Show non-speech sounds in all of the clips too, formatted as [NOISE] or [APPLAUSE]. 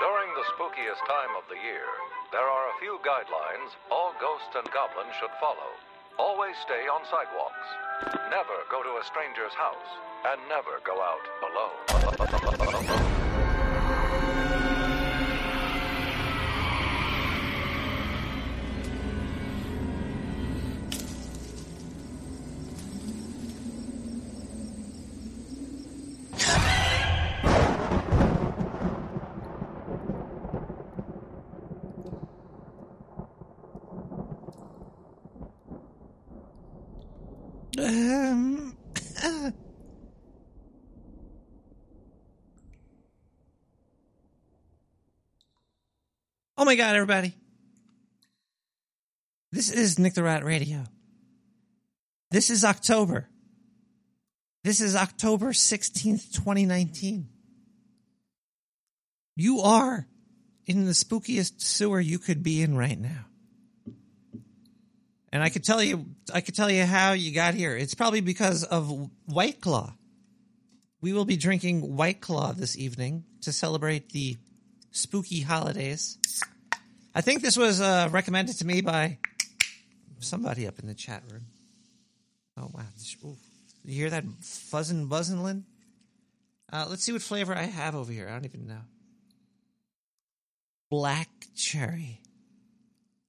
During the spookiest time of the year, there are a few guidelines all ghosts and goblins should follow. Always stay on sidewalks. Never go to a stranger's house. And never go out alone. Oh my god, everybody. This is Nick the Rat Radio. This is October. This is October 16th, 2019. You are in the spookiest sewer you could be in right now. And I could tell you, I could tell you how you got here. It's probably because of White Claw. We will be drinking White Claw this evening to celebrate the spooky holidays. I think this was uh, recommended to me by somebody up in the chat room. Oh wow! Ooh. You hear that fuzzing, buzzing, Lynn? Uh, let's see what flavor I have over here. I don't even know. Black cherry.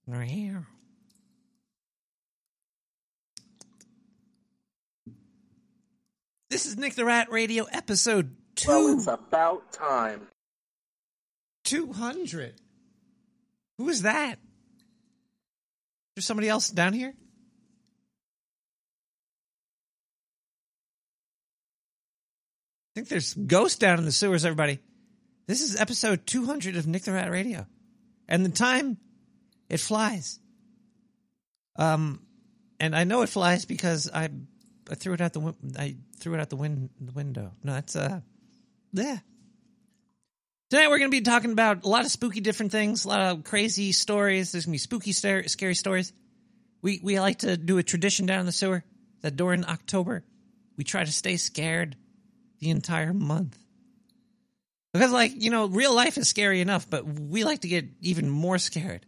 Rare. This is Nick the Rat Radio episode two. Well, it's about time. 200. Who is that? There's somebody else down here? I think there's ghosts down in the sewers, everybody. This is episode 200 of Nick the Rat Radio. And the time, it flies. Um, and I know it flies because I, I threw it out the I threw it out the, win- the window. No, that's uh, yeah. Tonight we're going to be talking about a lot of spooky different things, a lot of crazy stories. There's going to be spooky, scary, stories. We we like to do a tradition down in the sewer that during October we try to stay scared the entire month. Because like, you know, real life is scary enough, but we like to get even more scared.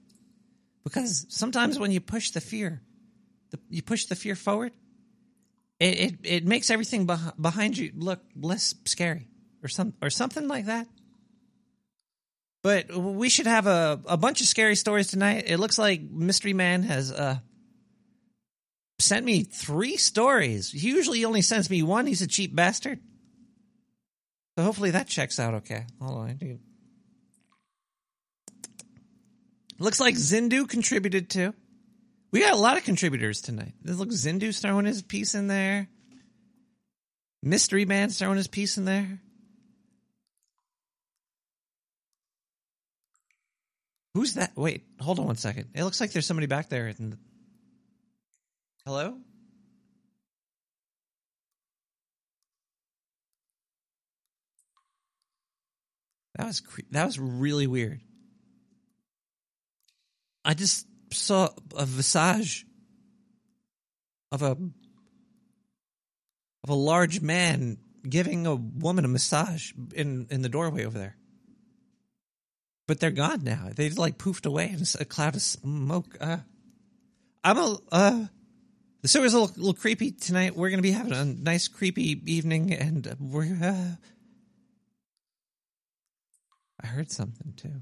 Because sometimes when you push the fear, the, you push the fear forward, it it, it makes everything beh- behind you look less scary or some or something like that. But we should have a, a bunch of scary stories tonight. It looks like Mystery Man has uh, sent me three stories. He usually only sends me one. He's a cheap bastard. So hopefully that checks out okay. Hold on. I Looks like Zindu contributed too. We got a lot of contributors tonight. This looks Zindu's throwing his piece in there. Mystery Man's throwing his piece in there. Who's that? Wait, hold on one second. It looks like there's somebody back there. The... Hello? That was cre- that was really weird. I just saw a visage of a of a large man giving a woman a massage in in the doorway over there. But they're gone now. They like poofed away in a cloud of smoke. Uh, I'm a uh, the sewer's a little, little creepy tonight. We're gonna be having a nice creepy evening, and we're. Uh, I heard something too.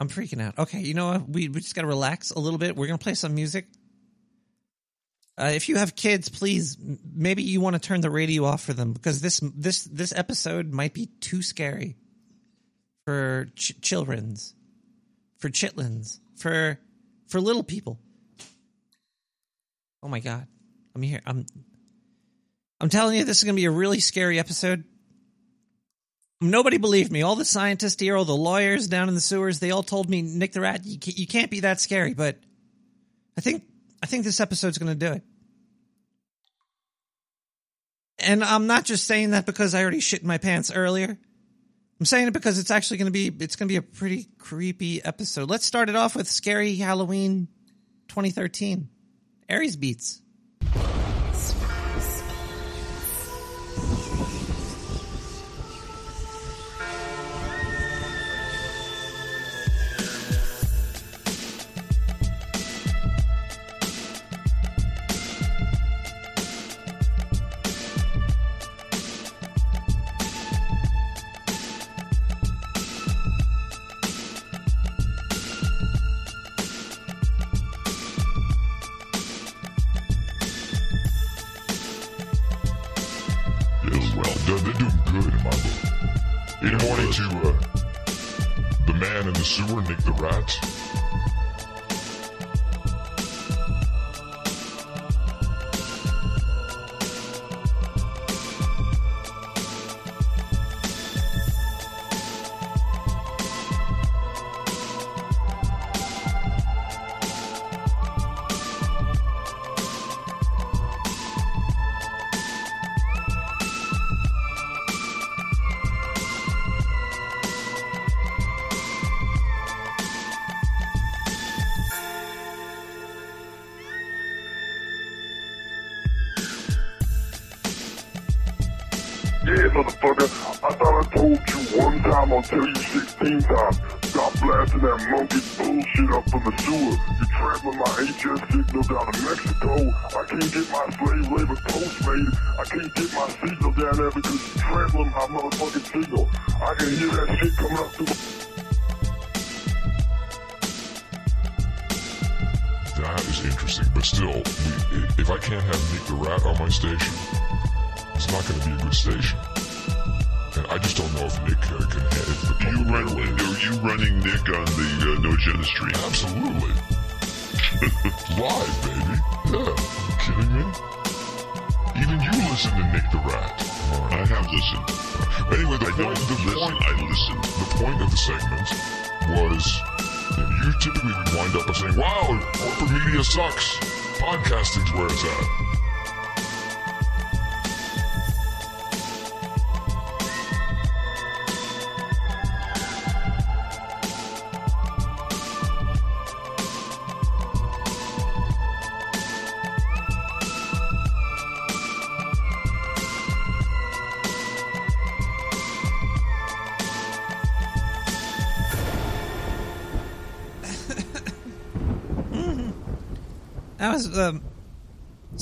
I'm freaking out. Okay, you know what? We we just gotta relax a little bit. We're gonna play some music. Uh, if you have kids, please maybe you want to turn the radio off for them because this this this episode might be too scary for ch- children's, for chitlins, for for little people. Oh my god, I'm here. I'm I'm telling you, this is gonna be a really scary episode. Nobody believed me. All the scientists here, all the lawyers down in the sewers, they all told me, Nick the Rat, you can't, you can't be that scary. But I think I think this episode's going to do it. And I'm not just saying that because I already shit in my pants earlier. I'm saying it because it's actually going to be it's going to be a pretty creepy episode. Let's start it off with Scary Halloween 2013. Aries Beats. One time, you 16 times. Stop blasting that monkey bullshit up from the sewer. You're trampling my HS signal down to Mexico. I can't get my slave labor postmated. I can't get my signal down there because you're trampling my motherfucking signal. I can hear that shit coming up through. That is interesting, but still, if I can't have Nick the Rat on my station, it's not going to be a good station. And I just don't know if Nick can handle Are you, run, are you running Nick on the uh, No Agenda stream? Absolutely. [LAUGHS] Live, baby. Yeah. You kidding me? Even you listen to Nick the Rat. I have listened. Anyway, the I point, don't the listen, point, I listen. the point of the segment was you typically would wind up by saying, "Wow, corporate media sucks. Podcasting's where it's at."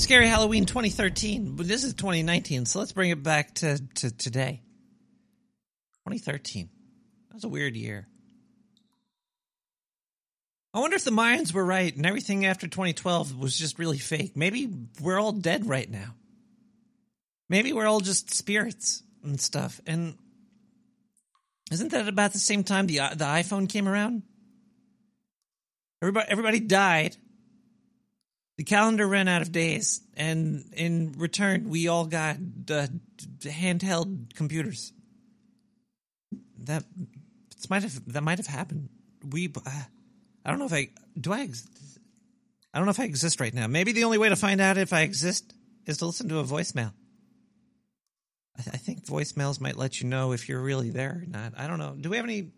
Scary Halloween 2013. But this is 2019, so let's bring it back to, to today. 2013. That was a weird year. I wonder if the Mayans were right and everything after 2012 was just really fake. Maybe we're all dead right now. Maybe we're all just spirits and stuff. And isn't that about the same time the the iPhone came around? Everybody everybody died. The calendar ran out of days, and in return, we all got uh, handheld computers. That might have that might have happened. We, uh, I don't know if I do. I, ex- I don't know if I exist right now. Maybe the only way to find out if I exist is to listen to a voicemail. I, th- I think voicemails might let you know if you're really there or not. I don't know. Do we have any?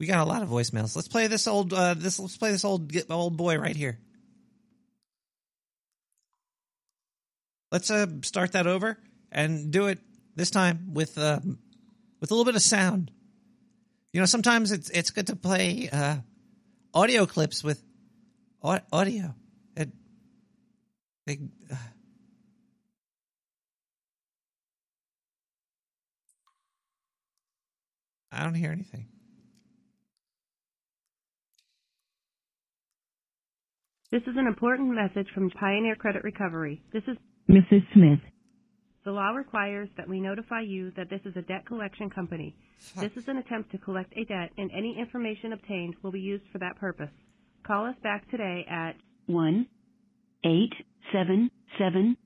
We got a lot of voicemails. Let's play this old. Uh, this let's play this old old boy right here. Let's uh, start that over and do it this time with uh, with a little bit of sound. You know, sometimes it's it's good to play uh, audio clips with au- audio. It, it, uh, I don't hear anything. This is an important message from Pioneer Credit Recovery. This is Mrs. Smith. the law requires that we notify you that this is a debt collection company. This is an attempt to collect a debt and any information obtained will be used for that purpose. Call us back today at One eight seven seven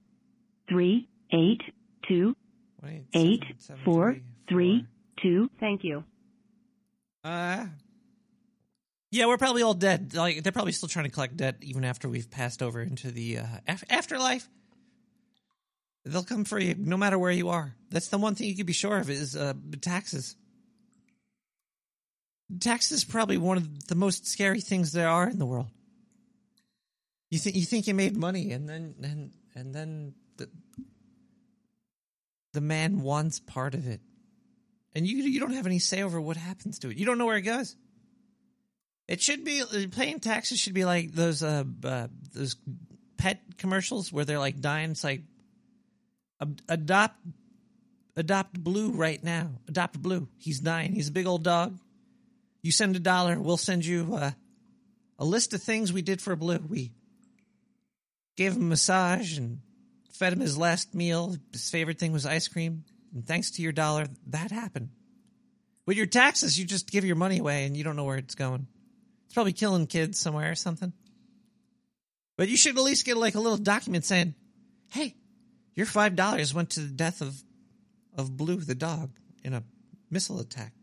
three eight two Wait, eight seven, seven, four three two. thank you. Uh, yeah, we're probably all dead. Like they're probably still trying to collect debt even after we've passed over into the uh, af- afterlife. They'll come for you no matter where you are. That's the one thing you can be sure of is uh, taxes. Taxes probably one of the most scary things there are in the world. You think you think you made money, and then and and then the the man wants part of it, and you you don't have any say over what happens to it. You don't know where it goes. It should be paying taxes should be like those uh, uh those pet commercials where they're like dying. It's like adopt adopt Blue right now. Adopt Blue. He's dying. He's a big old dog. You send a dollar, we'll send you uh, a list of things we did for Blue. We gave him a massage and fed him his last meal. His favorite thing was ice cream. And thanks to your dollar, that happened. With your taxes, you just give your money away and you don't know where it's going. It's probably killing kids somewhere or something. But you should at least get like a little document saying, "Hey, your five dollars went to the death of of Blue the dog in a missile attack,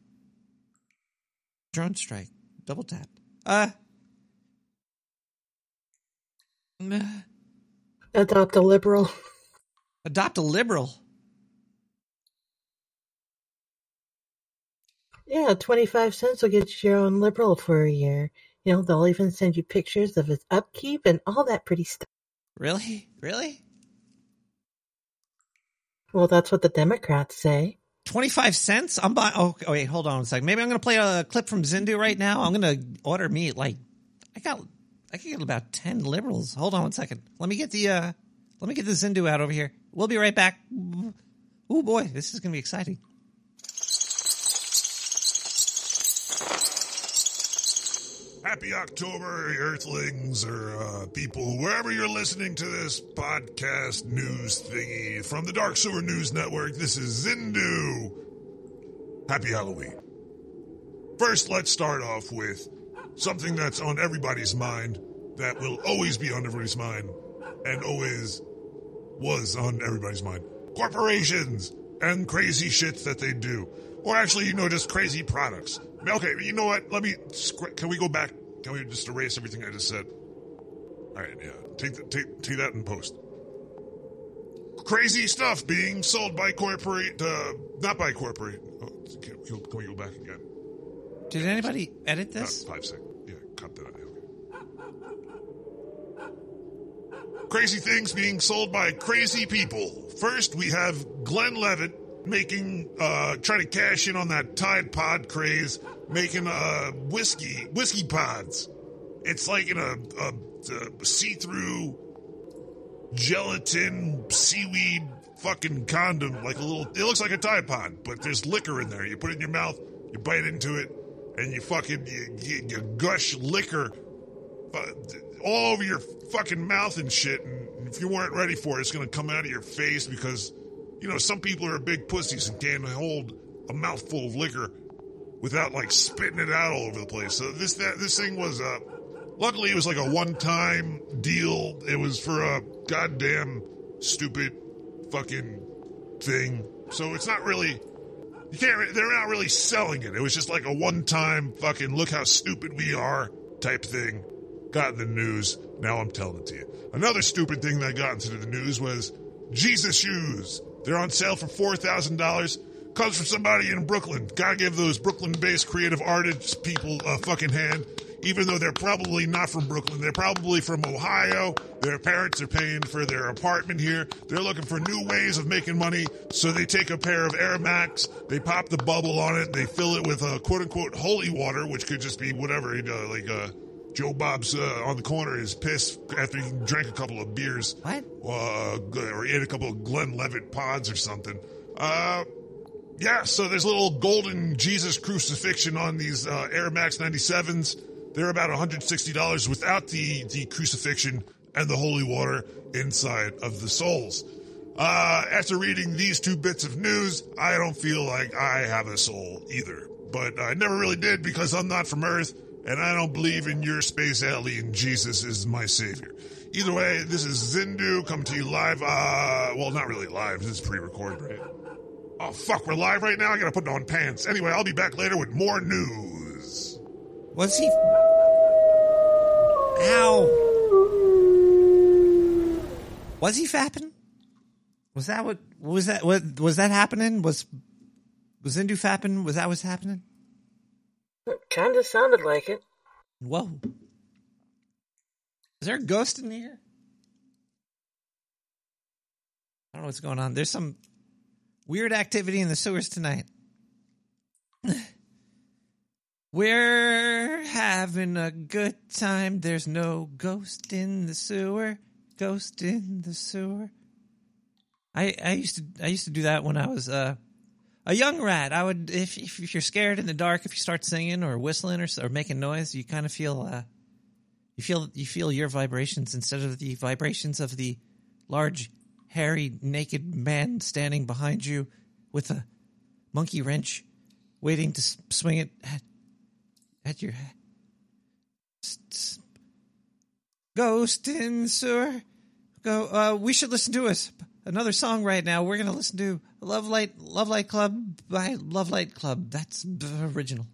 drone strike, double tapped." Uh. [SIGHS] Adopt a liberal. adopt a liberal. Yeah, 25 cents will get you your own liberal for a year. You know, they'll even send you pictures of its upkeep and all that pretty stuff. Really, really. Well, that's what the Democrats say. 25 cents? I'm buying. Oh, oh, wait, hold on a second. Maybe I'm going to play a clip from Zindu right now. I'm going to order me like, I got, I can get about 10 liberals. Hold on one second. Let me get the, uh, let me get the Zindu out over here. We'll be right back. Oh boy, this is going to be exciting. Happy October, Earthlings, or uh, people, wherever you're listening to this podcast news thingy from the Dark Sewer News Network. This is Zindu. Happy Halloween. First, let's start off with something that's on everybody's mind, that will always be on everybody's mind, and always was on everybody's mind. Corporations and crazy shit that they do. Or actually, you know, just crazy products. Okay, you know what? Let me. Can we go back? Can we just erase everything I just said? All right, yeah. Take, the, take, take that in post. Crazy stuff being sold by corporate. Uh, not by corporate. Oh, can, we go- can we go back again? Did anybody edit Not this? five seconds. Yeah, cut that out. Okay. Crazy things being sold by crazy people. First, we have Glenlivet making, uh, trying to cash in on that Tide Pod craze, making uh, whiskey, whiskey pods. It's like in a, a, a see-through gelatin seaweed fucking condom, like a little. It looks like a Tide Pod, but there's liquor in there. You put it in your mouth, you bite into it, and you fucking you, you, you gush liquor uh, all over your fucking mouth and shit. And if you weren't ready for it, it's gonna come out of your face because you know some people are big pussies and can't hold a mouthful of liquor without like spitting it out all over the place. So this that this thing was uh luckily it was like a one time deal. It was for a goddamn stupid fucking thing. So it's not really you can't they're not really selling it. It was just like a one time fucking look how stupid we are type thing. Got in the news. Now I'm telling it to you. Another stupid thing that got into the news was Jesus shoes. They're on sale for four thousand dollars. Comes from somebody in Brooklyn. Gotta give those Brooklyn-based creative artists people a fucking hand. Even though they're probably not from Brooklyn, they're probably from Ohio. Their parents are paying for their apartment here. They're looking for new ways of making money, so they take a pair of Air Max, they pop the bubble on it, they fill it with a quote unquote holy water, which could just be whatever, you know, like uh, Joe Bob's uh, on the corner is pissed after he drank a couple of beers. What? Uh, or ate a couple of Glenlivet pods or something. Uh, yeah, so there's a little golden Jesus crucifixion on these uh, Air Max 97s. They're about $160 without the, the crucifixion and the holy water inside of the soles. Uh, after reading these two bits of news, I don't feel like I have a soul either. But I never really did because I'm not from Earth and I don't believe in your space alien Jesus is my savior. Either way, this is Zindu coming to you live. Uh, well, not really live. This is pre-recorded, right? Oh fuck, we're live right now. I gotta put on pants. Anyway, I'll be back later with more news. Was he? Ow! Was he fapping? Was that what? Was that what? Was that happening? Was was Zindu fapping? Was that what's happening? It Kind of sounded like it. Whoa! Is there a ghost in here? I don't know what's going on. There's some weird activity in the sewers tonight. [SIGHS] We're having a good time. There's no ghost in the sewer. Ghost in the sewer. I I used to I used to do that when I was uh, a young rat. I would if if, you're scared in the dark, if you start singing or whistling or or making noise, you kind of feel uh, you feel you feel your vibrations instead of the vibrations of the large, hairy, naked man standing behind you with a monkey wrench, waiting to swing it at, at your head. Ghost in sewer. Go. Uh, we should listen to us another song right now. We're gonna listen to Love Light, Love Light Club by Love Light Club. That's original.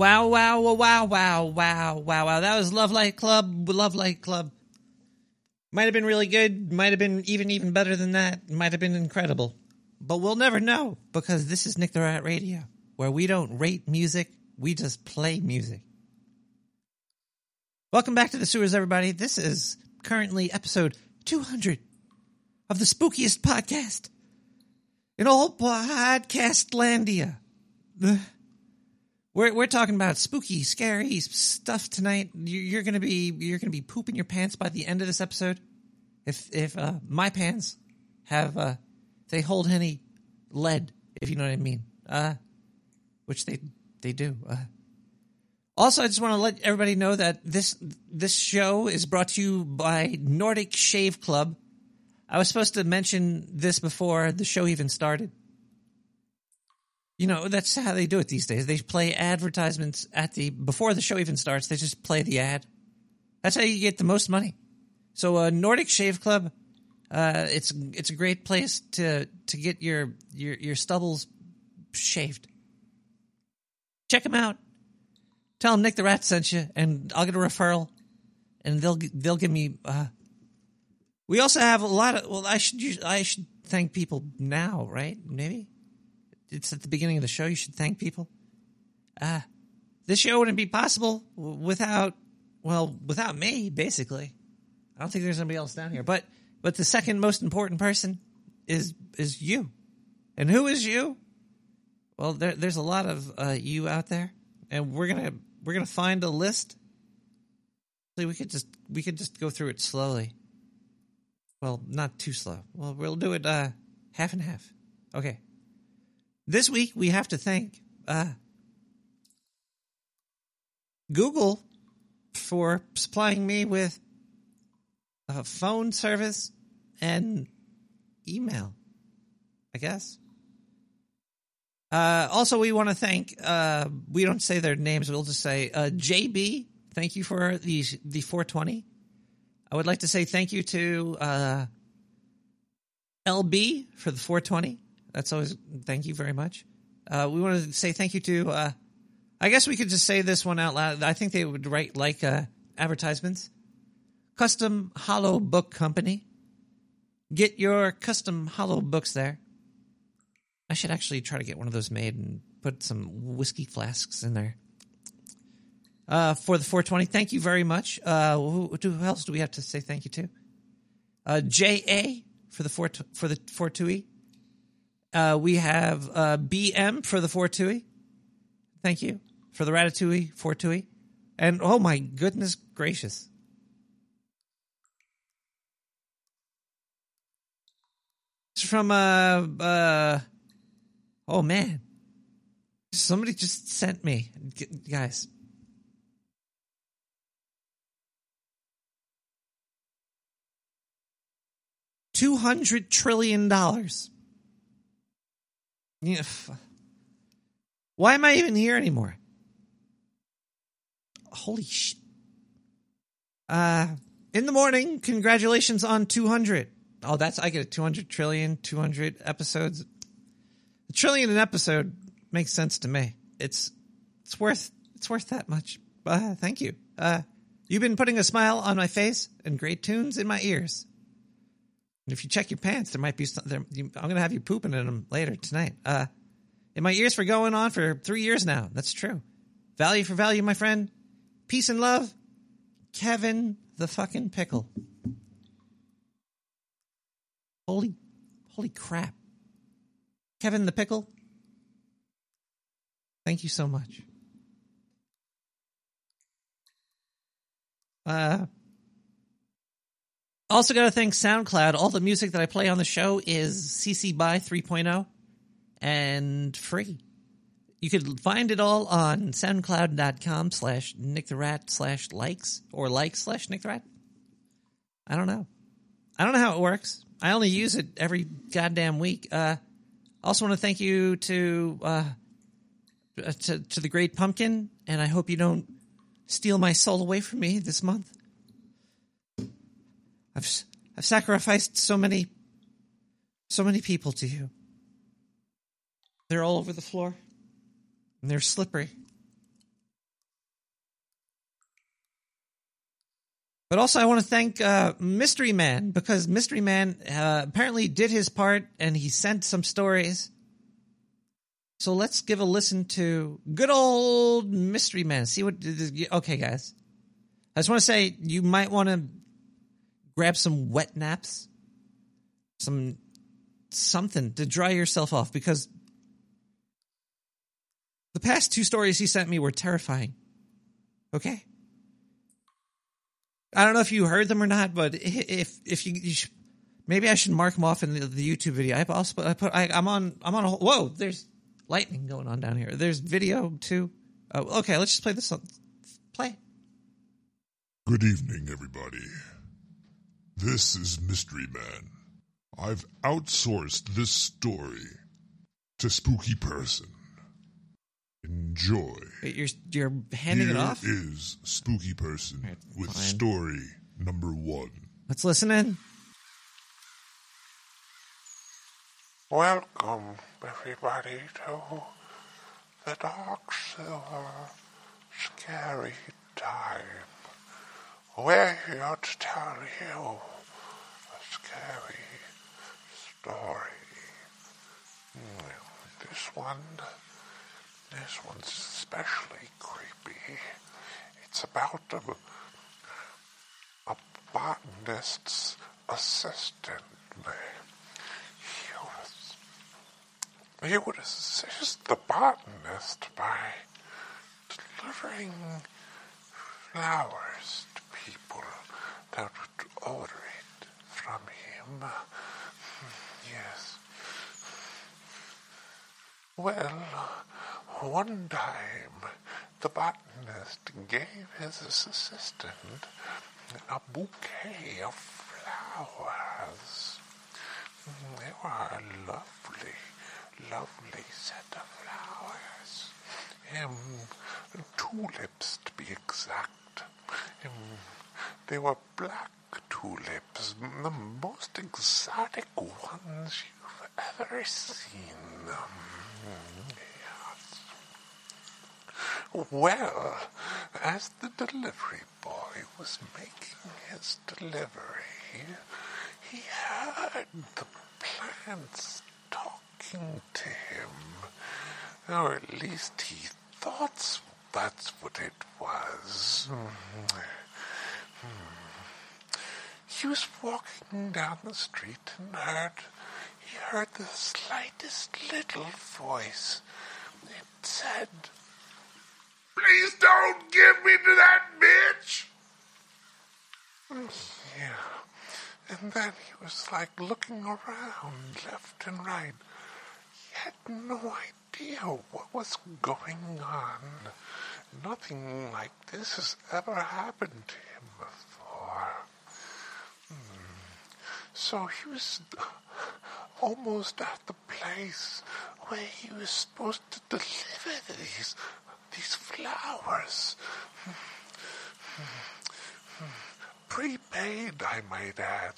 Wow, wow, wow, wow, wow, wow, wow, wow. That was Love Light Club. Love Light Club. Might have been really good. Might have been even, even better than that. Might have been incredible. But we'll never know because this is Nick the Rat Radio, where we don't rate music, we just play music. Welcome back to the sewers, everybody. This is currently episode 200 of the spookiest podcast in all podcast landia. We're we're talking about spooky, scary stuff tonight. You- You're gonna be you're gonna be pooping your pants by the end of this episode. If if uh, my pants have uh, they hold any lead, if you know what I mean, uh, which they they do. Uh, also, I just want to let everybody know that this this show is brought to you by Nordic Shave Club. I was supposed to mention this before the show even started. You know, that's how they do it these days. They play advertisements at the before the show even starts. They just play the ad. That's how you get the most money. So, uh, Nordic Shave Club, uh, it's it's a great place to to get your your your stubbles shaved. Check them out. Tell them Nick the Rat sent you, and I'll get a referral, and they'll they'll give me. Uh, we also have a lot of. Well, I should I should thank people now, right? Maybe it's at the beginning of the show. You should thank people. Uh, this show wouldn't be possible without well without me. Basically, I don't think there's anybody else down here. But but the second most important person is is you, and who is you? Well, there, there's a lot of uh, you out there, and we're gonna we're gonna find a list. We could just we could just go through it slowly. Well, not too slow. Well, we'll do it uh, half and half. Okay. This week we have to thank uh, Google for supplying me with a phone service and email. I guess. Uh, also, we want to thank. Uh, we don't say their names. We'll just say uh, JB. Thank you for the the 420. I would like to say thank you to uh, LB for the 420. That's always thank you very much. Uh, we want to say thank you to. Uh, I guess we could just say this one out loud. I think they would write like uh, advertisements. Custom Hollow Book Company. Get your custom hollow books there. I should actually try to get one of those made and put some whiskey flasks in there. Uh, for the 420, thank you very much. Uh, who, who else do we have to say thank you to? Uh, JA for the 4 for the 42E. Uh, we have uh, BM for the 42E. Thank you for the Ratatouille 42E. And oh my goodness gracious. It's from uh uh oh man. Somebody just sent me guys. Two hundred trillion Why am I even here anymore? Holy shit. Uh, in the morning, congratulations on 200. Oh, that's, I get a 200 trillion, 200 episodes. A trillion an episode makes sense to me. It's, it's worth, it's worth that much. Uh, thank you. Uh, you've been putting a smile on my face and great tunes in my ears. And if you check your pants, there might be some, there, you, I'm to have you pooping in them later tonight. Uh, in my ears for going on for three years now. That's true. Value for value, my friend. Peace and love. Kevin the fucking pickle. Holy, holy crap. Kevin the pickle. Thank you so much. Uh, also got to thank SoundCloud. All the music that I play on the show is CC by 3.0 and free. You could find it all on soundcloud.com slash Nick the Rat slash likes or likes slash Nick the Rat. I don't know. I don't know how it works. I only use it every goddamn week. Uh, also want to thank you to, uh, to, to the great pumpkin, and I hope you don't steal my soul away from me this month. I've, I've sacrificed so many, so many people to you. They're all over the floor, and they're slippery. But also, I want to thank uh, Mystery Man because Mystery Man uh, apparently did his part and he sent some stories. So let's give a listen to good old Mystery Man. See what. Okay, guys. I just want to say you might want to grab some wet naps, some something to dry yourself off because the past two stories he sent me were terrifying. Okay. I don't know if you heard them or not, but if if you, you should, maybe I should mark them off in the, the YouTube video. I also I put I, I'm on I'm on a whoa. There's lightning going on down here. There's video too. Oh, okay, let's just play this. Song. Play. Good evening, everybody. This is Mystery Man. I've outsourced this story to Spooky Person. Enjoy. Wait, you're you're handing Here it off. is Spooky Person with fine. story number one. Let's listen in. Welcome, everybody, to the Dark Silver Scary Time. We're here to tell you a scary story. This one, this one's especially creepy. It's about a, a botanist's assistant. He was, he would assist the botanist by delivering flowers people that would order it from him. Yes. Well, one time the botanist gave his assistant a bouquet of flowers. They were a lovely, lovely set of flowers. Um, tulips, to be exact. Um, they were black tulips, the most exotic ones you've ever seen. Yes. Well, as the delivery boy was making his delivery, he heard the plants talking to him. Or at least he thought that's what it was. He was walking down the street and heard he heard the slightest little voice. It said, Please don't give me to that bitch! Yeah. And then he was like looking around left and right. He had no idea what was going on. Nothing like this has ever happened to him before. So he was [LAUGHS] almost at the place where he was supposed to deliver these these flowers. Prepaid, I might add.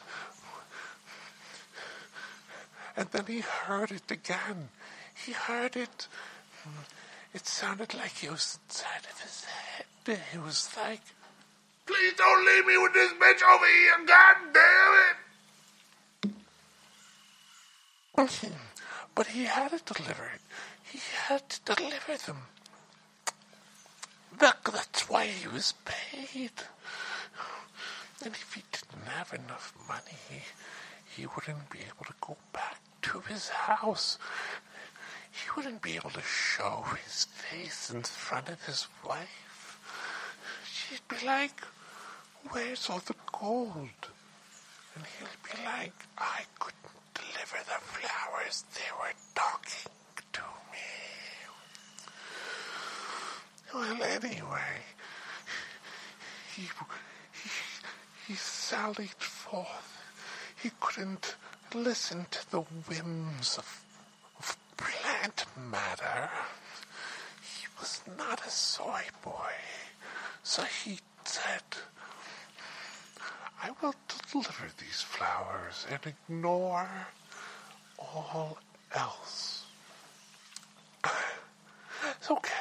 And then he heard it again. He heard it. It sounded like it was inside of his head. It was like, Please don't leave me with this bitch over here, god damn it! But he had to deliver it. He had to deliver them. That, that's why he was paid. And if he didn't have enough money, he wouldn't be able to go back to his house. He wouldn't be able to show his face in front of his wife. She'd be like, Where's all the gold? And he'll be like, I the They were talking to me. Well, anyway, he, he, he sallied forth. He couldn't listen to the whims of, of plant matter. He was not a soy boy. So he said, I will deliver these flowers and ignore all else. [SIGHS] It's okay.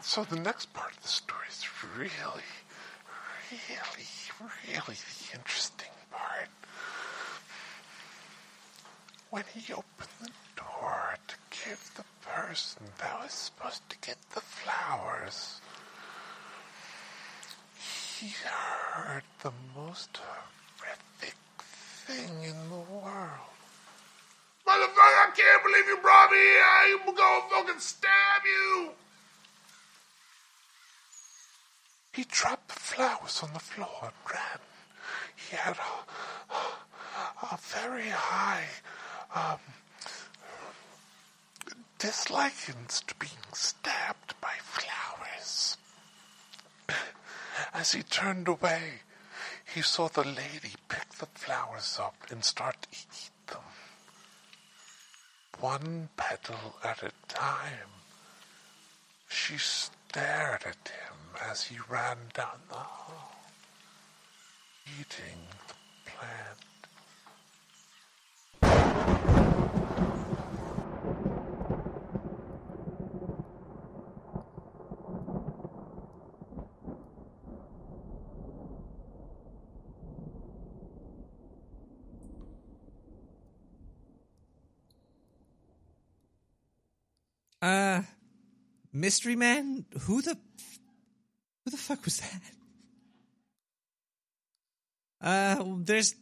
So the next part of the story is really, really, really the interesting part. When he opened the door to give the person that was supposed to get the flowers, he heard the most horrific thing in the world. Motherfucker, I can't believe you brought me here. I'm gonna fucking stab you. He dropped the flowers on the floor and ran. He had a, a very high um, dislikings to being stabbed by flowers. As he turned away, he saw the lady pick the flowers up and start to eat them. One petal at a time. She stared at him as he ran down the hall, eating the plant. Uh, Mystery Man? Who the who the fuck was that? Uh, there's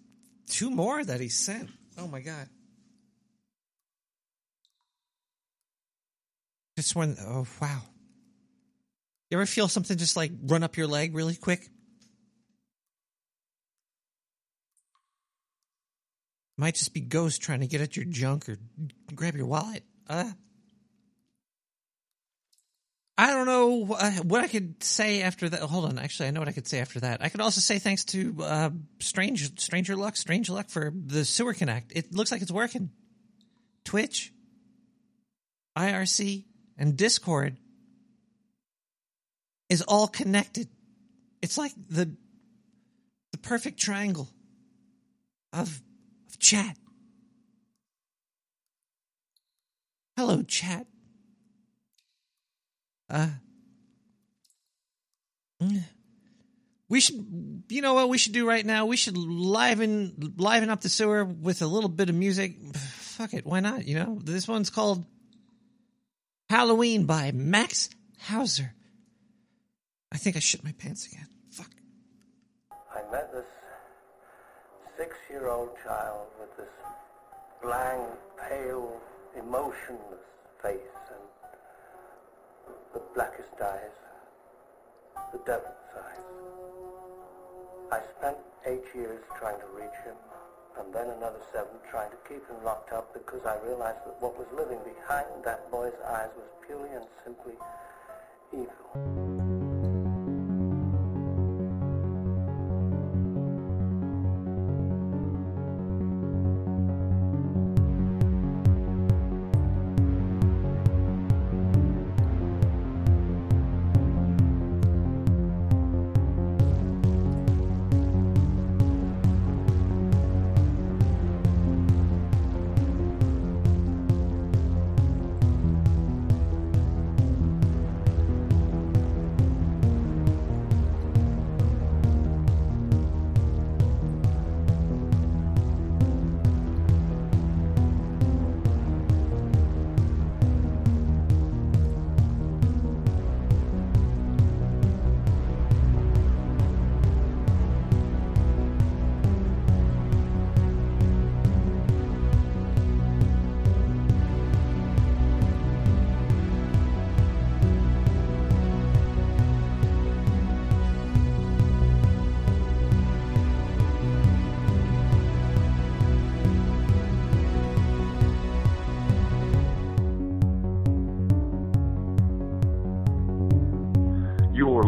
two more that he sent. Oh my god. Just one oh wow. You ever feel something just like run up your leg really quick? Might just be ghost trying to get at your junk or grab your wallet. Uh I don't know what I could say after that. Hold on, actually, I know what I could say after that. I could also say thanks to uh, Strange Stranger Luck, Strange Luck for the sewer connect. It looks like it's working. Twitch, IRC, and Discord is all connected. It's like the the perfect triangle of of chat. Hello, chat. Uh, mm. we should, you know what we should do right now? We should liven liven up the sewer with a little bit of music. [SIGHS] Fuck it, why not? You know, this one's called Halloween by Max Hauser. I think I shit my pants again. Fuck. I met this six-year-old child with this blank, pale, emotionless face the blackest eyes, the devil's eyes. I spent eight years trying to reach him, and then another seven trying to keep him locked up because I realized that what was living behind that boy's eyes was purely and simply evil.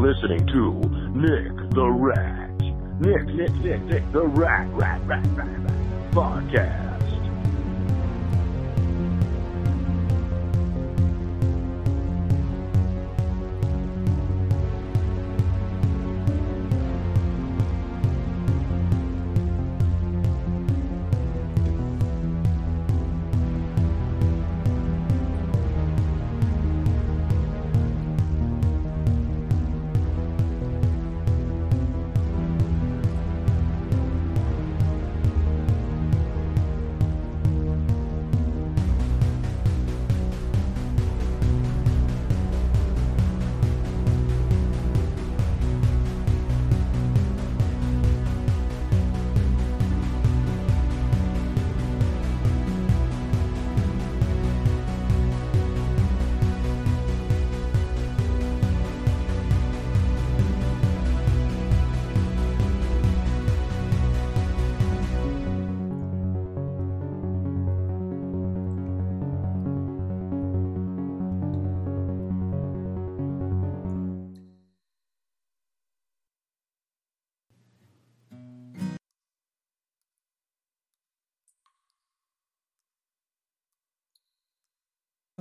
Listening to Nick the Rat. Nick, Nick, Nick, Nick the Rat, Rat, Rat, Rat, Rat podcast.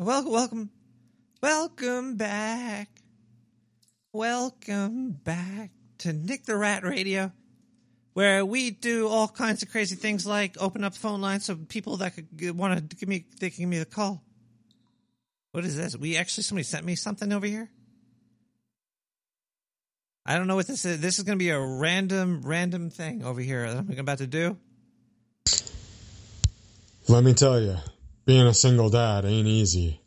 Welcome, welcome, welcome back. Welcome back to Nick the Rat Radio, where we do all kinds of crazy things like open up phone lines so people that could want to give me they can give me a call. What is this? We actually somebody sent me something over here. I don't know what this is. This is going to be a random, random thing over here that I'm about to do. Let me tell you, being a single dad ain't easy.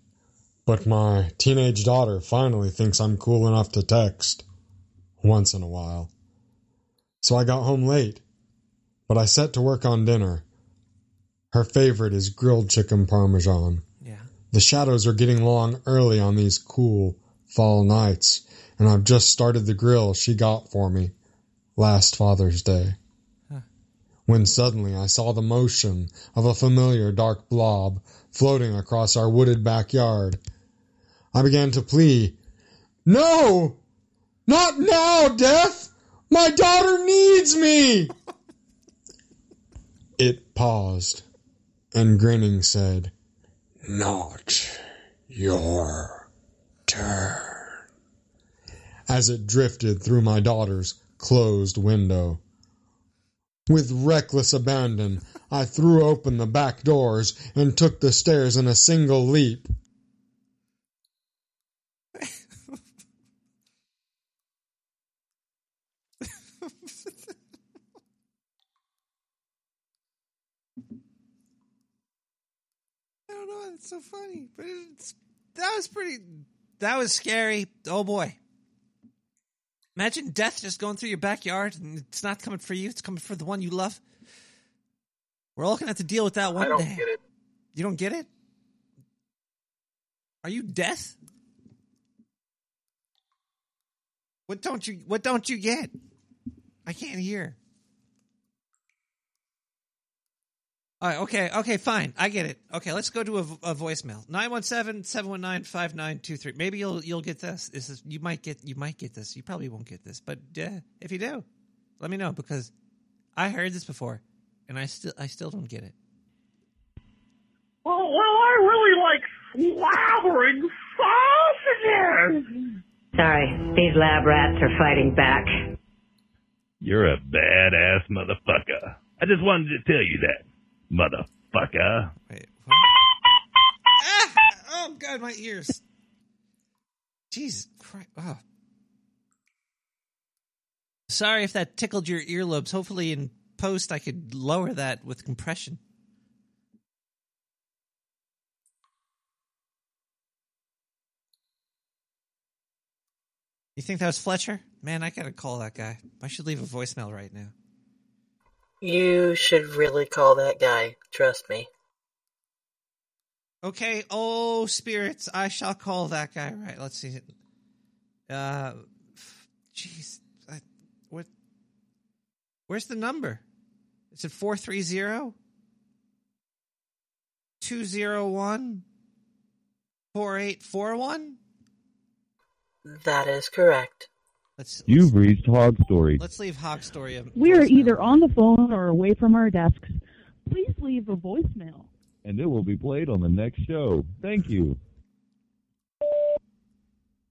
But my teenage daughter finally thinks I'm cool enough to text once in a while. So I got home late, but I set to work on dinner. Her favorite is grilled chicken parmesan. Yeah. The shadows are getting long early on these cool fall nights, and I've just started the grill she got for me last Father's Day. When suddenly I saw the motion of a familiar dark blob floating across our wooded backyard. I began to plea, No! Not now, Death! My daughter needs me! [LAUGHS] it paused, and grinning said, Not your turn. As it drifted through my daughter's closed window. With reckless abandon, I threw open the back doors and took the stairs in a single leap. [LAUGHS] I don't know. It's so funny, but it's that was pretty. That was scary. Oh boy! Imagine death just going through your backyard, and it's not coming for you; it's coming for the one you love. We're all gonna have to deal with that one I don't day. get it. You don't get it? Are you death? What don't you? What don't you get? I can't hear. All right, okay, okay, fine. I get it. Okay, let's go to a, a voicemail. 917-719-5923. Maybe you'll you'll get this. This is you might get you might get this. You probably won't get this, but uh, if you do, let me know because I heard this before and I still I still don't get it. Well, well, I really like slathering sausages. Sorry, these lab rats are fighting back. You're a badass motherfucker. I just wanted to tell you that, motherfucker. Wait. ah! Oh god, my ears. Jesus Christ. Oh. Sorry if that tickled your earlobes. Hopefully in post I could lower that with compression. You think that was Fletcher? Man, I gotta call that guy. I should leave a voicemail right now. You should really call that guy. Trust me. Okay, oh spirits, I shall call that guy. Right, let's see. Uh, jeez, what? Where's the number? Is it four three zero? Two zero one? Four eight four one? That is correct. Let's You've reached Hog Story. let's leave Hog Story. a- We are either on the phone or away from our desks. Please leave a voicemail. and it will be played on the next show. Thank you.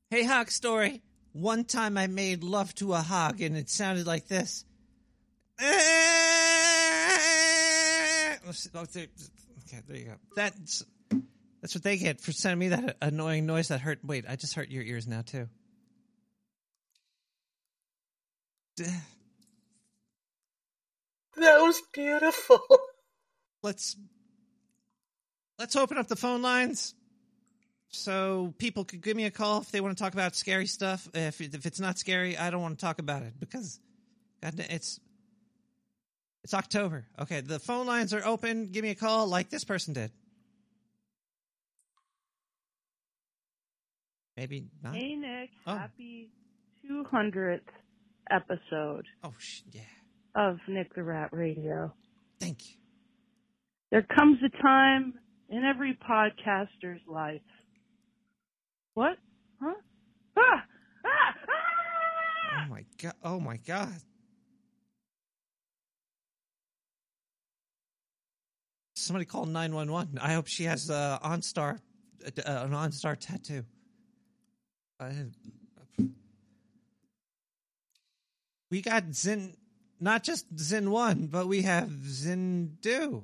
Hey, Hog Story. One time I made love to a hog and it sounded like this. [LAUGHS] Oh, Okay, there you go. That's that's what they get for sending me that annoying noise that hurt. Wait, I just hurt your ears now too. That was beautiful. [LAUGHS] Let's let's open up the phone lines so people could give me a call if they want to talk about scary stuff. If if it's not scary, I don't want to talk about it because God, it's it's October. Okay, the phone lines are open. Give me a call like this person did. Maybe not. Hey Nick, Oh. happy 200th episode. Oh yeah. Of Nick the Rat Radio. Thank you. There comes a time in every podcaster's life. What? Huh? Ah! Ah! ah! Oh my god. Oh my god. Somebody call 911. I hope she has uh, OnStar uh, an OnStar tattoo. I, we got Zin, not just Zin one, but we have Zindu.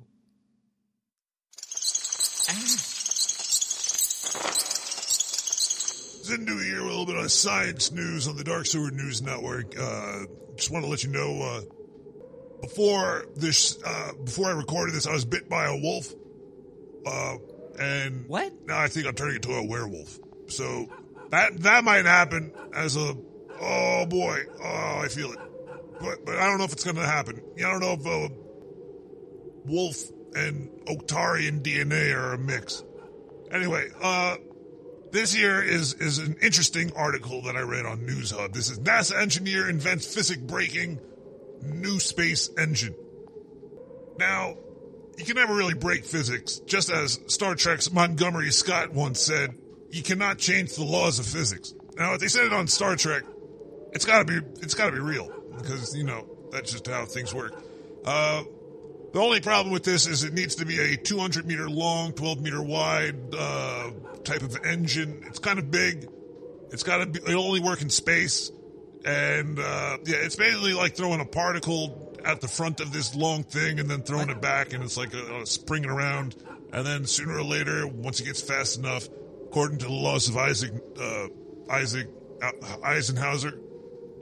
Zindu here, a little bit of science news on the Dark Sewer News Network. Uh, just want to let you know, uh, before this, uh, before I recorded this, I was bit by a wolf. Uh, and what? Now I think I'm turning into a werewolf. So that that might happen as a. Oh boy, oh I feel it, but but I don't know if it's to happen. Yeah, I don't know if uh, wolf and Octarian DNA are a mix. Anyway, uh, this here is is an interesting article that I read on News Hub. This is NASA engineer invents physics breaking new space engine. Now, you can never really break physics, just as Star Trek's Montgomery Scott once said, you cannot change the laws of physics. Now, they said it on Star Trek, it's gotta be it's gotta be real because you know that's just how things work. Uh, the only problem with this is it needs to be a 200 meter long, 12 meter wide uh, type of engine. It's kind of big. It's got to be. It'll only work in space, and uh, yeah, it's basically like throwing a particle at the front of this long thing and then throwing it back, and it's like a, a springing around. And then sooner or later, once it gets fast enough, according to the laws of Isaac uh, Isaac uh, Eisenhower,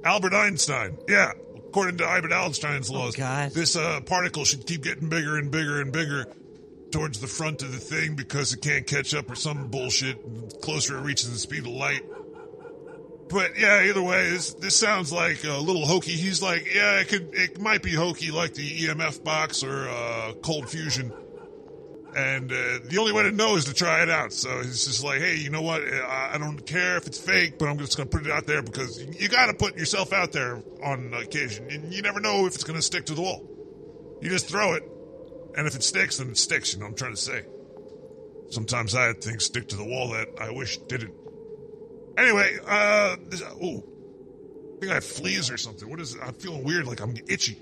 Albert Einstein, yeah, according to Albert Einstein's laws, this uh, particle should keep getting bigger and bigger and bigger towards the front of the thing because it can't catch up or some bullshit. The closer it reaches the speed of light. But yeah, either way, this this sounds like a little hokey. He's like, yeah, it could, it might be hokey like the EMF box or uh, cold fusion. And uh, the only way to know is to try it out. So he's just like, hey, you know what? I, don't care if it's fake, but I'm just going to put it out there because you, got to put yourself out there on occasion. And you never know if it's going to stick to the wall. You just throw it, and if it sticks, then it sticks. You know what I'm trying to say? Sometimes I had things stick to the wall that I wish didn't. Anyway, uh, this, oh, I think I have fleas or something. What is it? I'm feeling weird, like I'm itchy.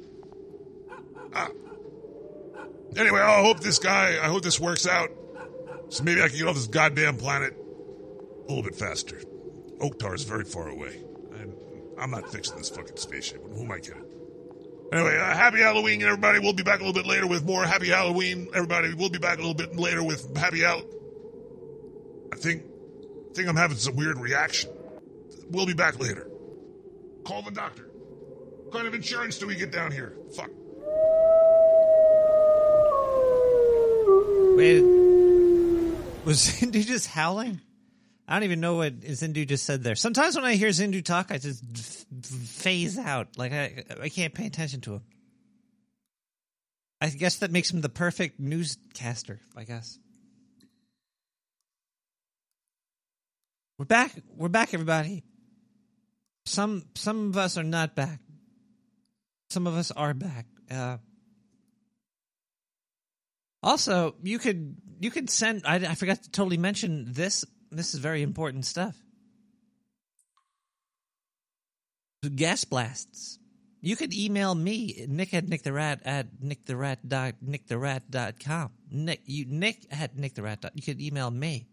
Ah. Anyway, I hope this guy, I hope this works out. So maybe I can get off this goddamn planet a little bit faster. Oktar is very far away. I'm not fixing this fucking spaceship. Who am I kidding? Anyway, uh, happy Halloween, everybody. We'll be back a little bit later with more Happy Halloween, everybody. We'll be back a little bit later with Happy Hall. I think, I think I'm having some weird reaction. We'll be back later. Call the doctor. What kind of insurance do we get down here? Fuck. Wait, was Zindu just howling? I don't even know what Zindu just said there. Sometimes when I hear Zindu talk, I just phase out. Like I, I can't pay attention to him. I guess that makes him the perfect newscaster. I guess. We're back. We're back, everybody. Some some of us are not back. Some of us are back. Uh, also, you could you could send. I, I forgot to totally mention this. This is very important stuff. Gas blasts. You could email me, Nick at Nick the Rat at Nick the Rat dot Nick the Rat dot com. Nick you Nick at Nick the Rat dot you could email me.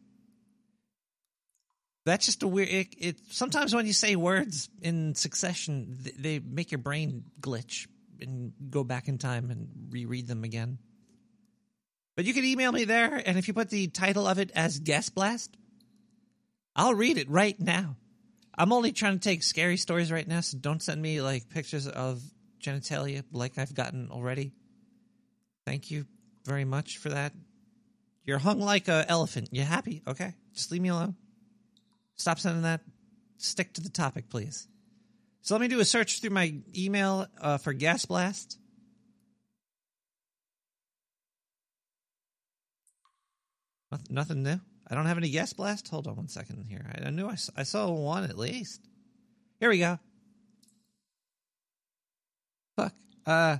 That's just a weird it, it sometimes when you say words in succession, th- they make your brain glitch and go back in time and reread them again. But you can email me there, and if you put the title of it as Guest Blast, I'll read it right now. I'm only trying to take scary stories right now, so don't send me like pictures of genitalia like I've gotten already. Thank you very much for that. You're hung like a elephant. You happy? Okay, just leave me alone. Stop sending that. Stick to the topic, please. So let me do a search through my email uh, for Gas Blast. Noth- Nothing new. I don't have any guest blast. Hold on one second here. I, I knew I, I saw one at least. Here we go. Fuck. Uh,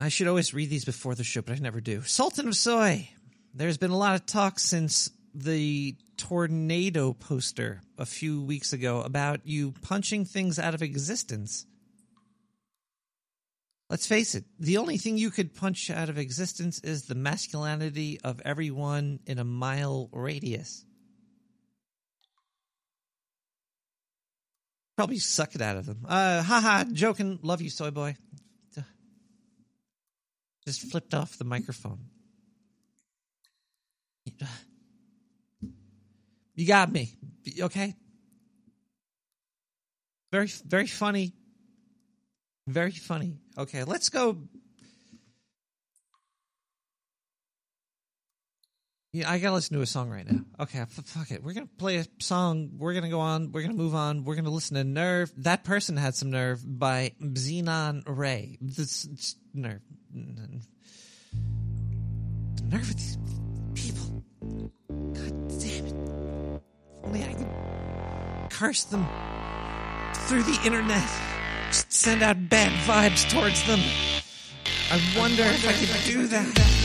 I should always read these before the show, but I never do. Sultan of Soy. There's been a lot of talk since the tornado poster a few weeks ago about you punching things out of existence. Let's face it, the only thing you could punch out of existence is the masculinity of everyone in a mile radius. Probably suck it out of them. Uh, haha, joking. Love you, soy boy. Just flipped off the microphone. You got me. Okay? Very, very funny. Very funny. Okay, let's go. Yeah, I gotta listen to a song right now. Okay, fuck it. We're gonna play a song. We're gonna go on. We're gonna move on. We're gonna listen to "Nerve." That person had some nerve by Xenon Ray. This it's nerve. The nerve of these people. God damn it! If Only I could curse them through the internet. Send out bad vibes towards them. I wonder if I could do that.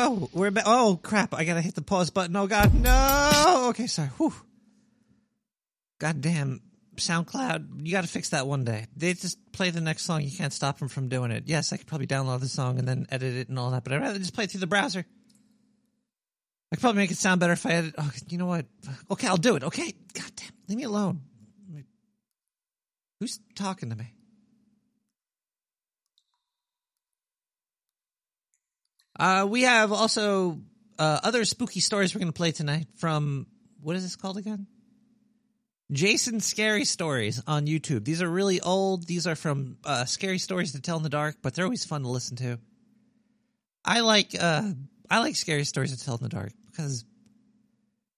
Whoa, we're back. Oh crap! I gotta hit the pause button. Oh god, no. Okay, sorry. Whew. God damn, SoundCloud, you gotta fix that one day. They just play the next song. You can't stop them from doing it. Yes, I could probably download the song and then edit it and all that, but I'd rather just play it through the browser. I could probably make it sound better if I edit. Oh, you know what? Okay, I'll do it. Okay, god damn, leave me alone. Who's talking to me? Uh, we have also uh, other spooky stories we're going to play tonight from what is this called again? Jason Scary Stories on YouTube. These are really old. These are from uh, Scary Stories to Tell in the Dark, but they're always fun to listen to. I like uh, I like Scary Stories to Tell in the Dark because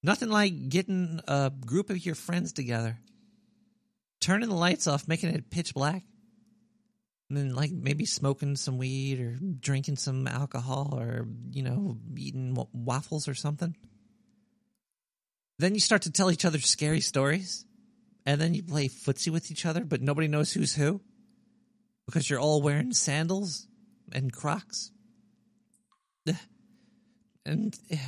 nothing like getting a group of your friends together, turning the lights off, making it pitch black, and then like maybe smoking some weed or drinking some alcohol or you know eating wa- waffles or something then you start to tell each other scary stories and then you play footsie with each other, but nobody knows who's who because you're all wearing sandals and Crocs. [SIGHS] And [SIGHS]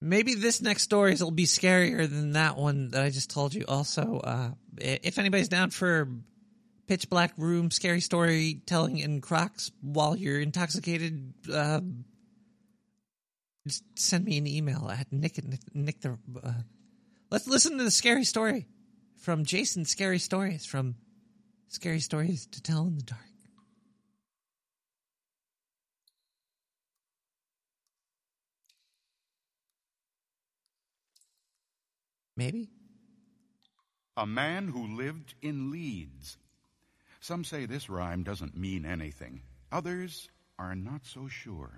maybe this next story is will be scarier than that one that I just told you. Also, uh, if anybody's down for pitch black room scary storytelling in Crocs while you're intoxicated, uh, just send me an email at nick nick, nick the. Uh, let's listen to the scary story from Jason. Scary stories from scary stories to tell in the dark. Maybe. A man who lived in Leeds. Some say this rhyme doesn't mean anything. Others are not so sure.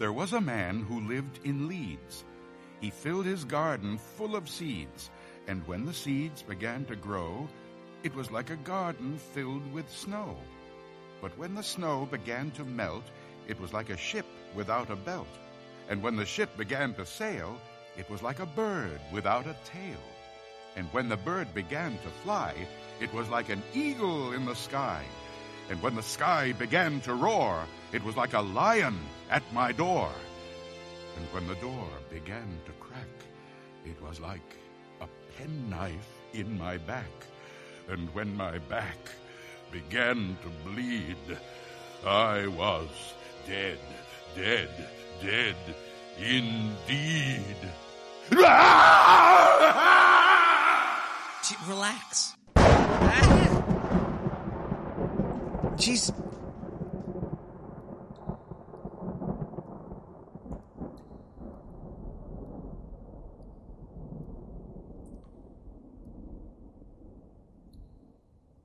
There was a man who lived in Leeds. He filled his garden full of seeds, and when the seeds began to grow, it was like a garden filled with snow. But when the snow began to melt, it was like a ship without a belt. And when the ship began to sail, it was like a bird without a tail. And when the bird began to fly, it was like an eagle in the sky. And when the sky began to roar, it was like a lion at my door. And when the door began to crack, it was like a penknife in my back. And when my back began to bleed, I was dead, dead, dead indeed. [LAUGHS] Relax. Jeez.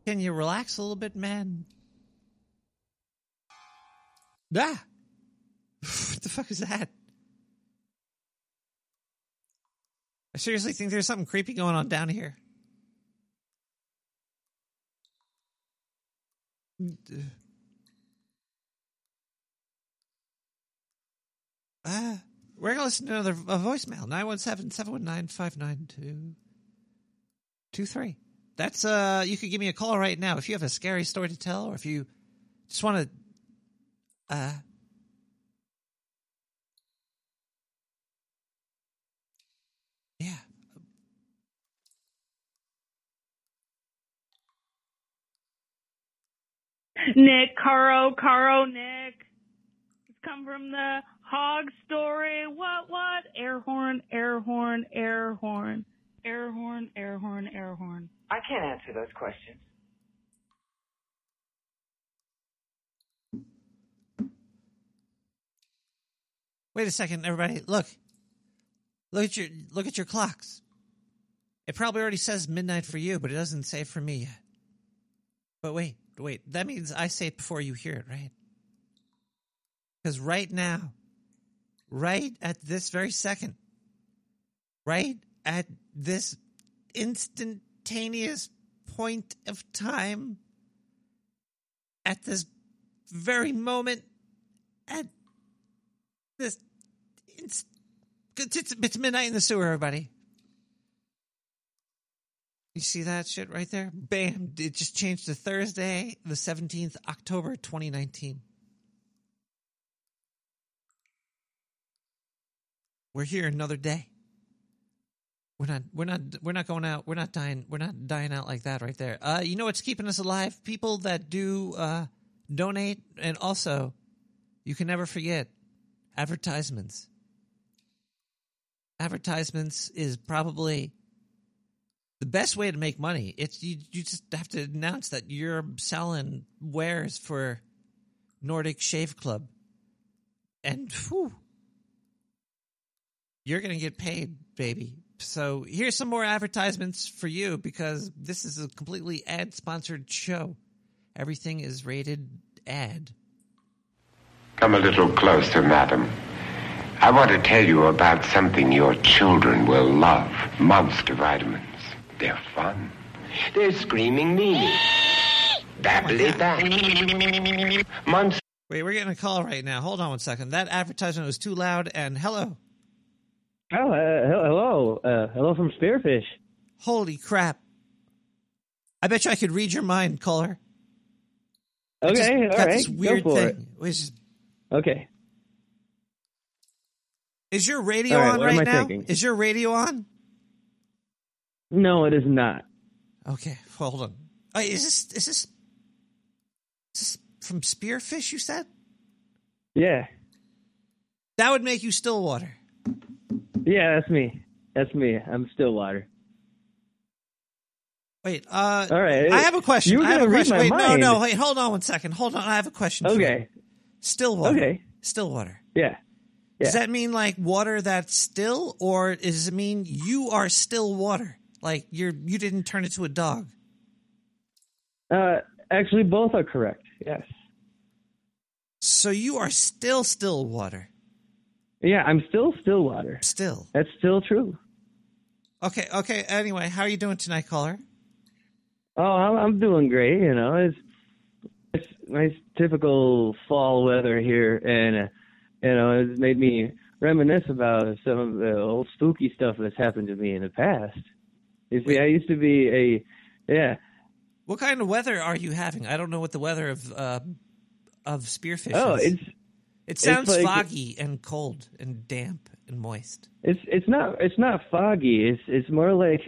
Can you relax a little bit, man? Ah! what the fuck is that? I seriously think there's something creepy going on down here. Ah, we're gonna listen to another a voicemail 917-719-592-23. That's uh you could give me a call right now if you have a scary story to tell or if you just want to uh Nick, Caro, Caro, Nick. It's come from the hog story. What, what? Air horn, air horn, air horn. Air horn, air horn, air horn. I can't answer those questions. Wait a second, everybody. Look. Look at your look at your clocks. It probably already says midnight for you, but it doesn't say for me yet. But wait, wait. That means I say it before you hear it, right? Because right now, right at this very second, right at this instantaneous point of time, at this very moment, at this it's, it's midnight in the sewer, everybody. You see that shit right there? Bam! It just changed to Thursday, the seventeenth, October, twenty nineteen. We're here another day. We're not. We're not. We're not going out. We're not dying. We're not dying out like that right there. Uh, you know what's keeping us alive? People that do uh, donate, and also, you can never forget advertisements. Advertisements is probably the best way to make money. It's you. You just have to announce that you're selling wares for Nordic Shave Club, and whew, you're to get paid, baby. So here's some more advertisements for you because this is a completely ad sponsored show. Everything is rated ad. Come a little closer, madam. I want to tell you about something your children will love. Monster vitamins. They're fun. They're screaming meanie. Babbly back. Monster. Wait, we're getting a call right now. Hold on one second. That advertisement was too loud. And hello. Oh, uh, hello. Uh, hello from Spearfish. Holy crap! I bet you I could read your mind, caller. I Okay, just all got right. this go for thing. it. Which Okay. is your radio All right, on right now? thinking? Is your radio on? No, it is not. Okay, hold on. Uh, is this is this is this from Spearfish? You said Yeah. that would make you Stillwater. Yeah, that's me. That's me. I'm Stillwater. Wait, uh, All right. I have a question. You were I have a read question. my Wait, mind. no, no, wait, hold on one second. Hold on, I have a question. Okay. Stillwater. Okay. Stillwater. Yeah. Does that mean like water that's still, or does it mean you are still water? Like you're you didn't turn into a dog? Uh, actually, both are correct. Yes. So you are still still water. Yeah, I'm still still water. Still. That's still true. Okay, okay. Anyway, how are you doing tonight, caller? Oh, I'm, I'm doing great. You know, it's it's nice typical fall weather here, and uh, you know, it's made me reminisce about some of the old spooky stuff that's happened to me in the past. You see, I used to be a yeah. What kind of weather are you having? I don't know what the weather of uh, of spearfish Oh, is. it's it it's sounds like- foggy and cold and damp and moist. It's it's not it's not foggy. It's it's more like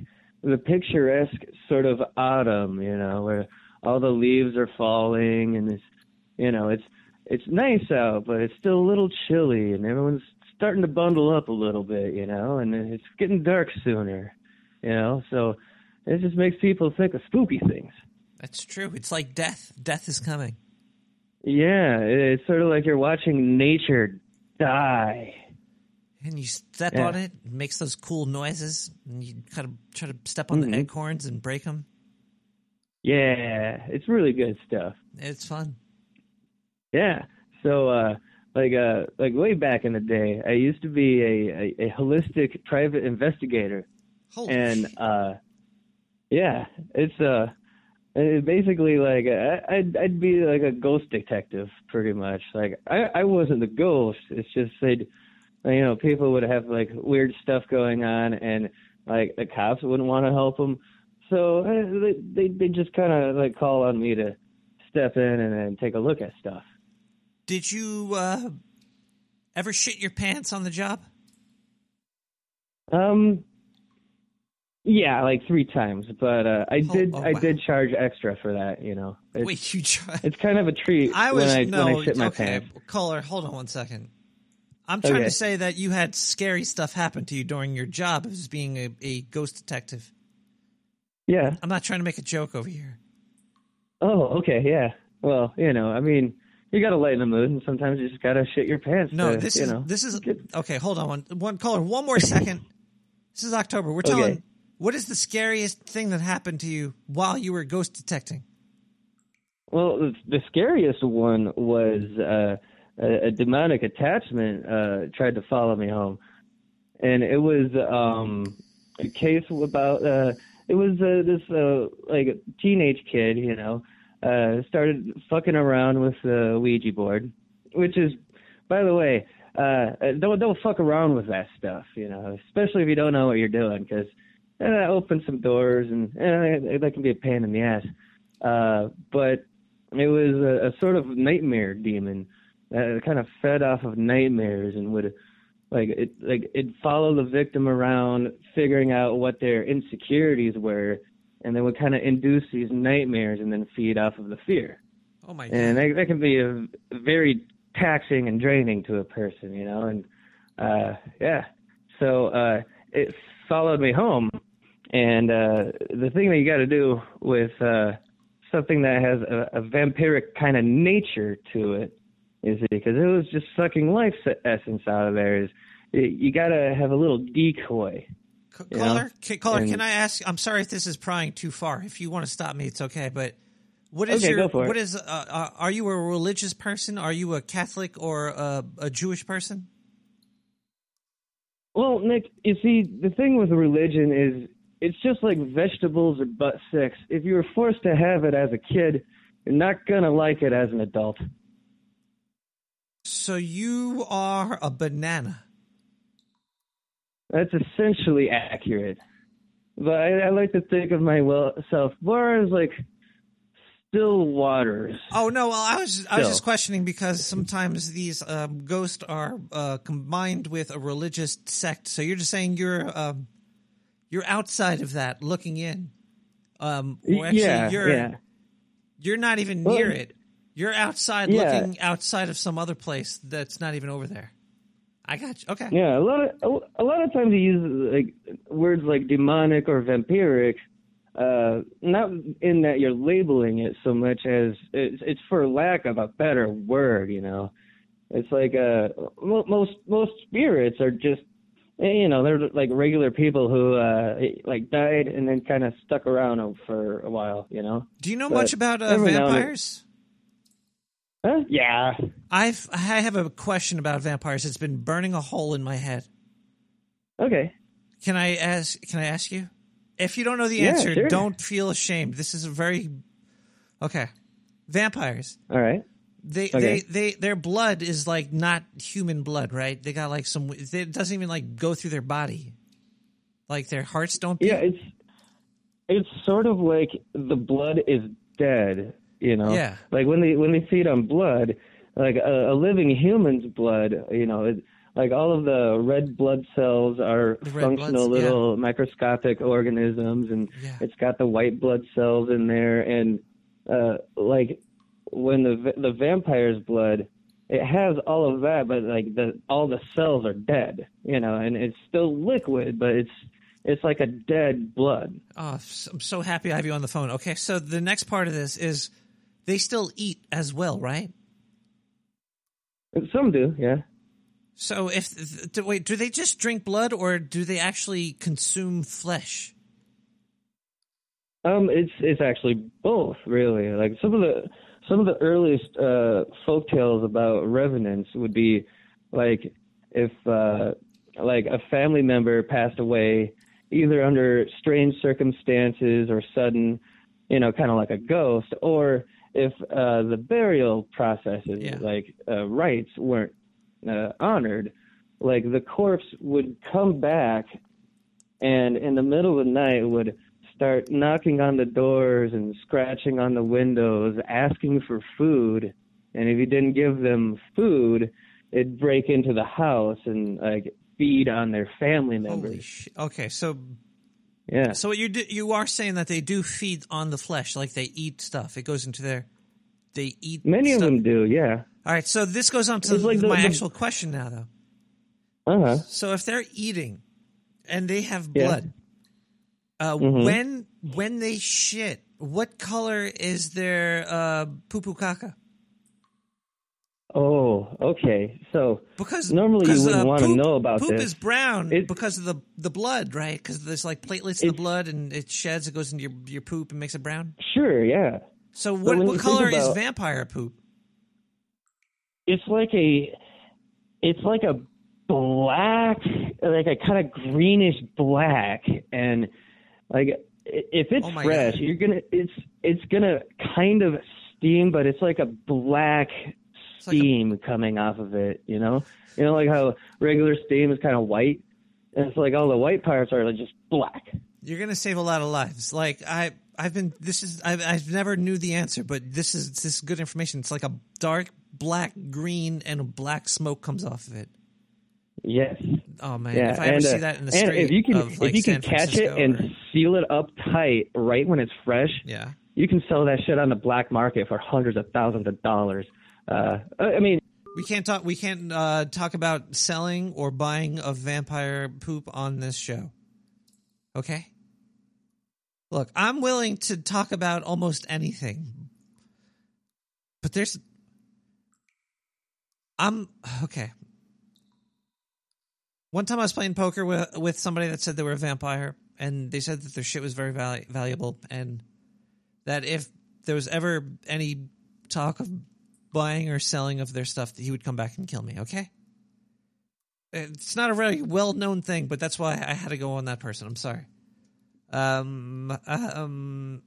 the picturesque sort of autumn, you know, where all the leaves are falling and it's you know, it's it's nice out, but it's still a little chilly and everyone's starting to bundle up a little bit, you know, and it's getting dark sooner, you know. So it just makes people think of spooky things. That's true. It's like death. Death is coming. Yeah, it's sort of like you're watching nature die. And you step Yeah. on it, it makes those cool noises, and you kind of try to step on Mhm. the acorns and break them. Yeah, it's really good stuff. It's fun. Yeah. So uh like uh like way back in the day, I used to be a a, a holistic private investigator. Holy and uh yeah, it's uh it basically like I, I'd I'd be like a ghost detective pretty much. Like I I wasn't the ghost. It's just they'd you know people would have like weird stuff going on and like the cops wouldn't want to help them. So uh, they they they just kind of like call on me to step in and, and take a look at stuff. Did you uh, ever shit your pants on the job? Um, yeah, like three times, but uh, I did oh, I did charge extra for that. You know, it's, Wait, you tried? it's kind of a treat I was when I no. when I shit my okay, pants. caller, hold on one second. I'm trying Okay. to say that you had scary stuff happen to you during your job as being a, a ghost detective. Yeah. I'm not trying to make a joke over here. Oh, okay, yeah. Well, you know, I mean, you got to lighten the mood, and sometimes you just got to shit your pants. No, to, this you is know. this is okay. Hold on, one one caller, one more second. this is October. We're telling. Okay. What is the scariest thing that happened to you while you were ghost detecting? Well, the, scariest one was uh, a, a demonic attachment uh, tried to follow me home, and it was um, a case about uh, it was uh, this uh, like teenage kid, you know, uh, started fucking around with the Ouija board, which is, by the way, don't don't fuck around with that stuff, you know, especially if you don't know what you're doing, because uh, that opens some doors and uh, that can be a pain in the ass. Uh, but it was a, a sort of nightmare demon that kind of fed off of nightmares and would like it like it follow the victim around figuring out what their insecurities were and then would kind of induce these nightmares and then feed off of the fear. Oh my god. and that, that can be a, very taxing and draining to a person you know and uh yeah. So uh it followed me home and uh the thing that you got to do with uh something that has a, a vampiric kind of nature to it is because it was just sucking life essence out of there is you got to have a little decoy? Caller, ca- caller, And- can I ask? I'm sorry if this is prying too far. If you want to stop me, it's okay. But what is Okay, your? go for it. What is? Uh, uh, are you a religious person? Are you a Catholic or a, a Jewish person? Well, Nick, you see, the thing with religion is it's just like vegetables or butt sex. If you were forced to have it as a kid, you're not gonna like it as an adult. So you are a banana. that's essentially accurate. But I, I like to think of myself more as like still waters. Oh no! Well, I was I was Still. just questioning because sometimes these um, ghosts are uh, combined with a religious sect. So you're just saying you're um, you're outside of that, looking in. Um, or actually, yeah, you're yeah. you're not even Well, near it. You're outside, yeah. looking outside of some other place that's not even over there. I got you. Okay. Yeah, a lot of a, lot of times you use like words like demonic or vampiric, uh, not in that you're labeling it so much as it's, it's for lack of a better word. You know, it's like uh, mo- most most spirits are just you know they're like regular people who uh, like died and then kind of stuck around for a while. You know. Do you know But much about uh, every now and then- vampires? Huh? Yeah. I've I have a question about vampires. It's been burning a hole in my head. Okay. Can I ask? Can I ask you? If you don't know the Yeah, answer, sure. don't feel ashamed. This is a very okay. Vampires. All right. They Okay. they they their blood is like not human blood, right? They got like some. It doesn't even like go through their body. Like their hearts don't. Beat. Yeah, it's it's sort of like the blood is dead, you know. Yeah. Like when they when they feed on blood, like a, a living human's blood, you know, it, like all of the red blood cells are functional bloods, yeah. little microscopic organisms, and Yeah. it's got the white blood cells in there, and uh, like when the the vampire's blood. It has all of that, but like the all the cells are dead, you know, and it's still liquid, but it's it's like a dead blood. Oh, I'm so happy I have you on the phone. Okay, so the next part of this is they still eat as well, right? Some do, yeah. So if th- wait, do they just drink blood or do they actually consume flesh? Um, it's it's actually both, really. Like some of the some of the earliest uh, folk tales about revenants would be like if uh, like a family member passed away, either under strange circumstances or sudden, you know, kind of like a ghost, or if uh, the burial processes, like uh, rites, weren't uh, honored, like the corpse would come back and in the middle of the night would start knocking on the doors and scratching on the windows, asking for food. And if you didn't give them food, it'd break into the house and like feed on their family members. Okay, so yeah. so what you do, you are saying that they do feed on the flesh, like they eat stuff. It goes into their they eat. Many of them do, yeah. All right, so this goes on to like the- my the- actual question now, though. Uh huh. So if they're eating and they have Yeah. Uh, Mhm. when when they shit, what color is their uh, poo poo caca? Oh, okay. So Because normally you wouldn't uh, want to know about poop this. is brown It- because of the the blood, right? Because there's like platelets in the blood, and it sheds. It goes into your your poop and makes it brown. Sure, yeah. So what what color is vampire poop? it's like a it's like a black like a kind of greenish black and like if it's Oh fresh God. you're gonna it's it's gonna kind of steam but it's like a black steam coming off of it you know you know like how regular steam is kind of white and it's like all the white parts are like just black You're gonna save a lot of lives. Like I, I've been. This is. I've, I've never knew the answer, but this is this is good information. It's like a dark black green, and a black smoke comes off of it. yes Oh man! yeah if I ever and, see uh, that in the street if you can of like if you San can catch it and or- seal it up tight right when it's fresh yeah, you can sell that shit on the black market for hundreds of thousands of dollars. Uh, I mean, we can't talk. We can't uh, talk about selling or buying of vampire poop on this show. Okay. Look, I'm willing to talk about almost anything, but there's. I'm okay. One time I was playing poker with with somebody that said they were a vampire, and they said that their shit was very val- valuable, and that if there was ever any talk of buying or selling of their stuff, that he would come back and kill me. Okay, it's not a very well known thing, but that's why I had to go on that person. I'm sorry. Um, um,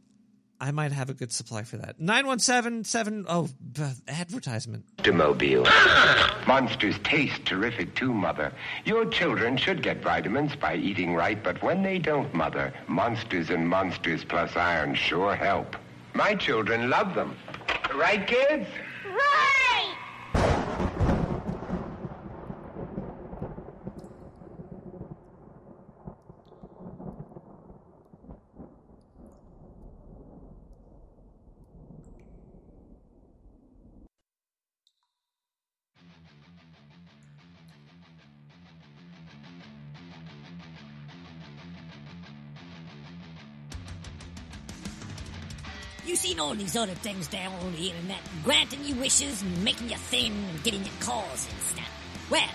I might have a good supply for that. 9177 oh b- advertisement. Mobile. [LAUGHS] Monsters taste terrific too, Mother. Your children should get vitamins by eating right, but when they don't, Mother, Monsters and Monsters Plus Iron sure help. My children love them. Right, kids? You all these other things down on the internet, granting you wishes and making you thin and getting your calls and stuff. Well,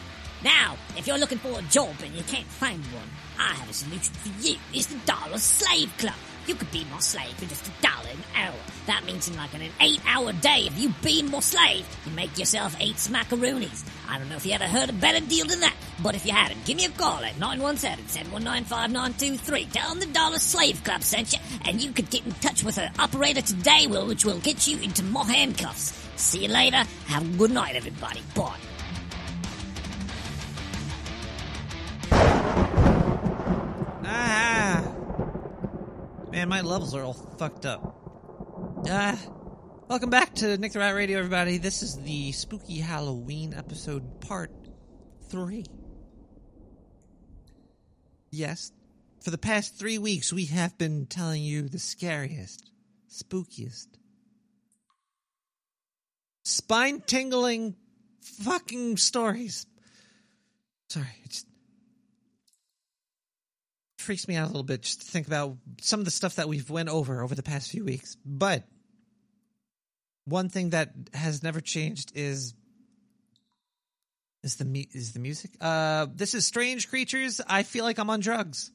now, if you're looking for a job and you can't find one, I have a solution for you. It's the Dollar Slave Club. You could be my slave for just a dollar an hour. That means in like an eight-hour day if you be my slave, you make yourself eight smackaroonies. I don't know if you ever heard a better deal than that, but if you hadn't, give me a call at 917-719-5923. Tell them the Dollar Slave Club sent you, and you could get in touch with an operator today, which will get you into more handcuffs. See you later. Have a good night, everybody. Bye. Ah. Man, my levels are all fucked up. Ah. Welcome back to Nick the Rat Radio, everybody. This is the spooky Halloween episode, part three. Yes, for the past three weeks, we have been telling you the scariest, spookiest, spine tingling fucking stories. Sorry, it's freaks me out a little bit just to think about some of the stuff that we've went over over the past few weeks. But one thing that has never changed is is the is the music. Uh, this is Strange Creatures. I feel like I'm on drugs.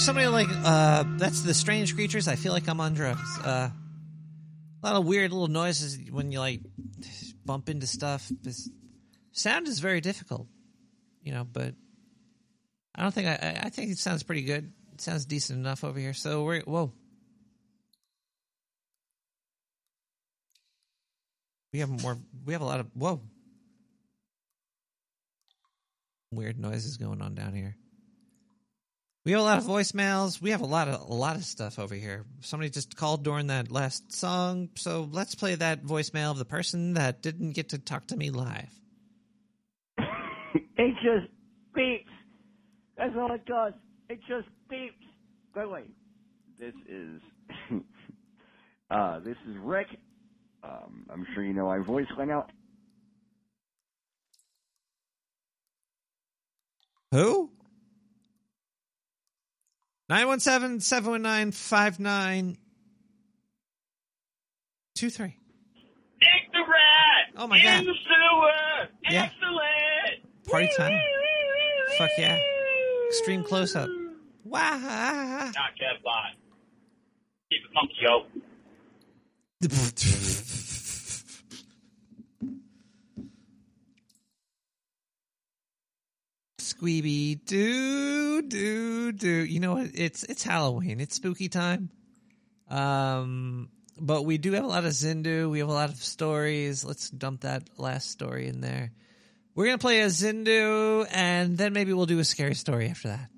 There's somebody like uh that's the strange creatures. I feel like I'm on drugs. Uh a lot of weird little noises when you like bump into stuff. Sound is very difficult, you know, but I don't think I I- I think it sounds pretty good. It sounds decent enough over here. So we're whoa. We have more. We have a lot of whoa. Weird noises going on down here. We have a lot of voicemails. We have a lot of a lot of stuff over here. Somebody just called during that last song, so let's play that voicemail of the person that didn't get to talk to me live. It just beeps. That's all it does. It just beeps. By the way, this is [LAUGHS] uh, this is Rick. Um, I'm sure you know my voice went out. Who? 917 719 5923. Nick the Rat! Oh my in God. the sewer! Yeah. Excellent! Party time. Fuck yeah. Extreme close up. Wow. Not Kevbot. Keep it funky, yo. [LAUGHS] Squeeby doo doo doo. You know what? It's it's Halloween. It's spooky time. Um, but we do have a lot of Zindu. We have a lot of stories. Let's dump that last story in there. We're gonna play a Zindu, and then maybe we'll do a scary story after that.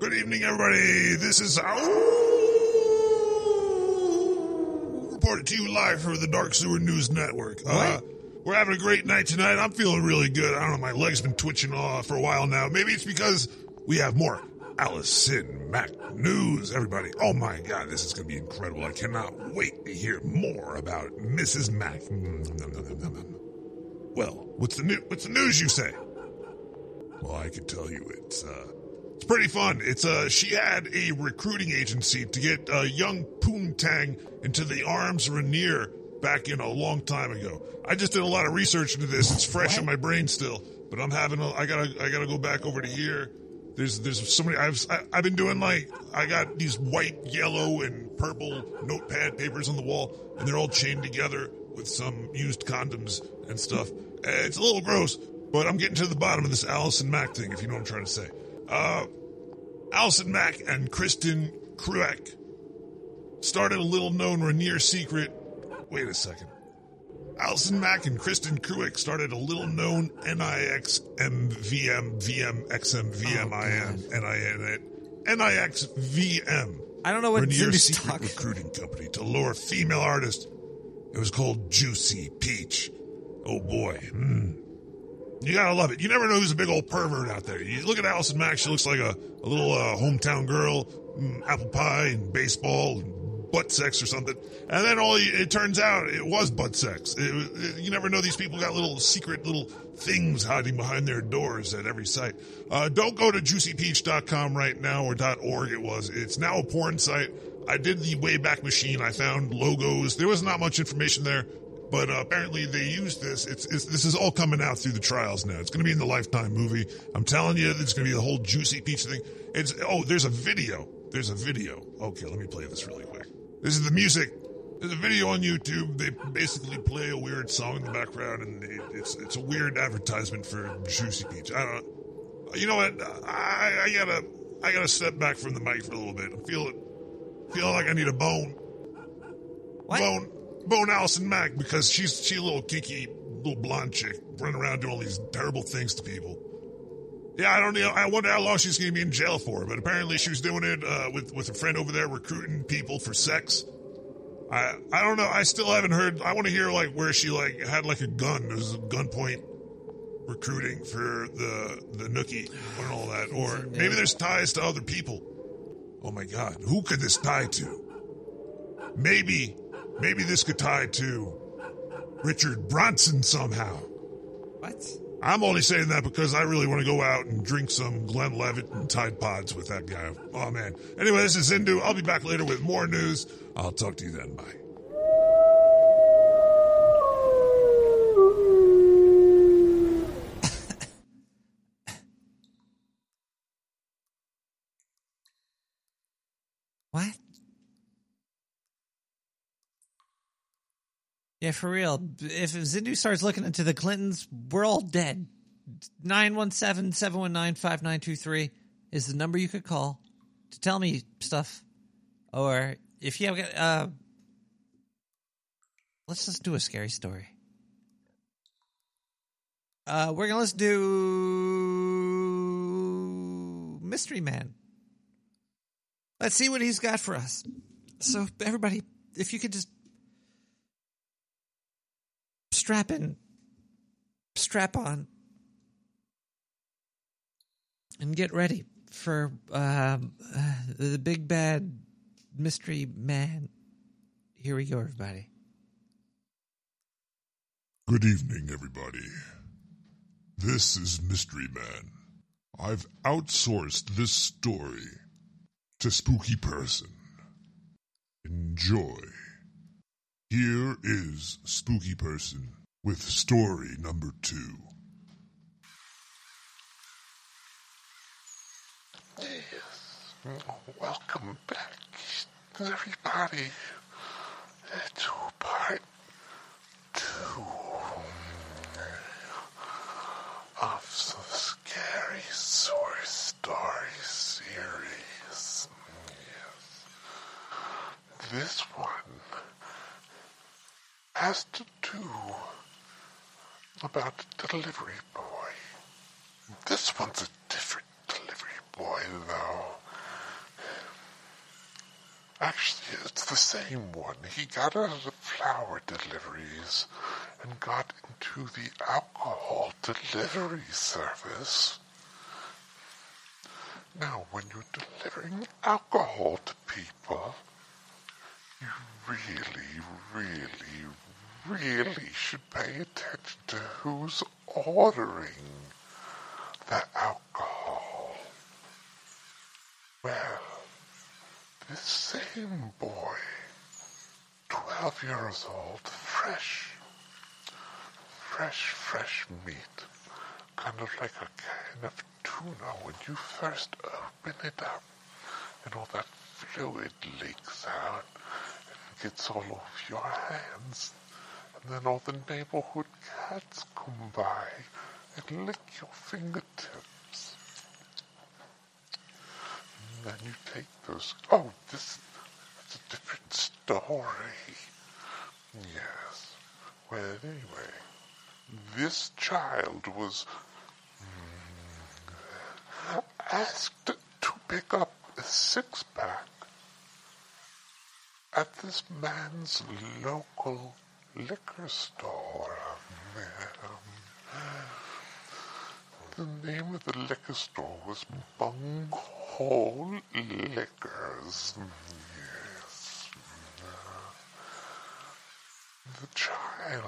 Good evening, everybody. This is our reported to you live from the Dark Sewer News Network. Uh, we're having a great night tonight. I'm feeling really good. I don't know, my legs been twitching uh, for a while now. Maybe it's because we have more Allison Mack news. Everybody, oh my God, this is going to be incredible. I cannot wait to hear more about Mrs. Mack. Nom, nom, nom, nom, nom. Well, what's the new? What's the news you say? Well, I can tell you it's uh, it's pretty fun. It's uh, she had a recruiting agency to get uh, young Poontang into the arms of Raniere back in a long time ago. I just did a lot of research into this. It's fresh in my brain still, but I'm having a, I gotta I gotta go back over to here. There's there's so many. I've I, I've been doing like I got these white, yellow, and purple notepad papers on the wall, and they're all chained together with some used condoms and stuff. Uh, It's a little gross, but I'm getting to the bottom of this Allison Mack thing, if you know what I'm trying to say. Uh, Allison Mack and Kristin Kreuk started a little known Raniere secret. Wait a second. Allison Mack and Kristin Kreuk started a little known NIX MVM VM XM VMIN NIN NIX VM. I don't know what Zindu's secret talking- recruiting company to lure female artists. It was called Juicy Peach. Oh boy. Mm. You gotta love it. You never know who's a big old pervert out there. You look at Allison Mack, she looks like a, a little uh, hometown girl, mm, apple pie and baseball and butt sex or something. And then all it turns out it was butt sex. It, it- you never know these people got little secret little things hiding behind their doors at every site. Uh, don't go to juicypeach.com right now or .org it was. It's now a porn site. I did the Wayback Machine. I found logos. There was not much information there, but uh, apparently they used this. It's, it's this is all coming out through the trials now. It's going to be in the Lifetime movie. I'm telling you, it's going to be the whole Juicy Peach thing. It's oh, there's a video. There's a video. Okay, let me play this really quick. This is the music. There's a video on YouTube. They basically play a weird song in the background, and it, it's it's a weird advertisement for Juicy Peach. I don't. You know what? I, I gotta I gotta step back from the mic for a little bit. I'm feeling feeling like I need a bone. Bone bone Allison Mack because she's she a little kinky little blonde chick running around doing all these terrible things to people. Yeah, I don't know. I wonder how long she's going to be in jail for, but apparently she was doing it uh, with with a friend over there recruiting people for sex. I I don't know. I still haven't heard. I want to hear like where she like had like a gun. There was a gunpoint recruiting for the the nookie and all that, or maybe there's ties to other people. Oh my God, who could this tie to? Maybe, maybe this could tie to Richard Branson somehow. What? I'm only saying that because I really want to go out and drink some Glenlivet and Tide Pods with that guy. Oh man. Anyway, this is Zindu. I'll be back later with more news. I'll talk to you then. Bye. What? Yeah, for real. If Zindu starts looking into the Clintons, we're all dead. 917 719 5923 is the number you could call to tell me stuff. Or if you have, uh, let's just do a scary story. Uh, we're gonna let's do Mystery Man. Let's see what he's got for us. So, everybody, if you could just strap in, strap on, and get ready for um, uh, the big bad mystery man. Here we go, everybody. Good evening, everybody. This is Mystery Man. I've outsourced this story to Spooky Person. Enjoy. Here is Spooky Person with story number two. Yes. Welcome back, everybody, to part two of the Scary Source Story series. Yes. This one has to do about a delivery boy. This one's a different delivery boy, though. Actually, it's the same one. He got out of the flower deliveries and got into the alcohol delivery service. Now, when you're delivering alcohol to people, you really, really, really should pay attention to who's ordering the alcohol. Well, this same boy, 12 years old, fresh, fresh, fresh meat, kind of like a can of tuna when you first open it up and all that fluid leaks out and gets all over your hands. Then all the neighborhood cats come by and lick your fingertips. And then you take those. Oh, this is a different story. Yes. Well, anyway, this child was mm, asked to pick up a six pack at this man's local liquor store. The name of the liquor store was Bunghole Liquors. Yes. The child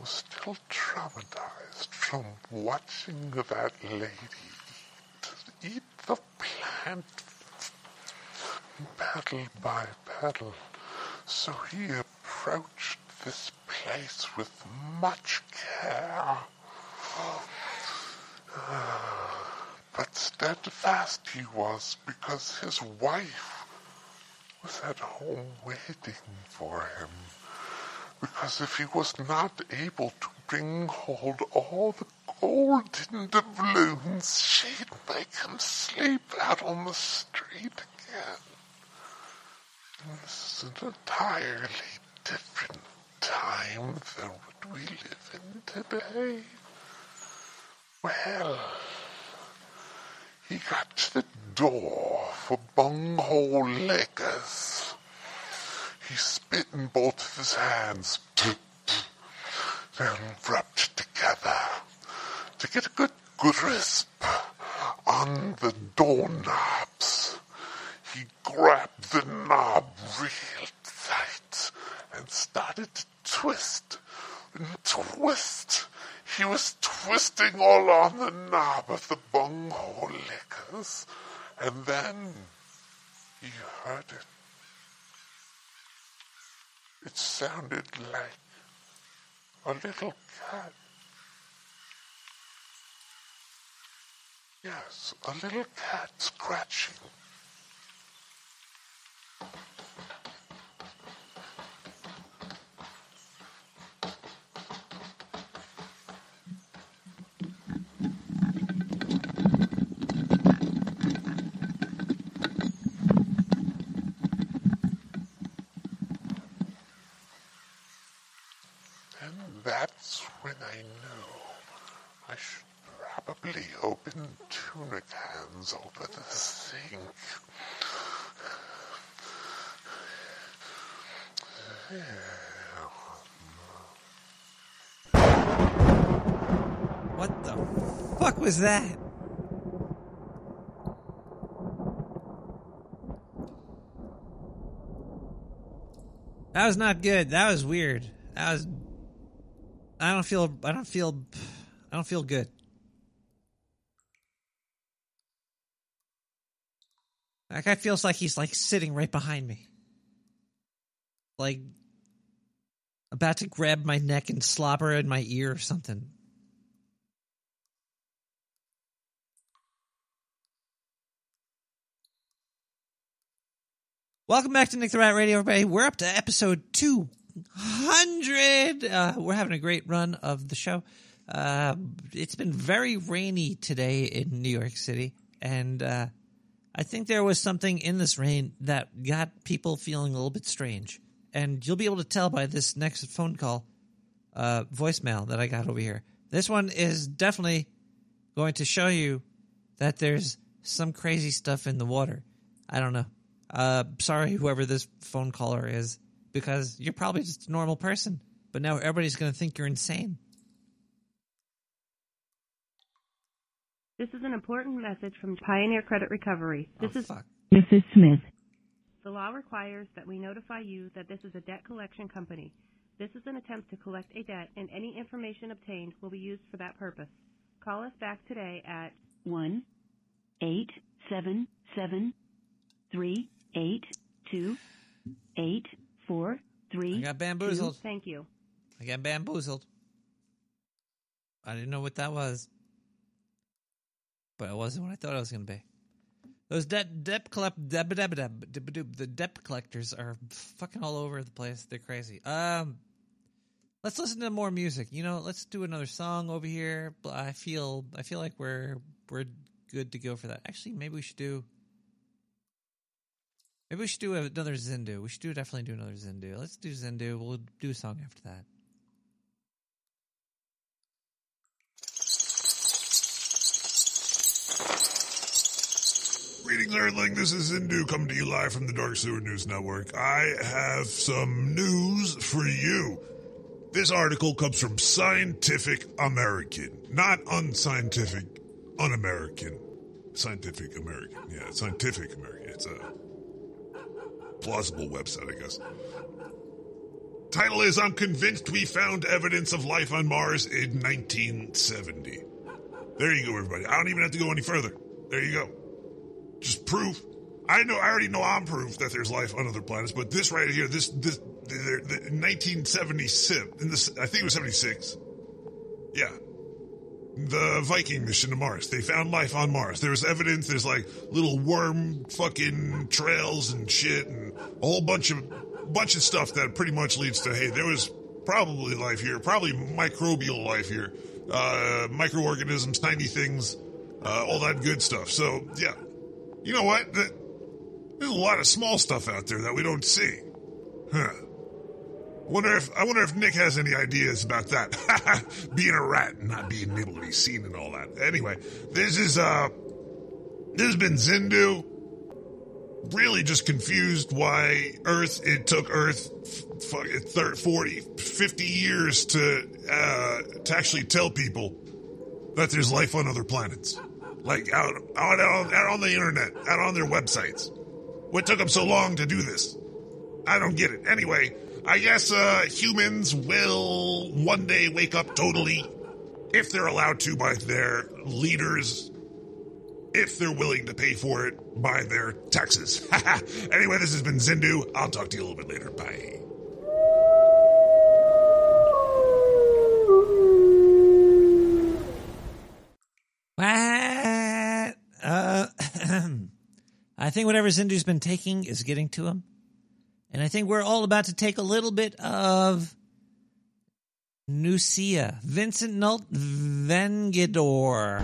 was still traumatized from watching that lady eat the plant petal by petal, so he approached this place with much care. But steadfast he was because his wife was at home waiting for him. Because if he was not able to bring hold all the gold golden doubloons, she'd make him sleep out on the street again. This is entirely different time than what we live in today. Well, he got to the door for bunghole liquors. He spit in both of his hands, then rubbed together to get a good grasp on the doorknobs. He grabbed the knob real and started to twist and twist. He was twisting all on the knob of the bunghole liquors, and then he heard it. It sounded like a little cat. Yes, a little cat scratching. And that's when I knew I should probably open tuna cans over the sink. What the fuck was that? That was not good. That was weird. That was. I don't feel. I don't feel. I don't feel good. That guy feels like he's like sitting right behind me, like about to grab my neck and slobber in my ear or something. Welcome back to Nick the Rat Radio, everybody. We're up to episode 200. Uh, we're having a great run of the show. Uh, it's been very rainy today in New York City, and uh, I think there was something in this rain that got people feeling a little bit strange. And you'll be able to tell by this next phone call, uh, voicemail that I got over here. This one is definitely going to show you that there's some crazy stuff in the water. I don't know. Uh, sorry, whoever this phone caller is, because you're probably just a normal person. But now everybody's going to think you're insane. This is an important message from Pioneer Credit Recovery. This is Mrs. Smith. the law requires that we notify you that this is a debt collection company. This is an attempt to collect a debt, and any information obtained will be used for that purpose. Call us back today at One eight seven seven three eight two eight four three. I got bamboozled. Thank you. I got bamboozled. I didn't know what that was, but it wasn't what I thought it was going to be. Those debt debt collect deb, deb, deb, the debt collectors are fucking all over the place. They're crazy. Um, let's listen to more music. You know, let's do another song over here. I feel I feel like we're we're good to go for that. Actually, maybe we should do. Maybe we should do another Zindu. We should do definitely do another Zindu. Let's do Zindu. We'll do a song after that. Greetings, Earthling. This is Zindu coming to you live from the Dark Sewer News Network. I have some news for you. This article comes from Scientific American, not unscientific, un-American. Scientific American. Yeah, Scientific American. It's a plausible website, I guess. Title is I'm convinced we found evidence of life on Mars in 1970. There you go, everybody. I don't even have to go any further. There you go. Just proof I know. I already know I'm proof that there's life on other planets, but this right here, this this the, the, in 1976, in this I think it was 76. Yeah, the Viking mission to Mars. They found life on Mars. There's evidence. There's like little worm fucking trails and shit, and a whole bunch of bunch of stuff that pretty much leads to hey, there was probably life here, probably microbial life here, uh, microorganisms, tiny things, uh, all that good stuff. So yeah, you know what? There's a lot of small stuff out there that we don't see. Huh. Wonder if I wonder if Nick has any ideas about that. [LAUGHS] being a rat and not being able to be seen and all that. Anyway, this is uh this has been Zindu. Really just confused why Earth it took Earth fuck, 30, 40, 50 years to uh to actually tell people that there's life on other planets. Like out out, out, out on the internet, out on their websites. What took them so long to do this? I don't get it. Anyway, I guess uh, humans will one day wake up totally, if they're allowed to by their leaders, if they're willing to pay for it by their taxes. [LAUGHS] anyway, this has been Zindu. I'll talk to you a little bit later. Bye. What? Uh, [CLEARS THROAT] I think whatever Zindu's been taking is getting to him. And I think we're all about to take a little bit of Nucia, Vincent Nult Vengidor.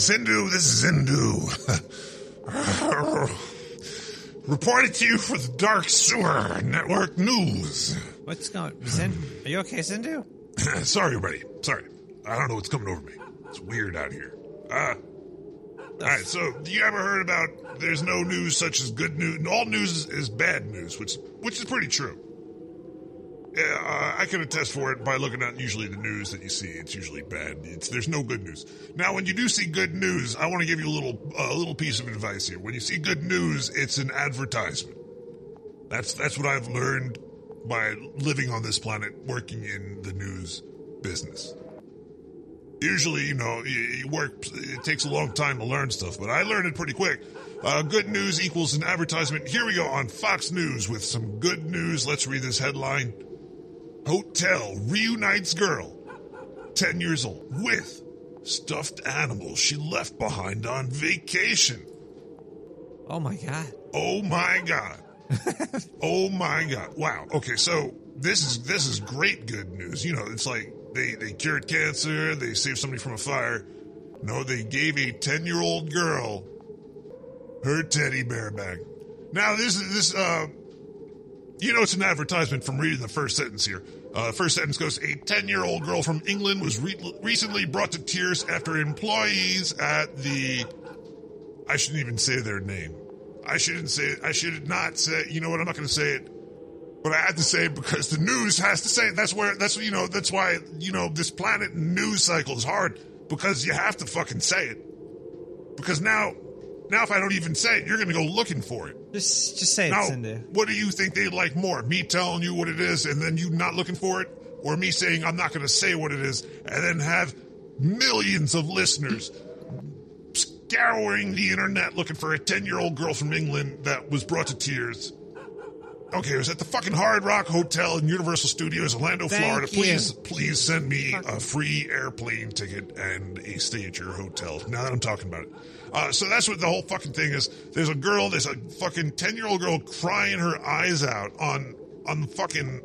Zindu. This is Zindu. [LAUGHS] Reporting to you for the Dark Sewer Network News. What's going? Zen, are you okay, Zindu? [CLEARS THROAT] Sorry, everybody. Sorry. I don't know what's coming over me. It's weird out here. Uh, all right. So, you ever heard about? There's no news such as good news. All news is, is bad news, which which is pretty true. Yeah, uh, I can attest for it by looking at usually the news that you see. It's usually bad. It's there's no good news. Now, when you do see good news, I want to give you a little a little piece of advice here. When you see good news, it's an advertisement. That's that's what I've learned by living on this planet, working in the news business. Usually, you know, you, you work. It takes a long time to learn stuff, but I learned it pretty quick. Uh, good news equals an advertisement. Here we go on Fox News with some good news. Let's read this headline. Hotel reunites girl, 10 years old, with stuffed animals she left behind on vacation. Oh my god. Oh my god. [LAUGHS] oh my god. Wow. Okay, so this is this is great good news. You know, it's like they they cured cancer, they saved somebody from a fire. No, they gave a 10-year-old girl her teddy bear back. Now this is this uh you know it's an advertisement from reading the first sentence here. Uh, first sentence goes: A ten-year-old girl from England was re- recently brought to tears after employees at the. I shouldn't even say their name. I shouldn't say it. I should not say. You know what? I'm not going to say it. But I had to say it because the news has to say it. That's where. That's you know. That's why you know this planet news cycle is hard because you have to fucking say it. Because now, now if I don't even say it, you're going to go looking for it. Just just say it, Now, Zindu. what do you think they'd like more? Me telling you what it is and then you not looking for it? Or me saying I'm not going to say what it is and then have millions of listeners scouring the internet looking for a 10 year old girl from England that was brought to tears? Okay, it was at the fucking Hard Rock Hotel in Universal Studios, Orlando, Thank Florida. you. Please, please send me a free airplane ticket and a stay at your hotel. Now that I'm talking about it. Uh, so that's what the whole fucking thing is. There's a girl, there's a fucking 10 year old girl crying her eyes out on, on fucking,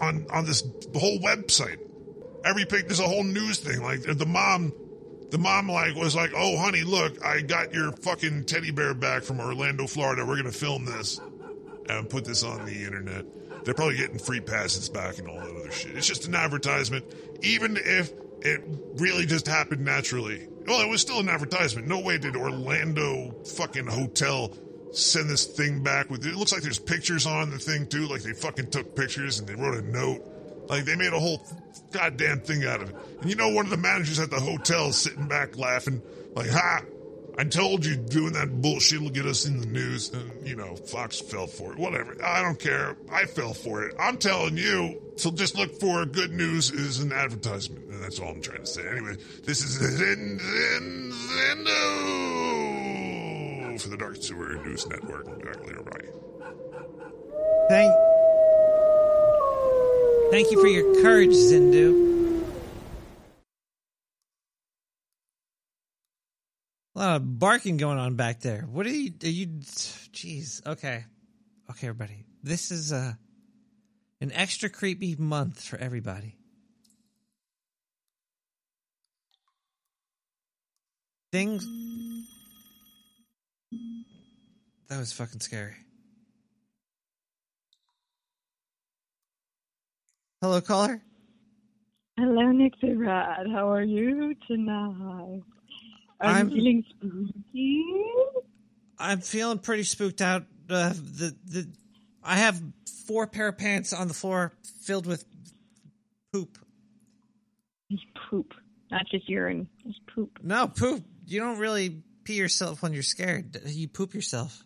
on, on this whole website. Every pic, there's a whole news thing. Like the mom, the mom like was like, "Oh, honey, look, I got your fucking teddy bear back from Orlando, Florida. We're gonna film this and put this on the internet." They're probably getting free passes back and all that other shit. It's just an advertisement, even if it really just happened naturally. Well, it was still an advertisement. No way did Orlando fucking hotel send this thing back with it. looks like there's pictures on the thing too. Like they fucking took pictures and they wrote a note. Like they made a whole goddamn thing out of it. And you know, one of the managers at the hotel sitting back laughing, like, "Ha! I told you doing that bullshit will get us in the news." And you know, Fox fell for it. Whatever. I don't care. I fell for it. I'm telling you. So just look for good news is an advertisement, that's all I'm trying to say. Anyway, this is Zin Zin for the Dark Sewer News Network. Exactly right. Thank, thank you for your courage, Zindu. A lot of barking going on back there. What are you? Are you? Jeez. Okay. Okay, everybody. This is uh, an extra creepy month for everybody. Things. That was fucking scary. Hello, caller. Hello, Nick the Rat. How are you tonight? Are I'm- you feeling spooky? I'm feeling pretty spooked out. Uh, the the I have four pair of pants on the floor filled with poop. It's poop, not just urine. It's poop. No poop. You don't really pee yourself when you're scared. You poop yourself.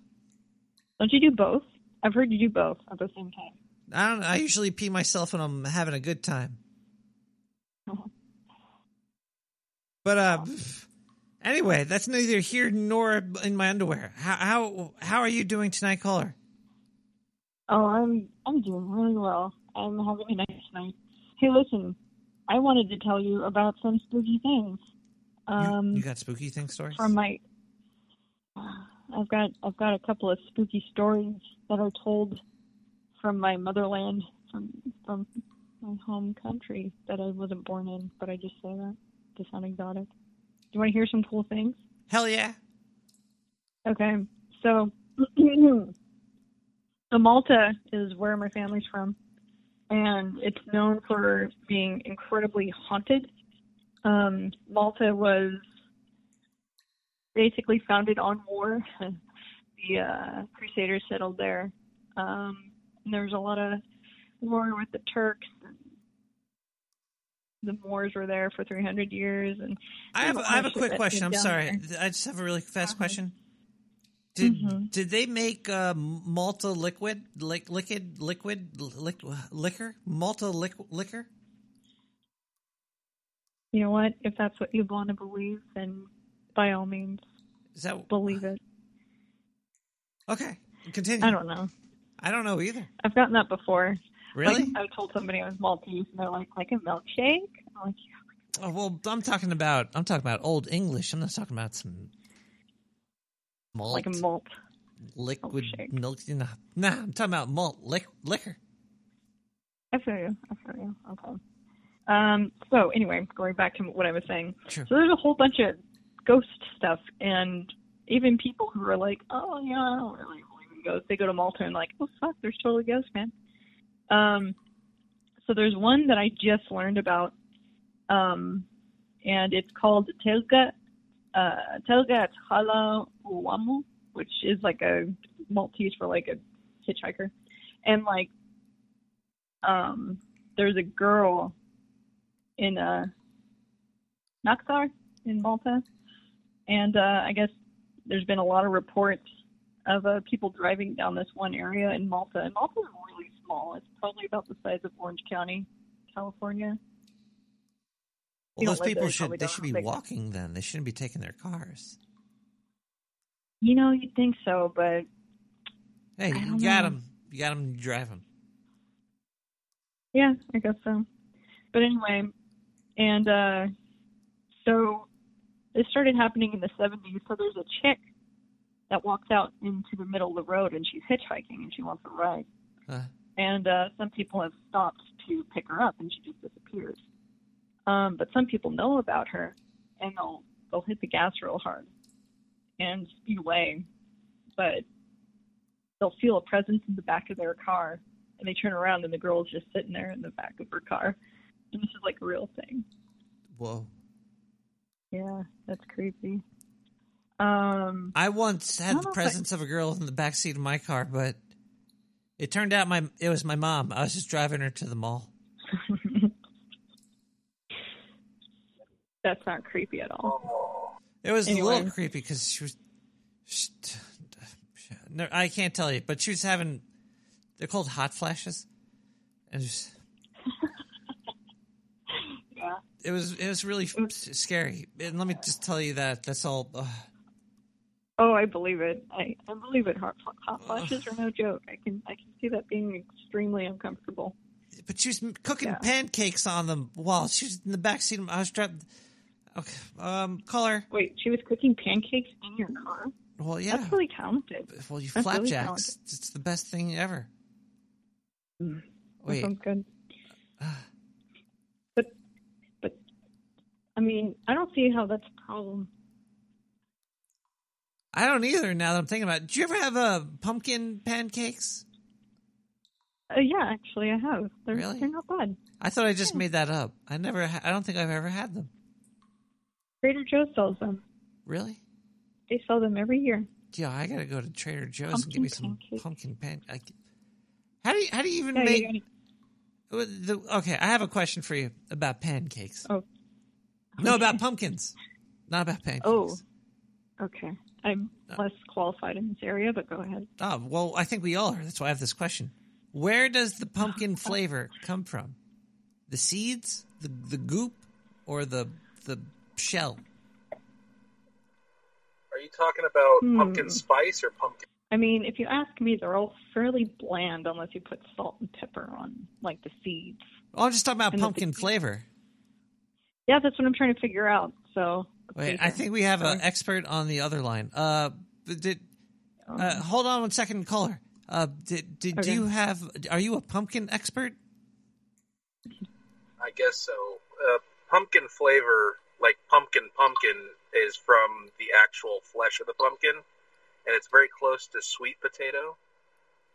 Don't you do both? I've heard you do both at the same time. I don't. I usually pee myself when I'm having a good time. [LAUGHS] But uh, anyway, that's neither here nor in my underwear. How how how are you doing tonight, caller? Oh, I'm I'm doing really well. I'm having a nice night. Hey, listen, I wanted to tell you about some spooky things. Um, You got spooky thing stories? from my I've got I've got a couple of spooky stories that are told from my motherland from from my home country that I wasn't born in, but I just say that to sound exotic. Do you want to hear some cool things? Hell yeah. Okay, so [CLEARS THROAT] so Malta is where my family's from, and it's known for being incredibly haunted. Um, Malta was basically founded on war. [LAUGHS] the uh, Crusaders settled there. Um, and there was a lot of war with the Turks. The Moors were there for 300 years, and I have, there's I have a lot of shit quick question. I'm sorry. there. I just have a really fast question. Did Mhm. did they make uh, Malta liquid, lick, liquid, liquid, lick, liquor, Malta lick, liquor? You know what? If that's what you want to believe, then by all means, Is that believe it. Okay, continue. I don't know. I don't know either. I've gotten that before. Really? Like, I told somebody I was Maltese, and they're like, like a milkshake. I'm like, Oh, well, I'm talking about I'm talking about old English. I'm not talking about some malt, like a malt. liquid milk. Nah, nah, I'm talking about malt lic- liquor. I feel you. I feel you. Okay. Um. So anyway, going back to what I was saying. Sure. So there's a whole bunch of ghost stuff, and even people who are like, "Oh yeah, I don't really believe in ghosts," they go to Malta and like, "Oh fuck, there's totally ghosts, man." Um. So there's one that I just learned about, um, and it's called Telga, uh, Telga Hala Uamu, which is like a Maltese for like a hitchhiker, and like um, there's a girl in uh, Naxxar in Malta, and uh, I guess there's been a lot of reports of uh, people driving down this one area in Malta. And Malta is really small; it's probably about the size of Orange County, California. Well, those people there, should they should be walking then. They shouldn't be taking their cars. You know, you'd think so, but Hey, you got know. them. You got them. You drive them. Yeah, I guess so. But anyway, and uh so this started happening in the 70s. So there's a chick that walks out into the middle of the road and she's hitchhiking and she wants a ride. Uh, And uh some people have stopped to pick her up and she just disappears. Um but some people know about her and they'll they'll hit the gas real hard and speed away. But they'll feel a presence in the back of their car and they turn around and the girl's just sitting there in the back of her car. And this is like a real thing. whoa! Yeah, that's creepy. Um I once had don't the if I- presence of a girl in the back seat of my car, but it turned out my it was my mom. I was just driving her to the mall. [LAUGHS] that's not creepy at all. It was a little creepy because she was. She, no, I can't tell you, but she was having. They're called hot flashes, and it was, it was it was really scary. And let me just tell you that that's all. Uh, Oh, I believe it. I, I believe it. Hot, hot flashes are no joke. I can I can see that being extremely uncomfortable. but she was cooking pancakes on them while she was in the back seat. of- I was driving. Okay, um, call her. Wait, she was cooking pancakes in your car? Well, yeah. That's really talented. Well, you That's really flapjacks. talented. it's the best thing ever. That Wait, sounds good. But but I mean, I don't see how that's a problem. I don't either. Now that I'm thinking about it, did you ever have uh, pumpkin pancakes? Uh, yeah, actually, I have. They're Really? they're not bad. I thought I just made that up. I never. Ha- I don't think I've ever had them. Trader Joe's sells them. Really? They sell them every year. Yeah, I gotta go to Trader Joe's and Pumpkin give me some pumpkin pan. I, how do you how do you even Yeah, make? the, okay, I have a question for you about pancakes. Oh. No, about pumpkins, not about pancakes. Oh, okay. I'm less qualified in this area, but go ahead. Oh, well, I think we all are. That's why I have this question. Where does the pumpkin [LAUGHS] flavor come from? The seeds, the the goop, or the the shell? Are you talking about Hmm. pumpkin spice or pumpkin? I mean, if you ask me, they're all fairly bland unless you put salt and pepper on, like the seeds. Oh, I'm just talking about And the- pumpkin flavor. Yeah, that's what I'm trying to figure out. So, Wait, I think we have an expert on the other line. Uh, did uh, hold on one second, caller. Uh, did did Okay. you have? Are you a pumpkin expert? I guess so. Uh, pumpkin flavor, like pumpkin pumpkin, is from the actual flesh of the pumpkin, and it's very close to sweet potato.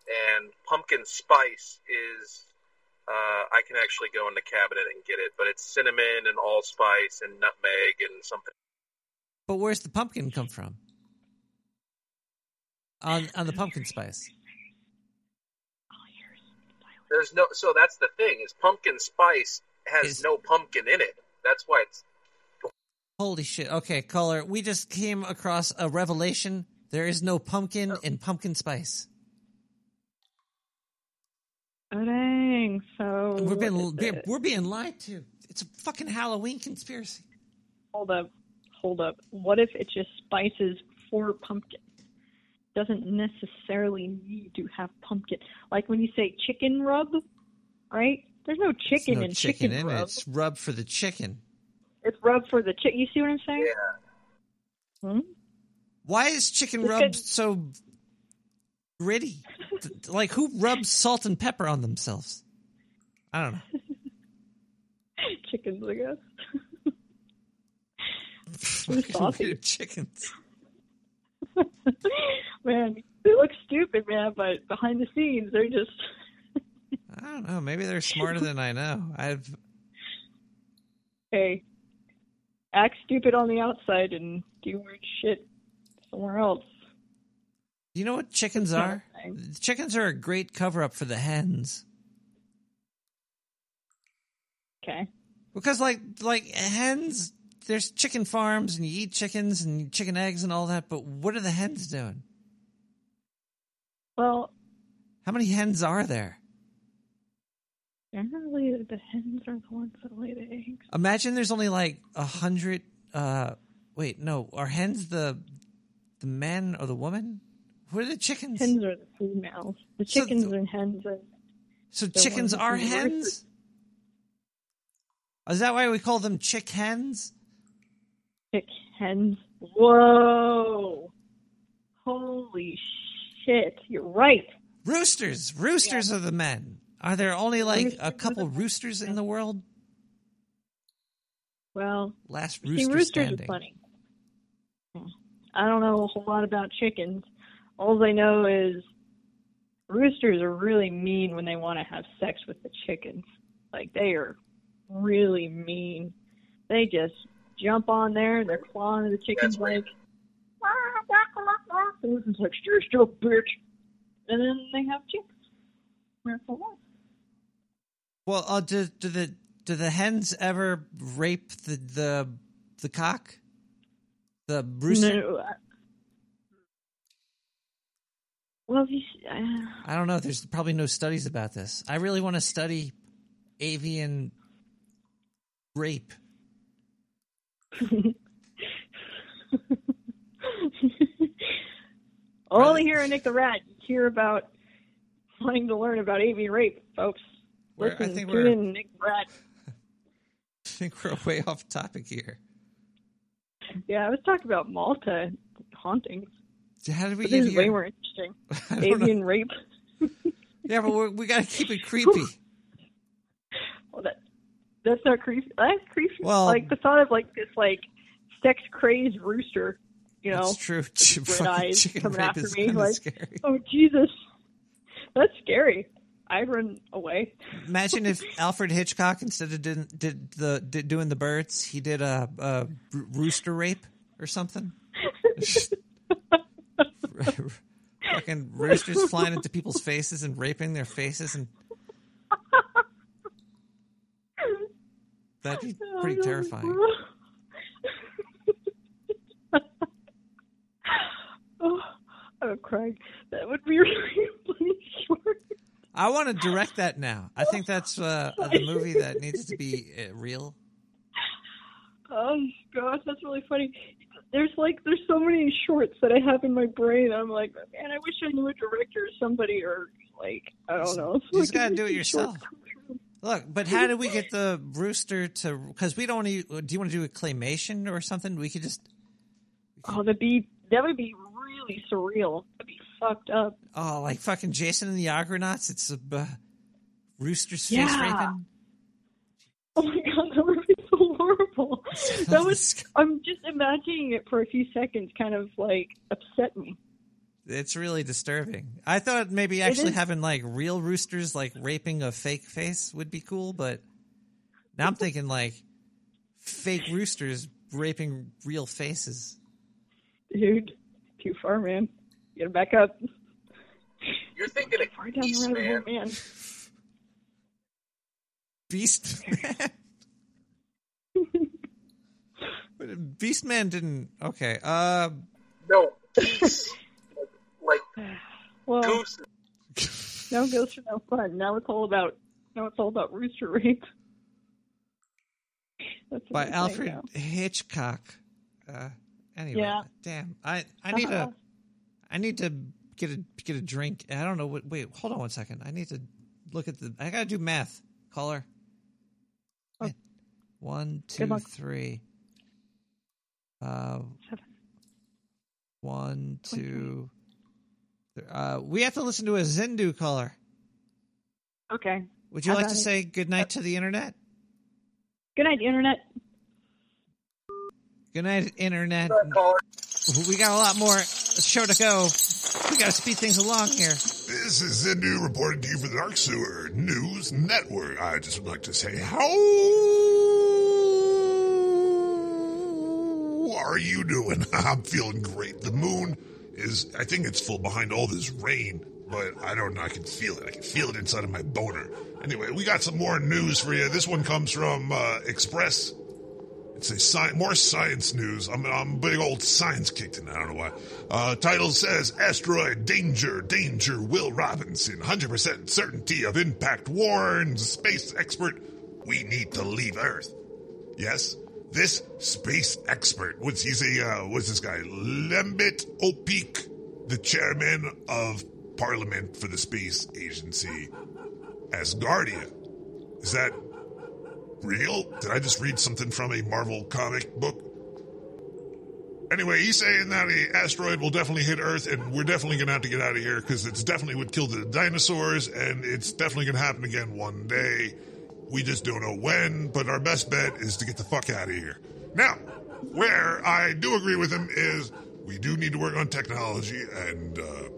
And pumpkin spice is, uh, I can actually go in the cabinet and get it, but it's cinnamon and allspice and nutmeg and something. But where's the pumpkin come from? On on the pumpkin spice. There's no, so that's the thing is pumpkin spice has no pumpkin in it. That's why it's Holy shit. Okay, caller, we just came across a revelation. There is no pumpkin in pumpkin spice. Oh, dang. So We're being we're, we're being lied to. It's a fucking Halloween conspiracy. hold up, hold up. What if it just spices for pumpkin? Doesn't necessarily need to have pumpkin. Like when you say chicken rub, right? There's no chicken no in chicken, chicken, in it. rub. It's rub for the chicken. It's rub for the chicken. You see what I'm saying? Yeah. Hmm? Why is chicken It's rub good. so gritty? Like who rubs salt and pepper on themselves? I don't know. [LAUGHS] Chickens, I guess. [LAUGHS] Fucking saucy. weird chickens. [LAUGHS] man, they look stupid, man, but behind the scenes, they're just. I don't know. Maybe they're smarter than I know. I've hey, act stupid on the outside and do weird shit somewhere else. You know what chickens are? Chickens are a great cover up for the hens. Okay. Because like like hens, there's chicken farms and you eat chickens and chicken eggs and all that, but what are the hens doing? Well, How many hens are there? generally the hens are the ones that lay the eggs. Imagine there's only like a hundred uh wait, no, are hens the the man or the woman? What are the chickens? Hens are the females. The So chickens and hens are. So chickens are hens? Oh, is that why we call them chick hens? Chick hens. Whoa! Holy shit! You're right. Roosters. Roosters are the men. Are there only like a couple roosters in the world? Well, Last see, rooster roosters standing. are funny. I don't know a whole lot about chickens. All I know is roosters are really mean when they want to have sex with the chickens. Like they are really mean. They just jump on there and they're clawing the chicken's like, and it's like, you're still bitch. And then they have chickens. Where for what? Well, uh, do do the do the hens ever rape the the the cock? The rooster? No, I- well, you, uh, I don't know. There's probably no studies about this. I really want to study avian rape. Only here in Nick the Rat, you hear about wanting to learn about avian rape, folks. We're- I Listen, think tune we're- in, Nick the Rat. [LAUGHS] I think we're way off topic here. Yeah, I was talking about Malta hauntings. How did we But get this is way more interesting. [LAUGHS] I don't know. Rape. [LAUGHS] Yeah, but we got to keep it creepy. [LAUGHS] Well, that that's not creepy. That's creepy. Well- like the thought of like this like sex crazed rooster, you know, That's true. with red eyes coming after me. Like, scary. oh Jesus, that's scary. I'd run away. Imagine if Alfred Hitchcock, instead of did, did the did doing the birds, he did a, a rooster rape or something. [LAUGHS] Fucking roosters flying into people's faces and raping their faces, and that'd be pretty terrifying. [LAUGHS] oh, I'm crying. That would be [LAUGHS] really funny. Short. I want to direct that now. I think that's uh, the movie that needs to be uh, real. Oh gosh, that's really funny. There's like there's so many shorts that I have in my brain. I'm like, man, I wish I knew a director or somebody or like I don't know. You just Like, got to do it yourself. Look, but how did we get the rooster to? Because we don't. Do you want to do a claymation or something? We could just. Oh, that'd be that would be really surreal. That'd be fucked up. Oh, like fucking Jason and the Argonauts. It's a uh, rooster's face Yeah. raping. Oh my god, that would be so horrible. disgraceful. That was. I'm just imagining it for a few seconds. Kind of like upset me. It's really disturbing. I thought maybe actually having like real roosters like raping a fake face would be cool, but now I'm thinking like fake roosters raping real faces. Dude, too far, man. Get gotta back up. You're thinking of Far down the road, hole, man. Beast Man. Beast Man didn't. Okay. Uh, No, geese. like Well, gooses. no ghosts are no fun. Now it's all about. Now it's all about rooster rape. That's what by Alfred. Hitchcock. Uh, anyway, Yeah. damn. I I need Uh-huh. a I need to get a get a drink. I don't know what. Wait, hold on one second. I need to look at the. I gotta do math. Caller. Man. One, two, luck. three. Uh, one, two. Uh, we have to listen to a Zindu caller. Okay. Would you How like to it? say good night to the internet? Good night, internet. Good night, internet. We got a lot more show to go. We got to speed things along here. This is Zindu reporting to you for the Dark Sewer News Network. I just would like to say, how are you doing? [LAUGHS] I'm feeling great. The moon is, I think it's full behind all this rain, but I don't know. I can feel it. I can feel it inside of my boner. Anyway, we got some more news for you. This one comes from uh, Express. It's a sci- more science news. I'm, I'm a big old science kick tonight. I don't know why. Uh, title says Asteroid Danger, Danger, Will Robinson. 100% certainty of impact warns space expert. We need to leave Earth. Yes, this space expert. What's he's a, uh, what's this guy? Lembit Opik, the chairman of Parliament for the Space Agency. Asgardia. Is that real? Did I just read something from a Marvel comic book? Anyway, he's saying that a asteroid will definitely hit Earth, and we're definitely gonna have to get out of here because it's definitely would kill the dinosaurs, and it's definitely gonna happen again one day. We just don't know when, but our best bet is to get the fuck out of here. Now, where I do agree with him is we do need to work on technology and uh,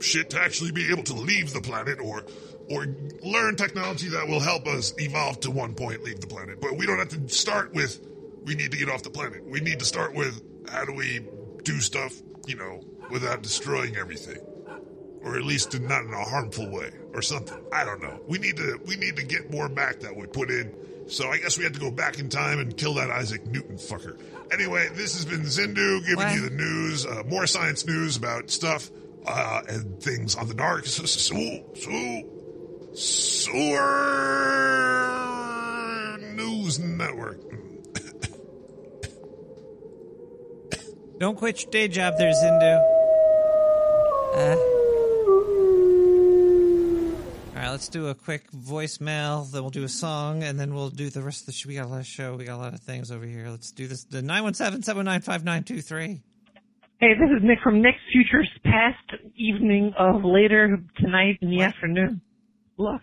shit to actually be able to leave the planet or or learn technology that will help us evolve to one point leave the planet. But we don't have to start with we need to get off the planet. We need to start with how do we do stuff, you know, without destroying everything. Or at least not in a harmful way or something. I don't know. We need to we need to get more back that we put in. So I guess we had to go back in time and kill that Isaac Newton fucker. Anyway, this has been Zindu giving you the news, uh, more science news about stuff uh, and things on the dark. So, so, so, Sewer News Network. Don't quit your day job there, Zindu. Uh, all right, let's do a quick voicemail. Then we'll do a song, and then we'll do the rest of the show. We got a lot of show. We got a lot of things over here. Let's do this. The 917-709-5923. Hey, this is Nick from Nick's Future's Past Evening of later tonight in the afternoon. Look,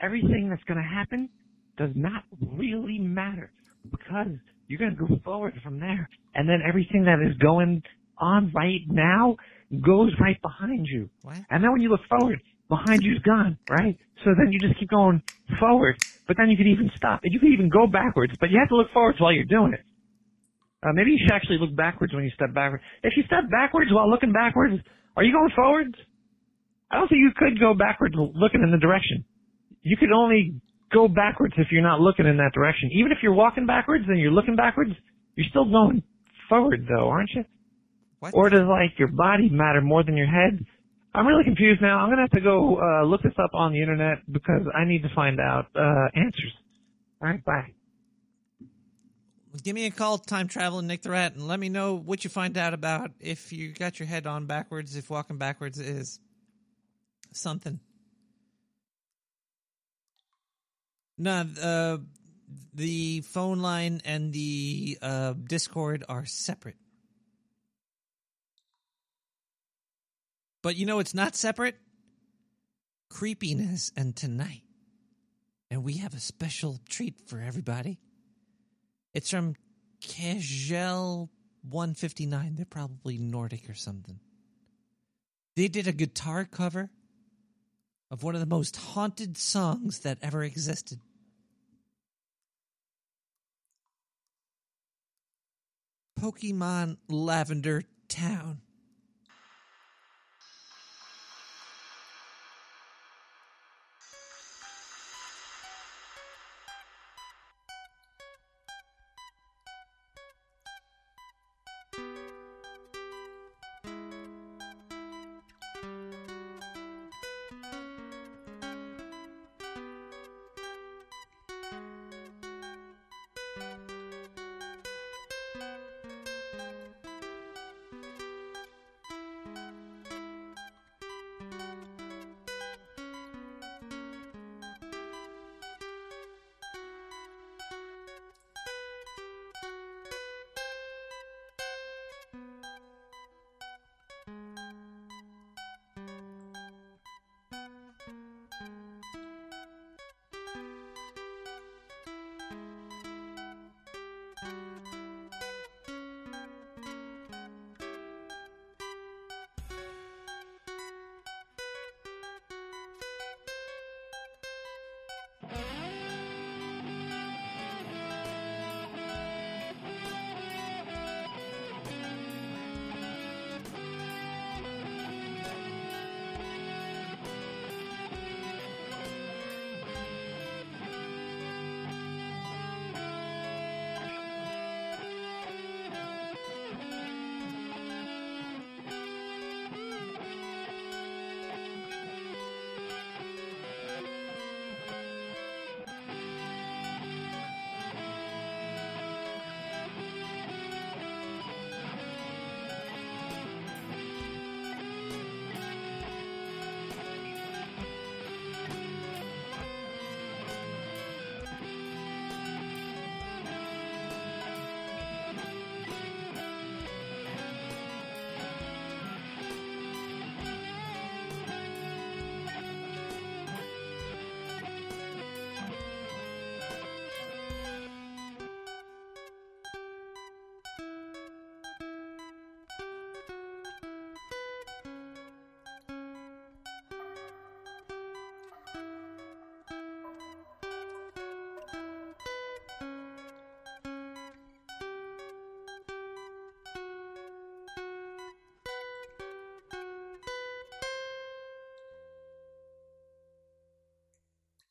everything that's going to happen does not really matter because you're going to go forward from there. And then everything that is going on right now goes right behind you. What? And then when you look forward, behind you's gone, right? So then you just keep going forward. But then you could even stop. And you could even go backwards, but you have to look forwards while you're doing it. Uh, maybe you should actually look backwards when you step backwards. If you step backwards while looking backwards, are you going forwards? I don't think you could go backwards looking in the direction. You could only go backwards if you're not looking in that direction. Even if you're walking backwards and you're looking backwards, you're still going forward though, aren't you? What? Or does like your body matter more than your head? I'm really confused now. I'm gonna have to go uh, look this up on the internet because I need to find out uh, answers. All right, bye. Give me a call, time traveling Nick the Rat, and let me know what you find out about if you got your head on backwards, if walking backwards is something. No, uh, the phone line and the uh, Discord are separate. But you know it's not separate? Creepiness and tonight. And we have a special treat for everybody. It's from Kagel 159. They're probably Nordic or something. They did a guitar cover of one of the most haunted songs that ever existed. Pokemon Lavender Town.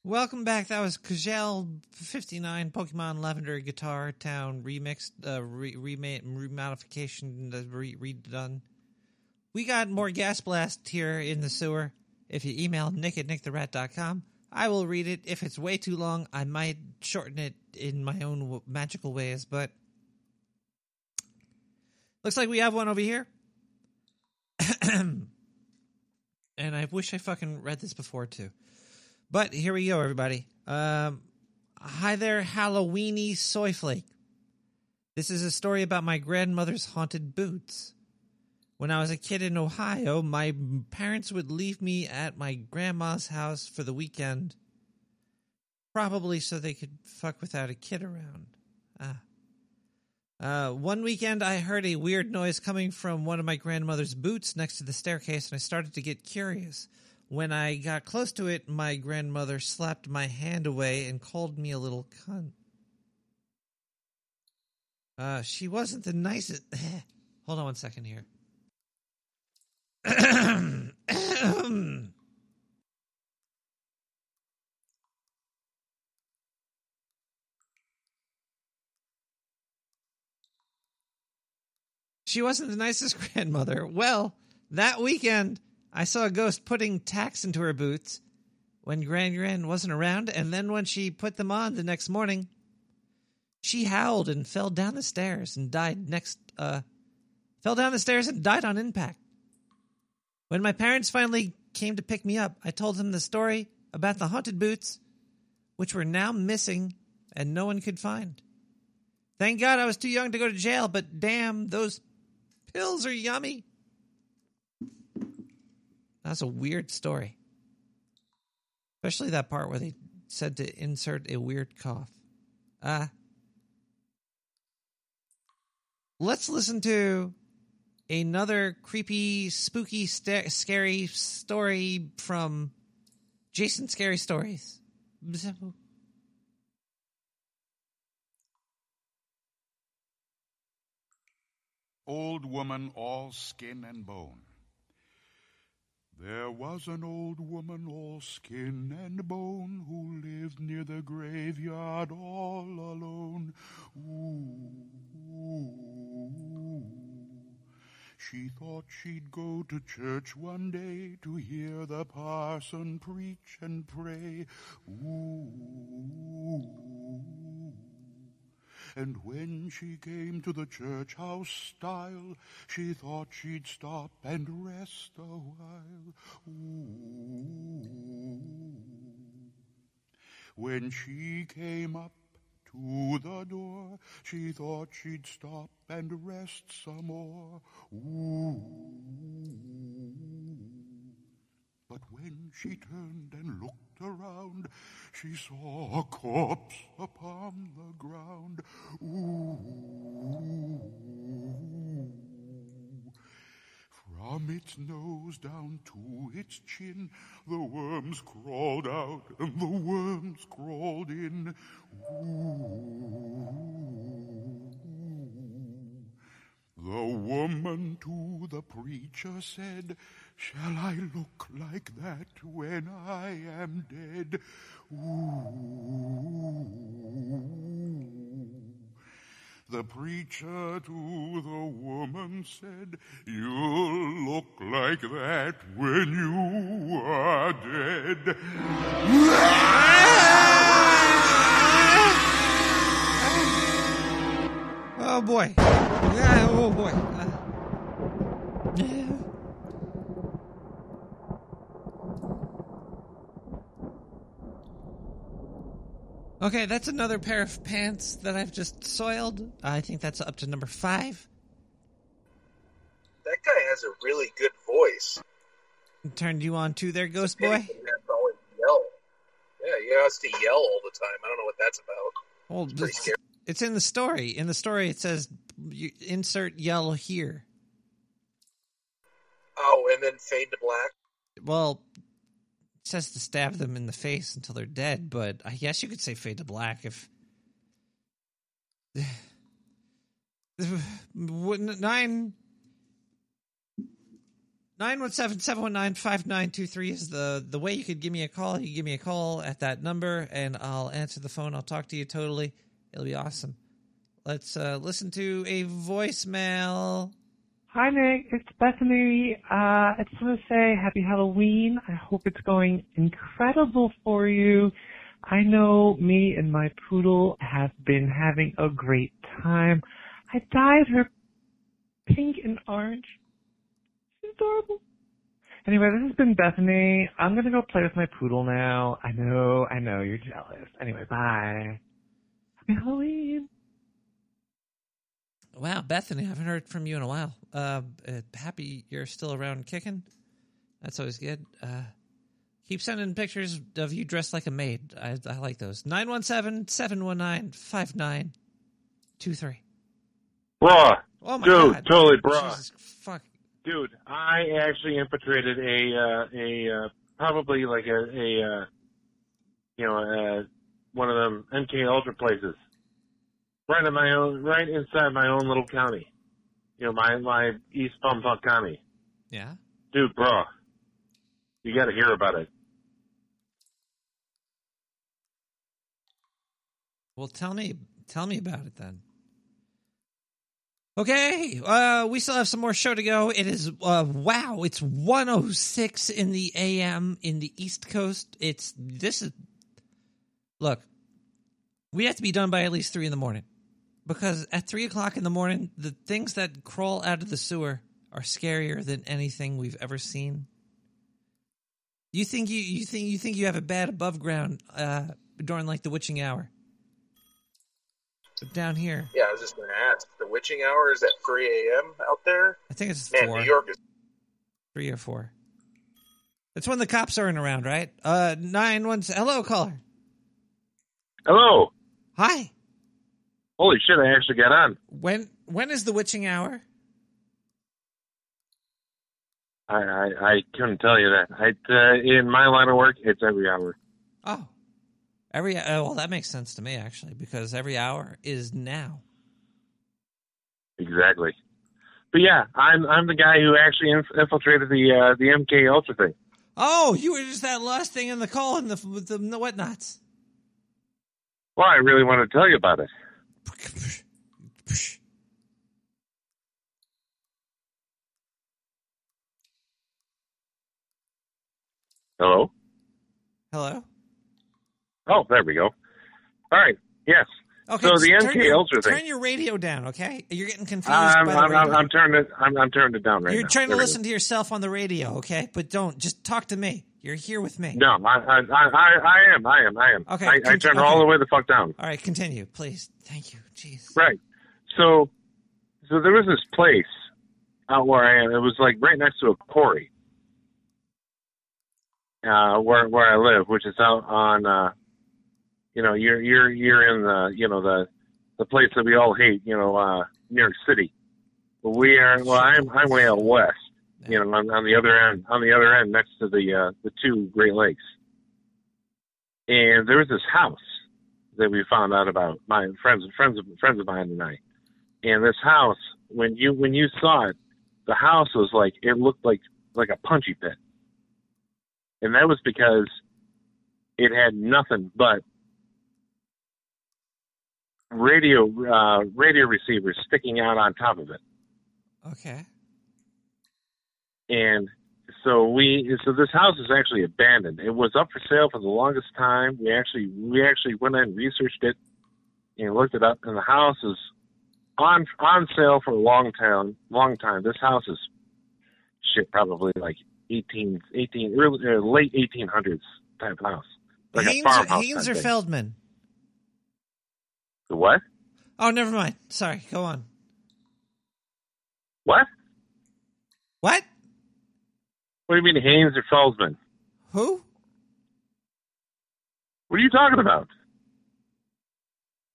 Welcome back. That was Kajal 59 Pokemon Lavender Guitar Town remixed, uh, re- remade, remodification, uh, re- redone. We got more Gas Blast here in the sewer. If you email nick at nicktherat.com, I will read it. If it's way too long, I might shorten it in my own w- magical ways, but looks like we have one over here. [CLEARS THROAT] and I wish I fucking read this before too. But here we go, everybody. Um, hi there, Halloweeny Soyflake. This is a story about my grandmother's haunted boots. When I was a kid in Ohio, my parents would leave me at my grandma's house for the weekend, probably so they could fuck without a kid around. Ah. Uh, one weekend, I heard a weird noise coming from one of my grandmother's boots next to the staircase, and I started to get curious. When I got close to it, my grandmother slapped my hand away and called me a little cunt. Uh, she wasn't the nicest. [LAUGHS] Hold on one second here. [COUGHS] she wasn't the nicest [LAUGHS] grandmother. Well, that weekend, I saw a ghost putting tacks into her boots when Gran Gran wasn't around, and then when she put them on the next morning, she howled and fell down the stairs and died next, uh, fell down the stairs and died on impact. When my parents finally came to pick me up, I told them the story about the haunted boots, which were now missing and no one could find. Thank God I was too young to go to jail, but damn, those pills are yummy. That's a weird story. Especially that part where they said to insert a weird cough. Ah. let's listen to another creepy, spooky, sta- scary story from Jason Scary Stories. Old woman, all skin and bone. There was an old woman, all skin and bone, who lived near the graveyard all alone. Ooh. She thought she'd go to church one day to hear the parson preach and pray. Ooh. And when she came to the church house stile, she thought she'd stop and rest a while. Ooh. When she came up to the door, she thought she'd stop and rest some more. Ooh. But when she turned and looked around, she saw a corpse upon the ground. Ooh. From its nose down to its chin, the worms crawled out and the worms crawled in. Ooh. The woman to the preacher said, Shall I look like that when I am dead? Ooh. The preacher to the woman said, You'll look like that when you are dead. Oh boy. Yeah, oh boy. Uh, yeah. Okay, that's another pair of pants that I've just soiled. I think that's up to number five. That guy has a really good voice. Turned you on to there, Ghost Boy? Yell. Yeah, he has to yell all the time. I don't know what that's about. Well, It's it's, it's in the story. In the story, it says insert yell here. Oh, and then fade to black. Well, says to stab them in the face until they're dead, but I guess you could say fade to black if. [SIGHS] Nine. 917-719-5923 is the, the way you could give me a call. You give me a call at that number, and I'll answer the phone. I'll talk to you totally. It'll be awesome. Let's uh, listen to a voicemail. Hi, Nick. It's Bethany. Uh, I just want to say happy Halloween. I hope it's going incredible for you. I know me and my poodle have been having a great time. I dyed her pink and orange. She's adorable. Anyway, this has been Bethany. I'm gonna go play with my poodle now. I know, I know, you're jealous. Anyway, bye. Happy Halloween. Wow, Bethany, I haven't heard from you in a while. Uh, uh, happy you're still around kicking. That's always good. Uh, keep sending pictures of you dressed like a maid. I, I like those. 917 719 5923. Bruh. Oh my Dude, God. totally bruh. Jesus fuck. Dude, I actually infiltrated a, uh, a, uh, probably like a, a, uh, you know, uh, one of them MK Ultra places. Right in my own, right inside my own little county. You know, my, my East Bumfuck County. Yeah. Dude, bro, You gotta hear about it. Well, tell me, tell me about it then. Okay, uh, we still have some more show to go. It is, uh, wow, it's 106 in the AM in the East Coast. It's, this is, look, we have to be done by at least three in the morning because at three o'clock in the morning, the things that crawl out of the sewer are scarier than anything we've ever seen. You think you, you think you think you have a bad above ground, uh, during like the witching hour. But down here, Yeah, I was just going to ask. The witching hour is at 3 a.m. out there? I think it's Man, four. New York is. three or four. That's when the cops aren't around, right? Uh, nine one. Hello, caller. Hello. Hi. Holy shit! I actually got on. When when is the witching hour? I I, I couldn't tell you that. I uh, in my line of work, it's every hour. Oh, every oh, well, that makes sense to me actually because every hour is now. Exactly. But yeah, I'm I'm the guy who actually infiltrated the uh, the MK Ultra thing. Oh, you were just that last thing in the call and the with the, the whatnots. Well, I really want to tell you about it. Hello. Hello. Oh, there we go. All right. Yes. Okay, so the turn MK your, thing. Turn your radio down, okay? You're getting confused I'm, by I'm, I'm. I'm turning it. I'm, I'm turning it down right You're now. trying to There listen to yourself on the radio, okay? But don't just talk to me. You're here with me. No, I, I, I, I am. I am. I am. Okay, I, I cont- turned all the way the fuck down. All right, continue, please. Thank you. Jeez. Right. So, so there was this place out where I am. It was like right next to a quarry. Uh, where where I live, which is out on, uh, you know, you're you're you're in the you know the the place that we all hate, you know, uh, New York City. But we are. Well, I'm I'm way out west. You know, on, on the other end, on the other end, next to the uh, the two Great Lakes. And there was this house that we found out about. My friends, and friends, of, friends of mine I. And this house, when you when you saw it, the house was like it looked like like a punchy pit, and that was because it had nothing but radio uh, radio receivers sticking out on top of it. Okay. and so we so this house is actually abandoned. It was up for sale for the longest time. We actually we actually went in and researched it and looked it up, and the house is on on sale for a long time. Long time. This house is shit, probably like 18, 18 early, uh, late eighteen hundreds type house, like a Haynes, farmhouse. Haynes type or thing. Feldman? The what? Oh, never mind. Sorry. Go on. What? What? What do you mean, Haynes or Feldman? Who? What are you talking about?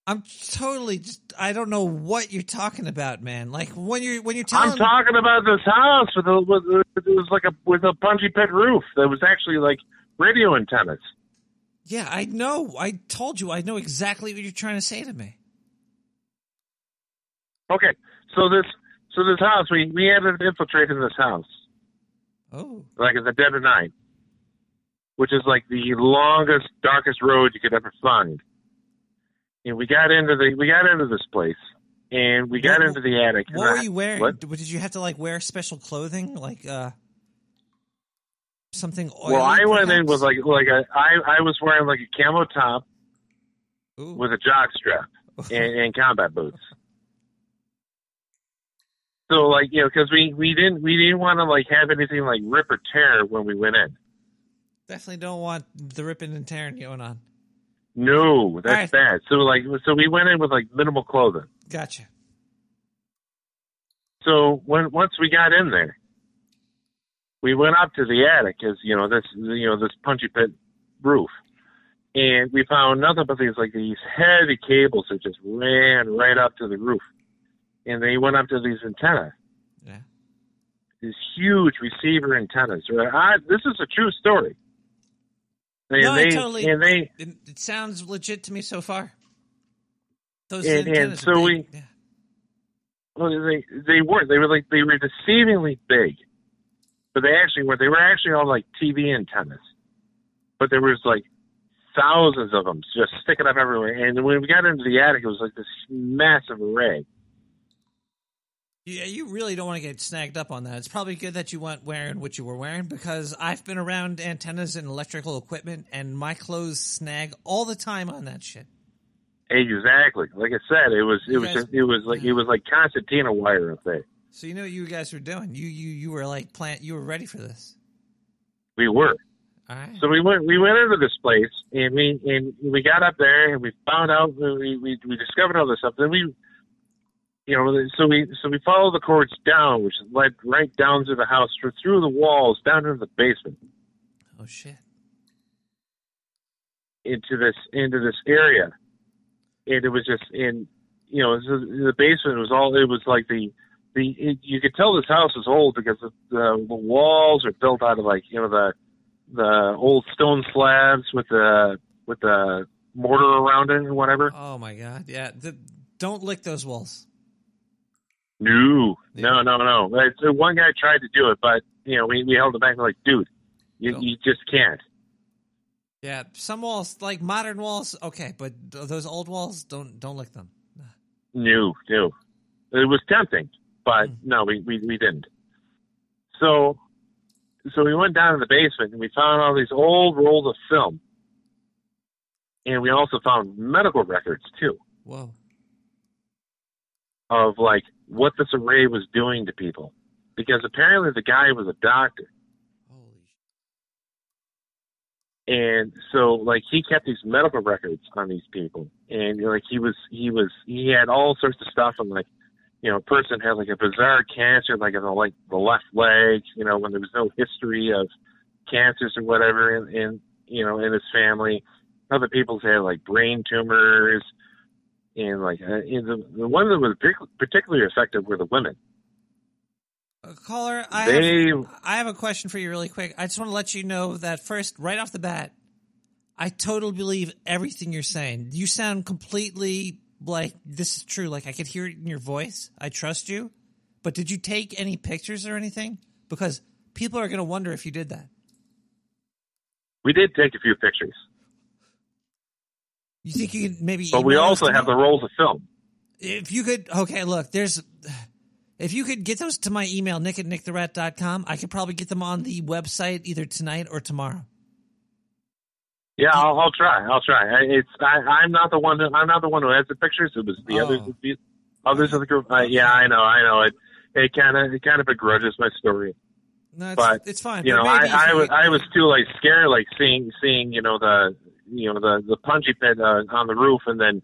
I'm totally just. I don't know what you're talking about, man. Like when you're when you're telling. I'm talking about this house with a with a, it was like a with a punchy pit roof that was actually like radio antennas. Yeah, I know. I told you. I know exactly what you're trying to say to me. Okay, so this so this house we we ended up infiltrating this house Oh. like at the dead of night, which is like the longest darkest road you could ever find. And we got into the we got into this place and we got What- into the attic. What were I- you wearing? What? Did you have to like wear special clothing, like uh, something? Oily, Well, I went in with like like a I I was wearing like a camo top with a jock strap [LAUGHS] and, and combat boots. So like you know because we we didn't we didn't want to like have anything like rip or tear when we went in. Definitely don't want the ripping and tearing going on. No, that's Alright. bad. So like so we went in with like minimal clothing. Gotcha. So when once we got in there, we went up to the attic because you know this you know this punchy pit roof, and we found nothing but these like these heavy cables that just ran right up to the roof, and they went up to these antennas. Yeah. These huge receiver antennas. Right? I, this is a true story. And no, they I totally. and they it, it sounds legit to me so far. Those and, and antennas are so big. we well they they weren't they were like they were deceivingly big but they actually were they were actually on like tv antennas. But there was like thousands of them just sticking up everywhere. And when we got into the attic it was like this massive array. Yeah, you really don't want to get snagged up on that. It's probably good that you weren't wearing what you were wearing because I've been around antennas and electrical equipment, and my clothes snag all the time on that shit. exactly. Like i said it was it You was guys- it was like it was like concertina wire up there So you know what you guys were doing. You you you were like plant. You were ready for this. we were All right. So we went we went into this place and we and we got up there and we found out we we, we discovered all this stuff. Then we you know so we so we followed the cords down, which led right down through the house, through through the walls, down into the basement, Oh shit. into this into this area, and it was just in you know, the basement was all. It was like the the. It, you could tell this house is old because the, the the walls are built out of like you know the the old stone slabs with the with the mortar around it or whatever. Oh my god! Yeah, the, don't lick those walls. No, no, no, no. Like, so one guy tried to do it, but you know, we we held him back. Like, dude, you you just can't. Yeah, some walls, like modern walls, okay, but those old walls, don't don't lick them. No, no. It was tempting, but mm. no, we, we we didn't. So, so we went down to the basement and we found all these old rolls of film, and we also found medical records too Whoa. of like what this array was doing to people, because apparently the guy was a doctor. Holy. And so like he kept these medical records on these people and like he was he was he had all sorts of stuff and like you know a person had like a bizarre cancer like in the like the left leg you know when there was no history of cancers or whatever in, in you know in his family other people's had like brain tumors and like uh, and the, the one that was particularly effective were the women Uh, caller, I They- have, I have a question for you, really quick. I just want to let you know that first, right off the bat, I totally believe everything you're saying. You sound completely like this is true. Like I could hear it in your voice. I trust you. But did you take any pictures or anything? Because people are going to wonder if you did that. we did take a few pictures You think you could maybe? but we also have me? the rolls of film If you could, okay, look, there's. If you could get those to my email, nick at nicktherat.com, I could probably get them on the website either tonight or tomorrow. Yeah, I'll, I'll try. I'll try. I, it's I, I'm not the one. Who, I'm not the one who has the pictures. It was the Oh. others. The others of the group. Uh, yeah, I know. I know. It it kind of it kind of begrudges my story. No, it's, but it's fine. You but know, I, I was I was too like scared, like seeing seeing you know the you know the the punchy pit uh, on the roof, and then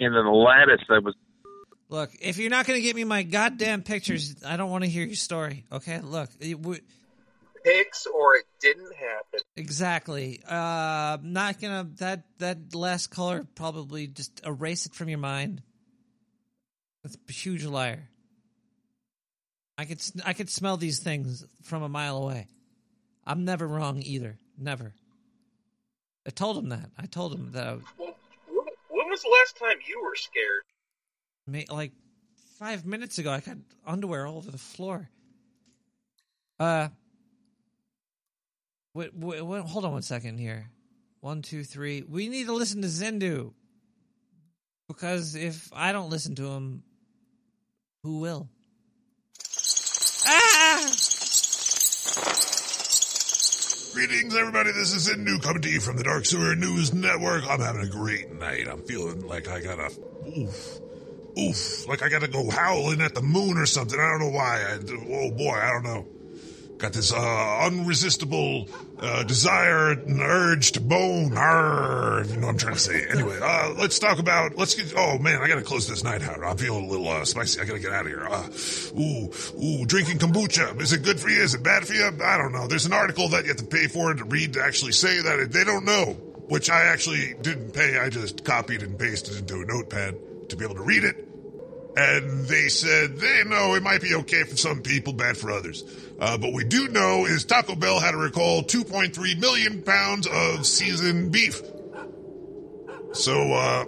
and then the lattice that was. Look, if you're not going to get me my goddamn pictures, I don't want to hear your story. Okay, look, it w- Pigs or it didn't happen. exactly. Uh, not gonna that that last color probably just erase it from your mind. That's a huge liar. I could s- I could smell these things from a mile away. I'm never wrong either. Never. I told him that. I told him that. I, Well, when, was the last time you were scared? ma- like five minutes ago, I got underwear all over the floor. Uh, wait, wait, wait, hold on one second here. One, two, three. We need to listen to Zendu because if I don't listen to him, who will? Ah! Greetings, everybody. This is Zindu coming to you from the Dark Sewer News Network. I'm having a great night. I'm feeling like I gotta, oof, oof, like I gotta go howling at the moon or something. I don't know why. I, oh boy, I don't know. Got this uh, unresistible uh, desire and urge to bone. Arr, you know what I'm trying to say. Anyway, uh, let's talk about. Let's get. Oh man, I gotta close this night out. I'm feeling a little uh, spicy. I gotta get out of here. Uh, ooh, ooh, drinking kombucha. Is it good for you? Is it bad for you? I don't know. There's an article that you have to pay for to read to actually say that it, they don't know, which I actually didn't pay. I just copied and pasted into a notepad to be able to read it and they said they know it might be okay for some people, bad for others. Uh, but we do know is Taco Bell had to recall 2.3 million pounds of seasoned beef. So uh,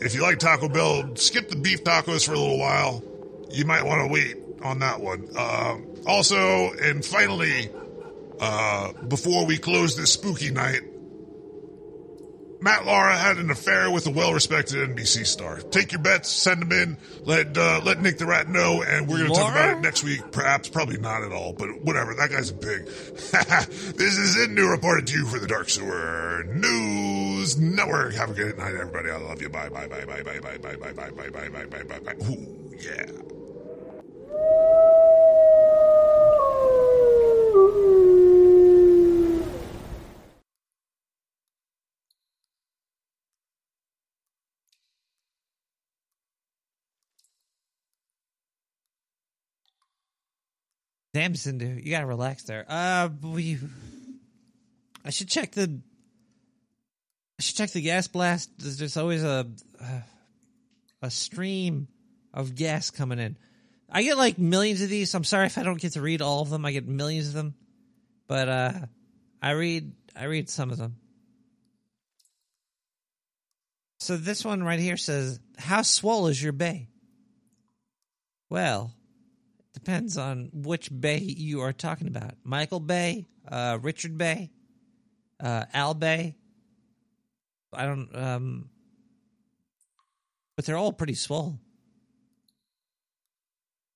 if you like Taco Bell, skip the beef tacos for a little while. You might want to wait on that one. Uh, also, and finally, uh, before we close this spooky night, Matt Lauer had an affair with a well-respected NBC star. Take your bets, send them in. Let uh, let Nick the Rat know, and we're going to talk about it next week. Perhaps, probably not at all, but whatever. That guy's a pig. this is Zindu reported to you for the Dark Sewer News Network. Have a good night, everybody. I love you. Bye, bye, bye, bye, bye, bye, bye, bye, bye, bye, bye, bye, bye, bye, bye. Ooh, yeah. Damn, Zindu, you gotta relax there. Uh, we. I should check the. I should check the gas blast. There's, there's always a. A stream of gas coming in. I get like millions of these. I'm sorry if I don't get to read all of them. I get millions of them, but uh, I read I read some of them. So this one right here says, "How swole is your bay?" Well, depends on which Bay you are talking about. Michael Bay, uh, Richard Bay, uh, Al Bay. I don't, um, but they're all pretty swole.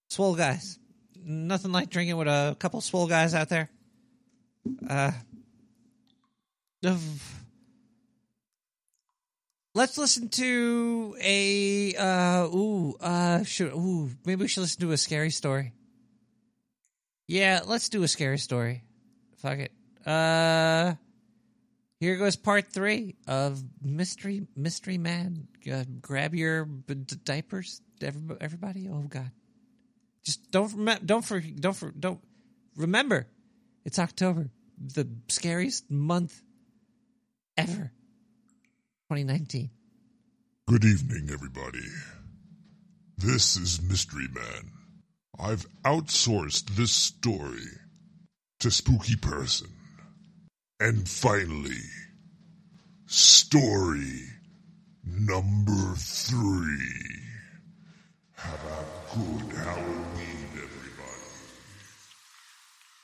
Swole guys. Nothing like drinking with a couple swole guys out there. Uh, let's listen to a uh ooh uh should ooh maybe we should listen to a scary story. Yeah, let's do a scary story. Fuck it. Uh here goes part 3 of Mystery Mystery Man. Uh, grab your b- d- diapers everybody. Oh god. Just don't remember don't for don't for don't remember it's October, the scariest month ever. 2019. Good evening, everybody. This is Mystery Man. I've outsourced this story to Spooky Person. And finally, story number three. Have a good Halloween,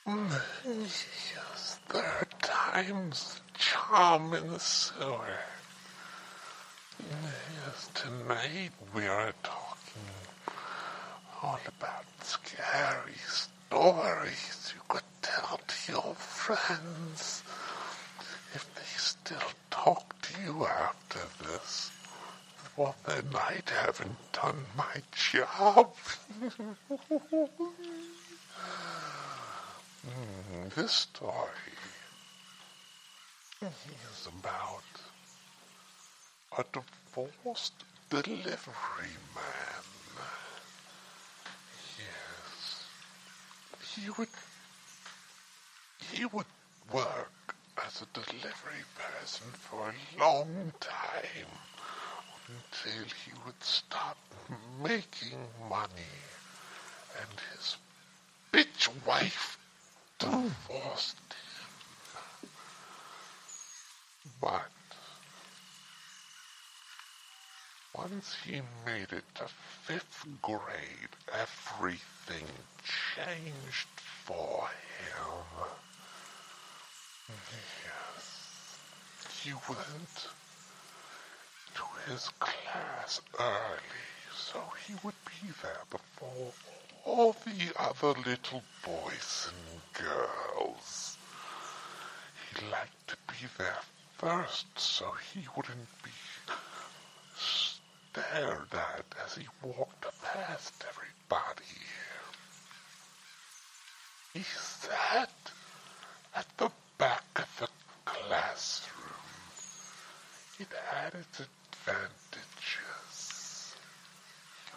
everybody. Yes, there are times charm in the sewer. Yes, tonight we are talking all about scary stories you could tell to your friends if they still talk to you after this. Well, then I haven't done my job. [LAUGHS] Hmm, this story is about a divorced delivery man. Yes. He would he would work as a delivery person for a long time until he would stop making money and his bitch wife divorced him. But once he made it to fifth grade, everything changed for him. Yes. He went to his class early, so he would be there before all the other little boys and girls. He liked to be there first, so he wouldn't be stared at as he walked past everybody. He sat at the back of the classroom. It had its advantages.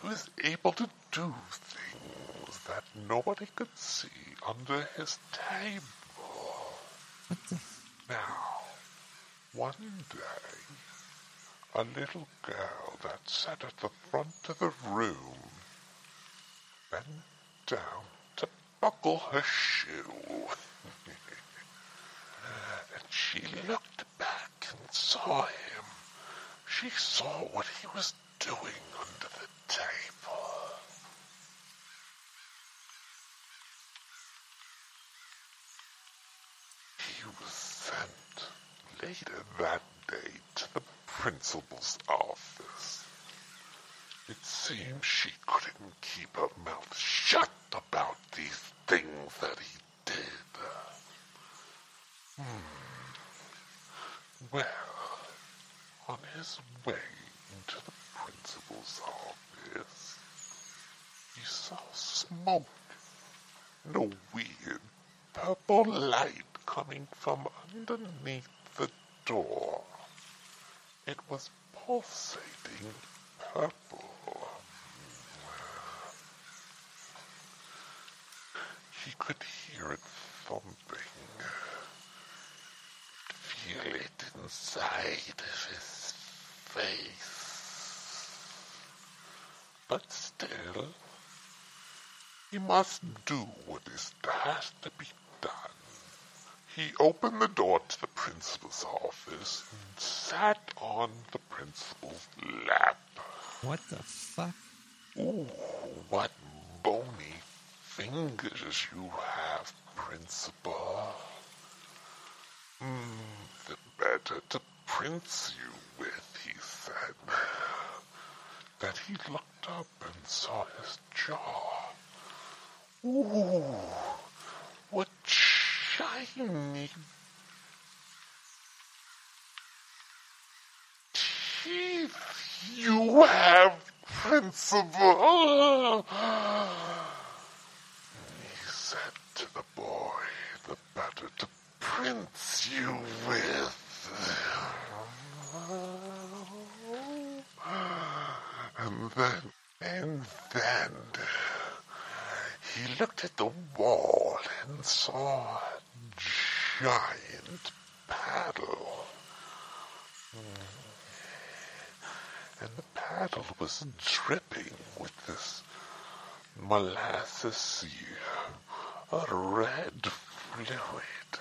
He was able to do things that nobody could see under his table. Now, one day, a little girl that sat at the front of the room bent down to buckle her shoe. [LAUGHS] and she looked back and saw him. She saw what he was doing under the table. He was sent later that day to the principal's office. It seems she couldn't keep her mouth shut about these things that he did. Hmm. Well, on his way into the principal's office, he saw smoke and a weird purple light coming from underneath the door. It was pulsating purple. He could hear it thumping. Feel it inside of his face. but still, he must do what is has to be. He opened the door to the principal's office and sat on the principal's lap. What the fuck? Ooh, what bony fingers you have, Principal. Mm, the better to prince you with, he said. That he looked up and saw his jaw. Ooh, shiny teeth you have, Principal. He said to the boy, the better to prince you with. And then, and then, he looked at the wall and saw a giant paddle. Hmm. And the paddle was dripping with this molasses a red fluid.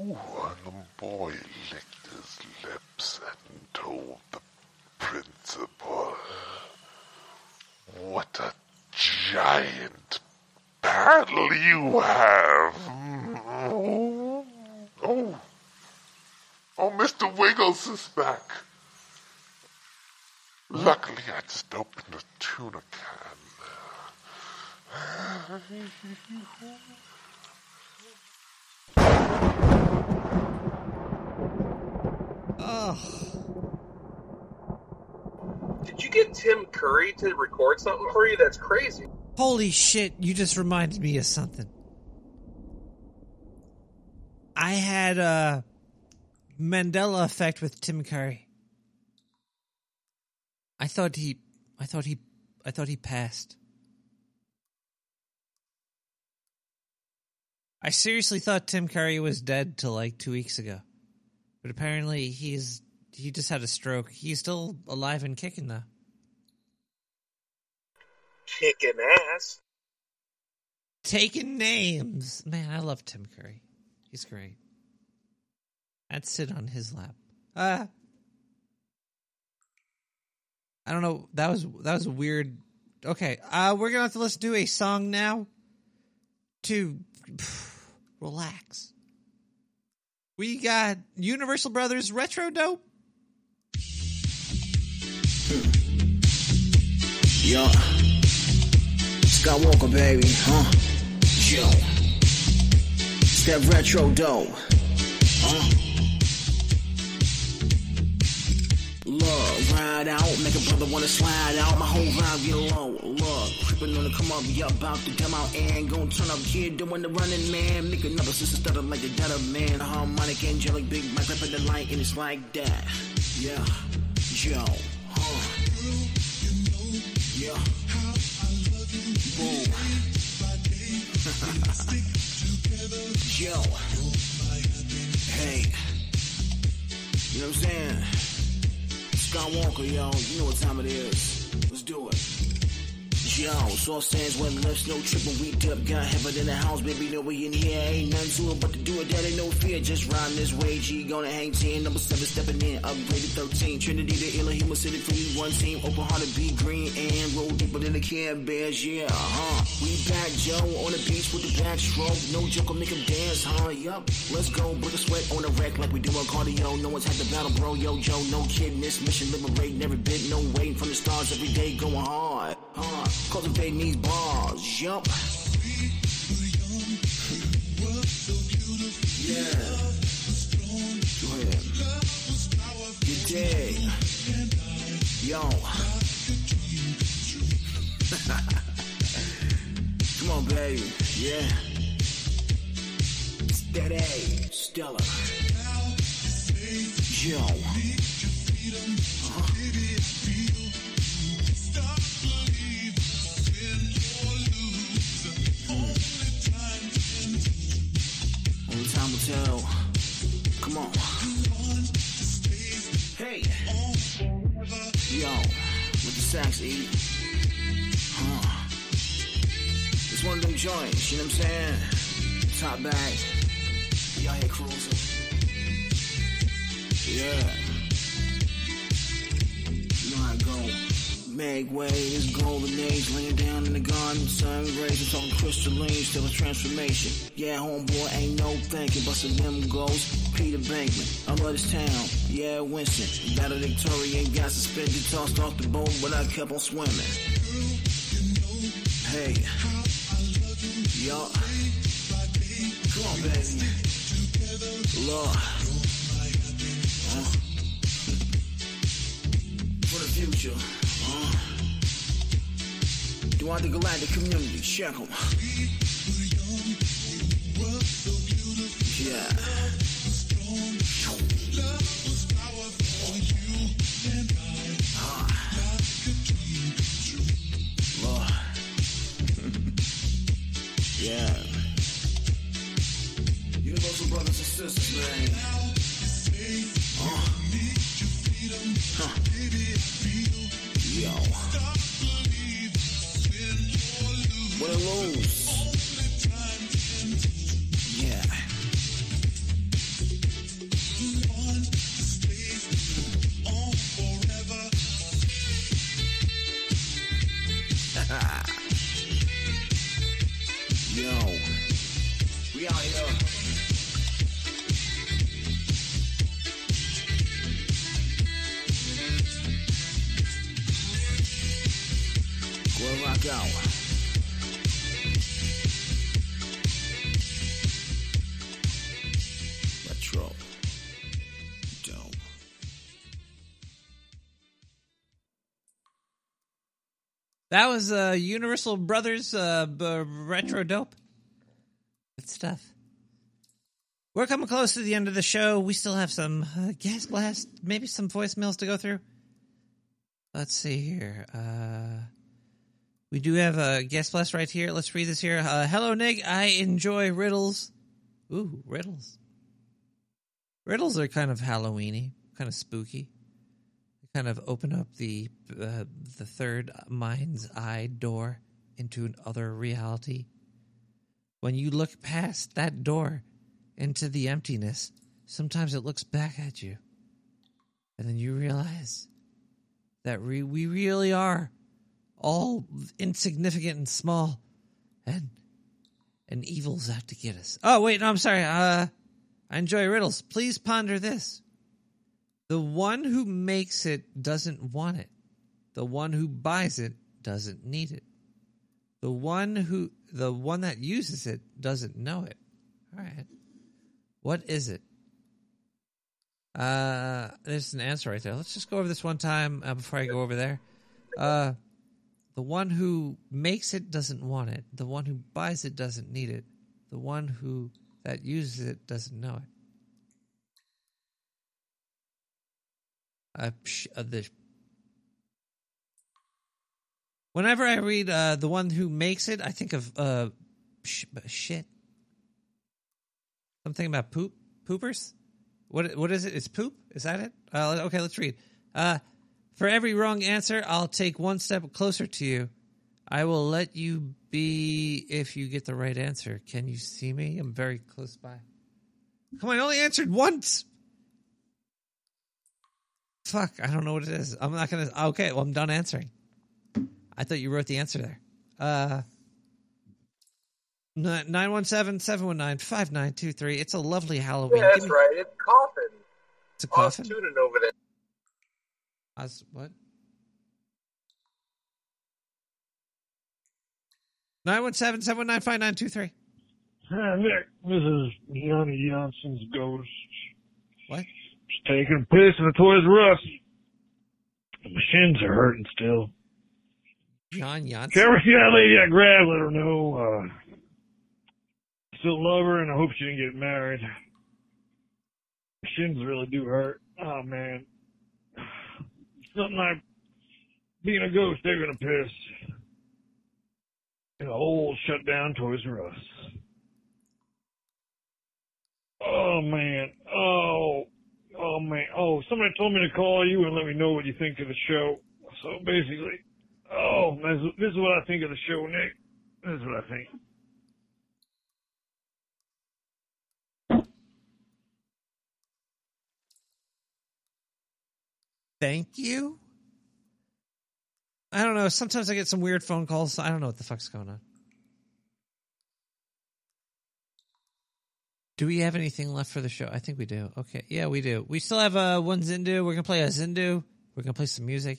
Ooh, and the boy licked his lips and told the principal, What a giant paddle you have! Oh, oh, oh Mr. Wiggles is back. Luckily, I just opened a tuna can. Ugh. Did you get Tim Curry to record something for you? That's crazy. Holy shit, you just reminded me of something. I had a Mandela effect with Tim Curry. I thought he I thought he I thought he passed. I seriously thought Tim Curry was dead till like 2 weeks ago. But apparently he's he just had a stroke. He's still alive and kicking though. Kicking ass. Taking names. Man, I love Tim Curry. He's great. I'd sit on his lap. Uh I don't know. That was that was weird. Okay, uh we're gonna have to listen to a song now to [SIGHS] relax. We got Universal Brothers Retro Dope. Yo. Skywalker, baby, huh? Yo. It's that retro Dope, Huh? Ride out, make a brother wanna slide out. My whole vibe get low. Look, creeping on the come up, yeah, about to come out and gon' turn up. here, doing the running man. Make another sister stutter like the dead man. Harmonic, angelic, big mic, rapping the light, and it's like that. Yeah, yo, huh? Yeah. Boom. [LAUGHS] Yo. Hey. You know what I'm saying? Skywalker, yo. You know what time it is. Let's do it. Yo, soft sands, wet lips, no tripping, we dip. Got heaven in the house, baby, know we in here. Ain't nothing to it but to do it, that ain't no fear. Just riding this way, G, gonna hang 10. Number 7, stepping in, upgraded 13. Trinity, the illa, human city, free, one team. Open hearted, be green, and roll deeper than the Care Bears, yeah, huh. We back, Joe, on the beach with the backstroke. No joke, I'll make 'em dance, huh, yup. Let's go, break a sweat on the rack like we do on cardio. No one's had the battle, bro, yo, Joe, no kidding. This mission, liberating every bit, no waiting from the stars every day, going hard, huh. Cultivating these bars, yup. Yeah. Go ahead. Yo. [LAUGHS] Come on, baby. Yeah. Steady. Stella. Yo. Tell. Come on. Hey. Yo, with the sax See? Huh. It's one of them joints, you know what I'm saying? Top back. Y'all here cruising. Yeah. You know how it go. Meg way, this golden age, laying down in the garden, sun rays, I'm talking crystalline, still a transformation. Yeah, homeboy, ain't no thinking, some them goes Peter Bankman. I love this town, yeah, Winston. Valedictorian got suspended, tossed off the boat, but I kept on swimming. Hey, y'all, come on, baby. Lord, uh, for the future. Throughout the galactic community, check 'em. Yeah. Ah. Lord. [LAUGHS] yeah. Universal brothers and sisters, man. What a That was uh, Universal Brothers uh, b- Retro Dope. Good stuff. We're coming close to the end of the show. We still have some uh, gas blast, maybe some voicemails to go through. Let's see here. Uh, we do have a guest blast right here. Let's read this here. Uh, Hello, Nick. I enjoy riddles. Ooh, riddles. Riddles are kind of Halloweeny, kind of spooky. Kind of open up the uh, the third mind's eye door into another reality. When you look past that door into the emptiness, sometimes it looks back at you, and then you realize that re- we really are all insignificant and small, and and evil's out to get us. Oh wait, no, I'm sorry. Uh, I enjoy riddles. Please ponder this: the one who makes it doesn't want it. The one who buys it doesn't need it. The one who the one that uses it doesn't know it. All right. What is it? Uh, there's an answer right there. Let's just go over this one time uh, before I go over there. Uh, the one who makes it doesn't want it. The one who buys it doesn't need it. The one who that uses it doesn't know it. Uh, uh, the, whenever I read uh, the one who makes it, I think of uh, sh- shit. Something about poop, poopers. What what is it? It's poop. Is that it? Uh, okay, let's read. Uh, for every wrong answer, I'll take one step closer to you. I will let you be if you get the right answer. Can you see me? I'm very close by. Come on, I only answered once. Fuck, I don't know what it is. I'm not gonna. Okay, well, I'm done answering. I thought you wrote the answer there. Uh, 917-719-5923. It's a lovely Halloween. Yeah, Give that's me- right. It's coffin. It's a was coffin? tuning over there. Us, what? 917-719-5923. Hi, Nick. This is Yanni Johnson's ghost. What? Just taking a piss in the Toys R Us. My shins are hurting still. John. If you ever see that lady I grabbed, let her know. Uh, still love her, and I hope she didn't get married. My shins really do hurt. Oh man, it's nothing like being a ghost taking a piss in a old shut down Toys R Us. Oh man, oh, oh man, oh, somebody told me to call you and let me know what you think of the show. So basically, Oh, this, is- this is what I think of the show, Nick. This is what I think. Thank you. I don't know. Sometimes I get some weird phone calls. I don't know what the fuck's going on. Do we have anything left for the show? I think we do. Okay. Yeah, we do. We still have uh, one Zindu. We're going to play a Zindu. We're going to play some music.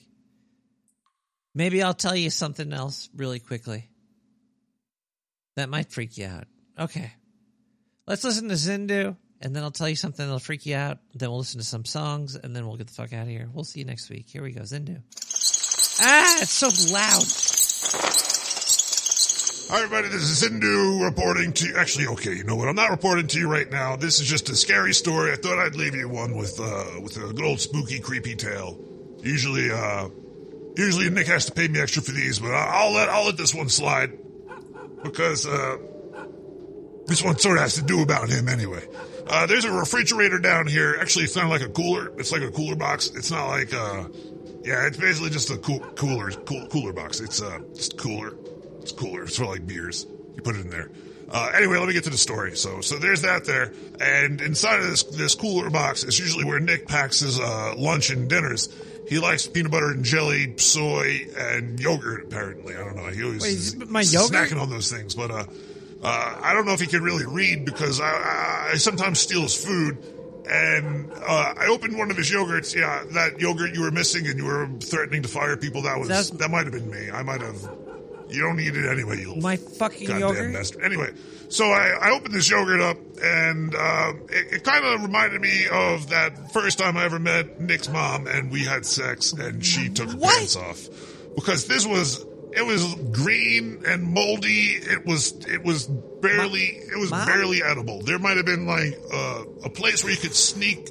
Maybe I'll tell you something else really quickly. That might freak you out. Okay. Let's listen to Zindu, and then I'll tell you something that'll freak you out. Then we'll listen to some songs, and then we'll get the fuck out of here. We'll see you next week. Here we go, Zindu. Ah, it's so loud. Hi, everybody. This is Zindu reporting to you. Actually, okay, you know what? I'm not reporting to you right now. This is just a scary story. I thought I'd leave you one with uh, with a good old spooky, creepy tale. Usually, uh, usually Nick has to pay me extra for these, but I'll let I'll let this one slide because uh, this one sort of has to do about him anyway. Uh, there's a refrigerator down here. Actually, it's not like a cooler. It's like a cooler box. It's not like uh, yeah. It's basically just a cool, cooler cool, cooler box. It's uh, just cooler. It's cooler. It's of like beers. You put it in there. Uh, anyway, let me get to the story. So, so there's that there, and inside of this this cooler box is usually where Nick packs his uh, lunch and dinners. He likes peanut butter and jelly, soy, and yogurt. Apparently, I don't know. He always Wait, is my yogurt? snacking on those things, but uh, uh, I don't know if he can really read because I, I, I sometimes steal his food. And uh, I opened one of his yogurts. Yeah, that yogurt you were missing, and you were threatening to fire people. That was that might have been me. I might have. You don't need it anyway. You My fucking goddamn yogurt. bastard. Anyway, so I, I opened this yogurt up, and uh, it, it kind of reminded me of that first time I ever met Nick's mom, and we had sex, and she took her pants off because this was it was green and moldy. It was it was barely it was Mom? barely edible. There might have been like uh, a place where you could sneak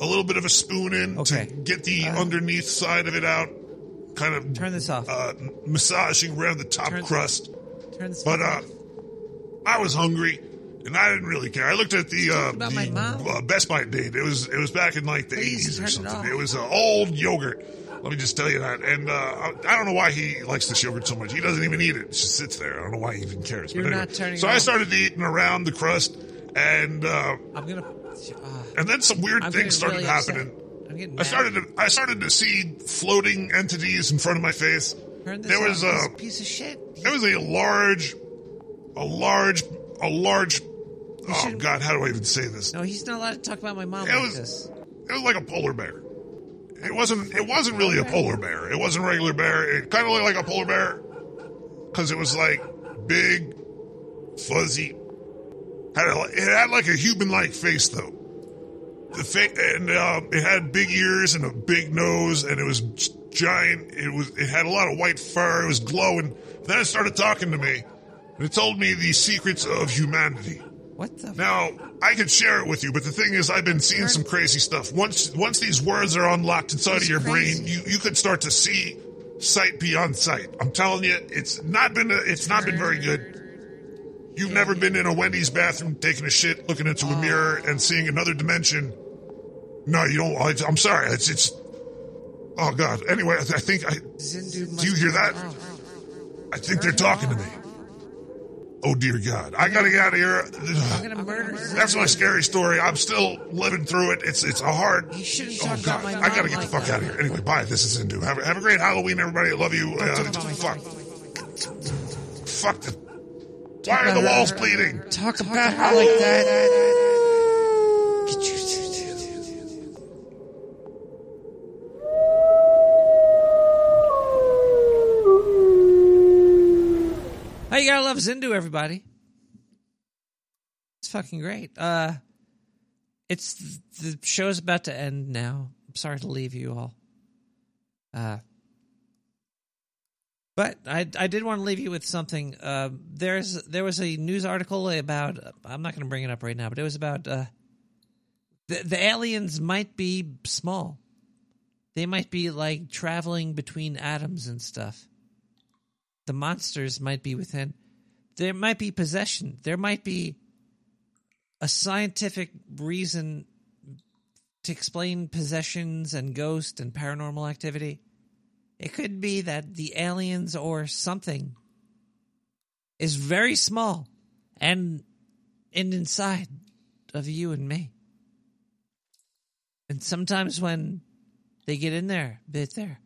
a little bit of a spoon in to get the underneath side of it out. Kind of turn this off. Uh, massaging around the top Turn- crust. Turn this But uh. I was hungry, and I didn't really care. I looked at the, uh, the uh, best by date. It was it was back in like the eighties or turn it something. It, was an old yogurt. Let me just tell you that. And uh, I, I don't know why he likes this yogurt so much. He doesn't even eat it. It just sits there. I don't know why he even cares. You're anyway. not turning so I started eating around the crust, and uh, I'm gonna. and then some weird I'm things started really upset. Happening. I'm getting I started to I started to see floating entities in front of my face. Turn this There was uh, a piece of shit. there was a large, a large, a large. Oh God, how do I even say this? No, he's not allowed to talk about my mom It like was- this. It was like a polar bear. It wasn't. It wasn't really a polar bear. It wasn't a regular bear. It kind of looked like a polar bear because it was like big, fuzzy. Had a, it had like a human-like face though. The fa- and um, it had big ears and a big nose, and it was giant. It was. It had a lot of white fur. It was glowing. Then it started talking to me, and it told me the secrets of humanity. What the? Now I could share it with you, but the thing is, I've been seeing some crazy stuff. Once once these words are unlocked inside of your brain, you you could start to see sight beyond sight. I'm telling you, it's not been a, it's not been very good. You've never been in a Wendy's bathroom taking a shit, looking into a mirror, and seeing another dimension. No, you don't. I, I'm sorry. It's it's. Oh God. Anyway, I, I think I. Do you hear that? I think they're talking to me. Oh dear God! I gotta get out of here. I'm gonna murder. That's my scary story. I'm still living through it. It's it's a hard. You shouldn't Oh talk God! about my I gotta mom get the fuck that. out of here. Anyway, bye. This is Zindu. Have, a- have a great Halloween, everybody. I love you. Uh, fuck. Fuck. The, why are the walls bleeding? Talk about her like that. Get you. Oh, you gotta love Zindu, everybody. It's fucking great. Uh, it's the show's about to end now. I'm sorry to leave you all. Uh, but I I did want to leave you with something. Uh, there's there was a news article about. I'm not going to bring it up right now, but it was about uh, the the aliens might be small. They might be like traveling between atoms and stuff. The monsters might be within. There might be possession. There might be a scientific reason to explain possessions and ghosts and paranormal activity. It could be that the aliens or something is very small and and inside of you and me. And sometimes when they get in there, bit there,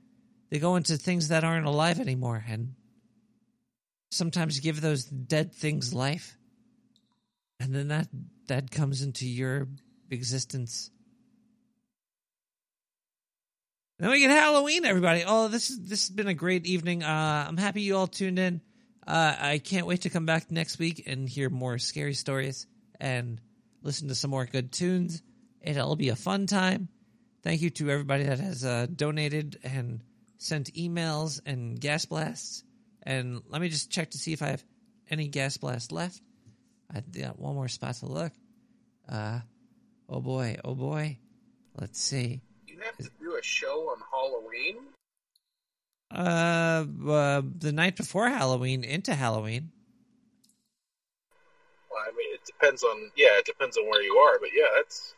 they go into things that aren't alive anymore and sometimes give those dead things life. And then that that comes into your existence. Then we get Halloween, everybody. Oh, this is this has been a great evening. Uh, I'm happy you all tuned in. Uh, I can't wait to come back next week and hear more scary stories and listen to some more good tunes. It'll be a fun time. Thank you to everybody that has uh, donated and sent emails and gas blasts. And let me just check to see if I have any gas blast left. I got one more spot to look. Uh, oh boy, oh boy. Let's see. You have to do a show on Halloween? Uh, uh, the night before Halloween into Halloween. Well, I mean, it depends on yeah, it depends on where you are, but yeah, that's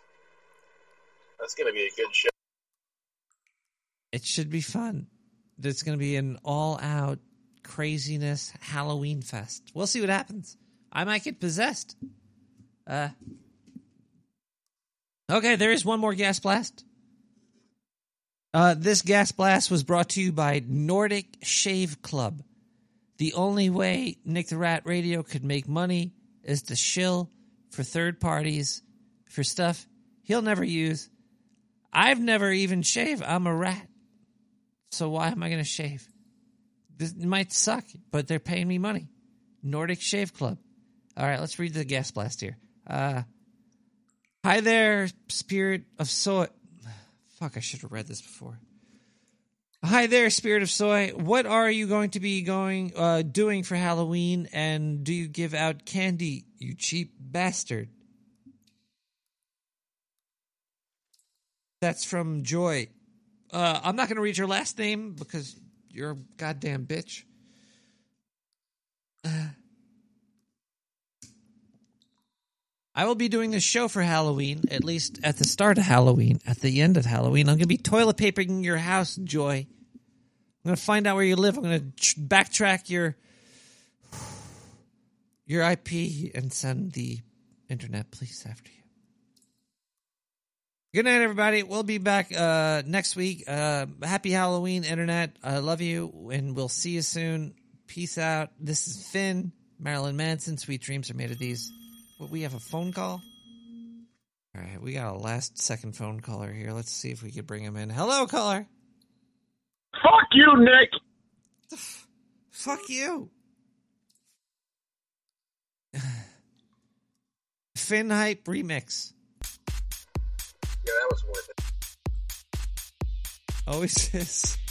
that's gonna be a good show. It should be fun. It's going to be an all-out craziness Halloween fest. We'll see what happens. I might get possessed. Uh. Okay, there is one more gas blast. Uh, this gas blast was brought to you by Nordic Shave Club. The only way Nick the Rat Radio could make money is to shill for third parties for stuff he'll never use. I've never even shaved. I'm a rat. So why am I going to shave? This might suck, but they're paying me money. Nordic Shave Club. All right, let's read the gas blast here. Uh, hi there, spirit of soy. [SIGHS] Fuck, I should have read this before. Hi there, spirit of soy. What are you going to be going uh, doing for Halloween? And do you give out candy, you cheap bastard? That's from Joy. Uh, I'm not going to read your last name because you're a goddamn bitch. Uh, I will be doing this show for Halloween, at least at the start of Halloween. At the end of Halloween, I'm going to be toilet papering your house, Joy. I'm going to find out where you live. I'm going to backtrack your [SIGHS] your IP and send the internet police after you. Good night, everybody. We'll be back uh, next week. Uh, happy Halloween, Internet. I love you, and we'll see you soon. Peace out. This is Finn, Marilyn Manson. Sweet dreams are made of these. What, we have a phone call? All right, we got a last second phone caller here. Let's see if we can bring him in. Hello, caller. Fuck you, Nick. Fuck you. [SIGHS] Finn Hype Remix. Yeah, that was worth it. Always is. disagree.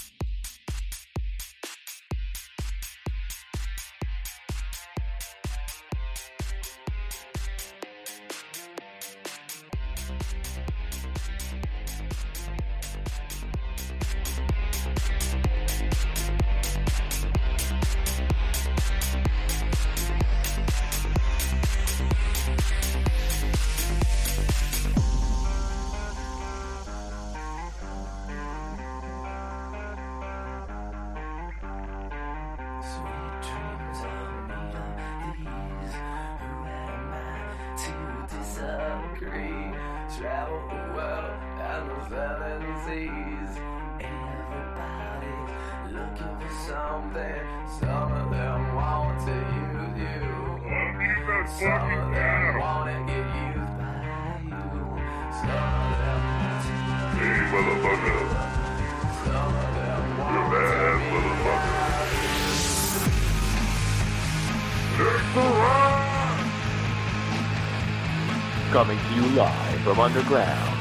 Underground.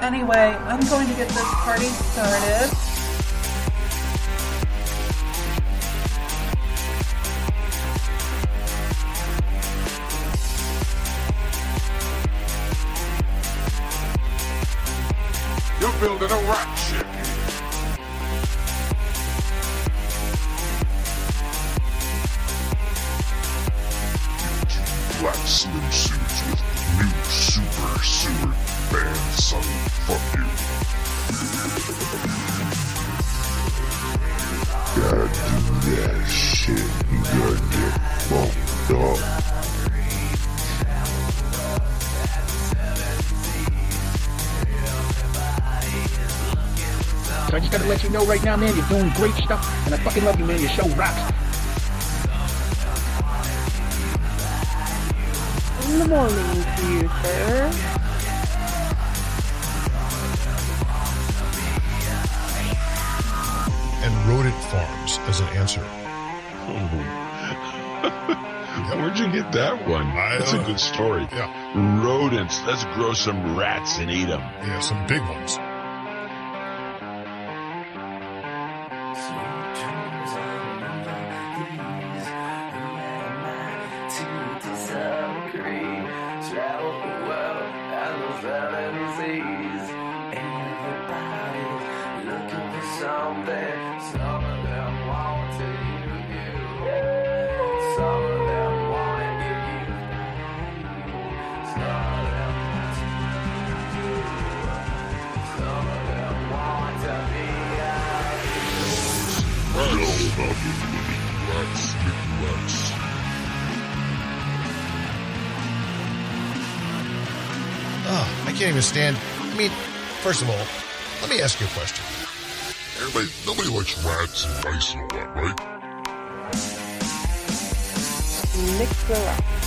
Anyway, I'm going to get this party started. Right now, man, you're doing great stuff, and I fucking love you, man. Your show rocks. In the morning to you, sir. And rodent farms as an answer. [LAUGHS] Where'd you get that one? That's a good story. Yeah. Rodents. Let's grow some rats and eat them. Yeah, some big ones. Can't even stand. I mean, first of all, let me ask you a question. Everybody, nobody likes rats and mice and all that, right? Nick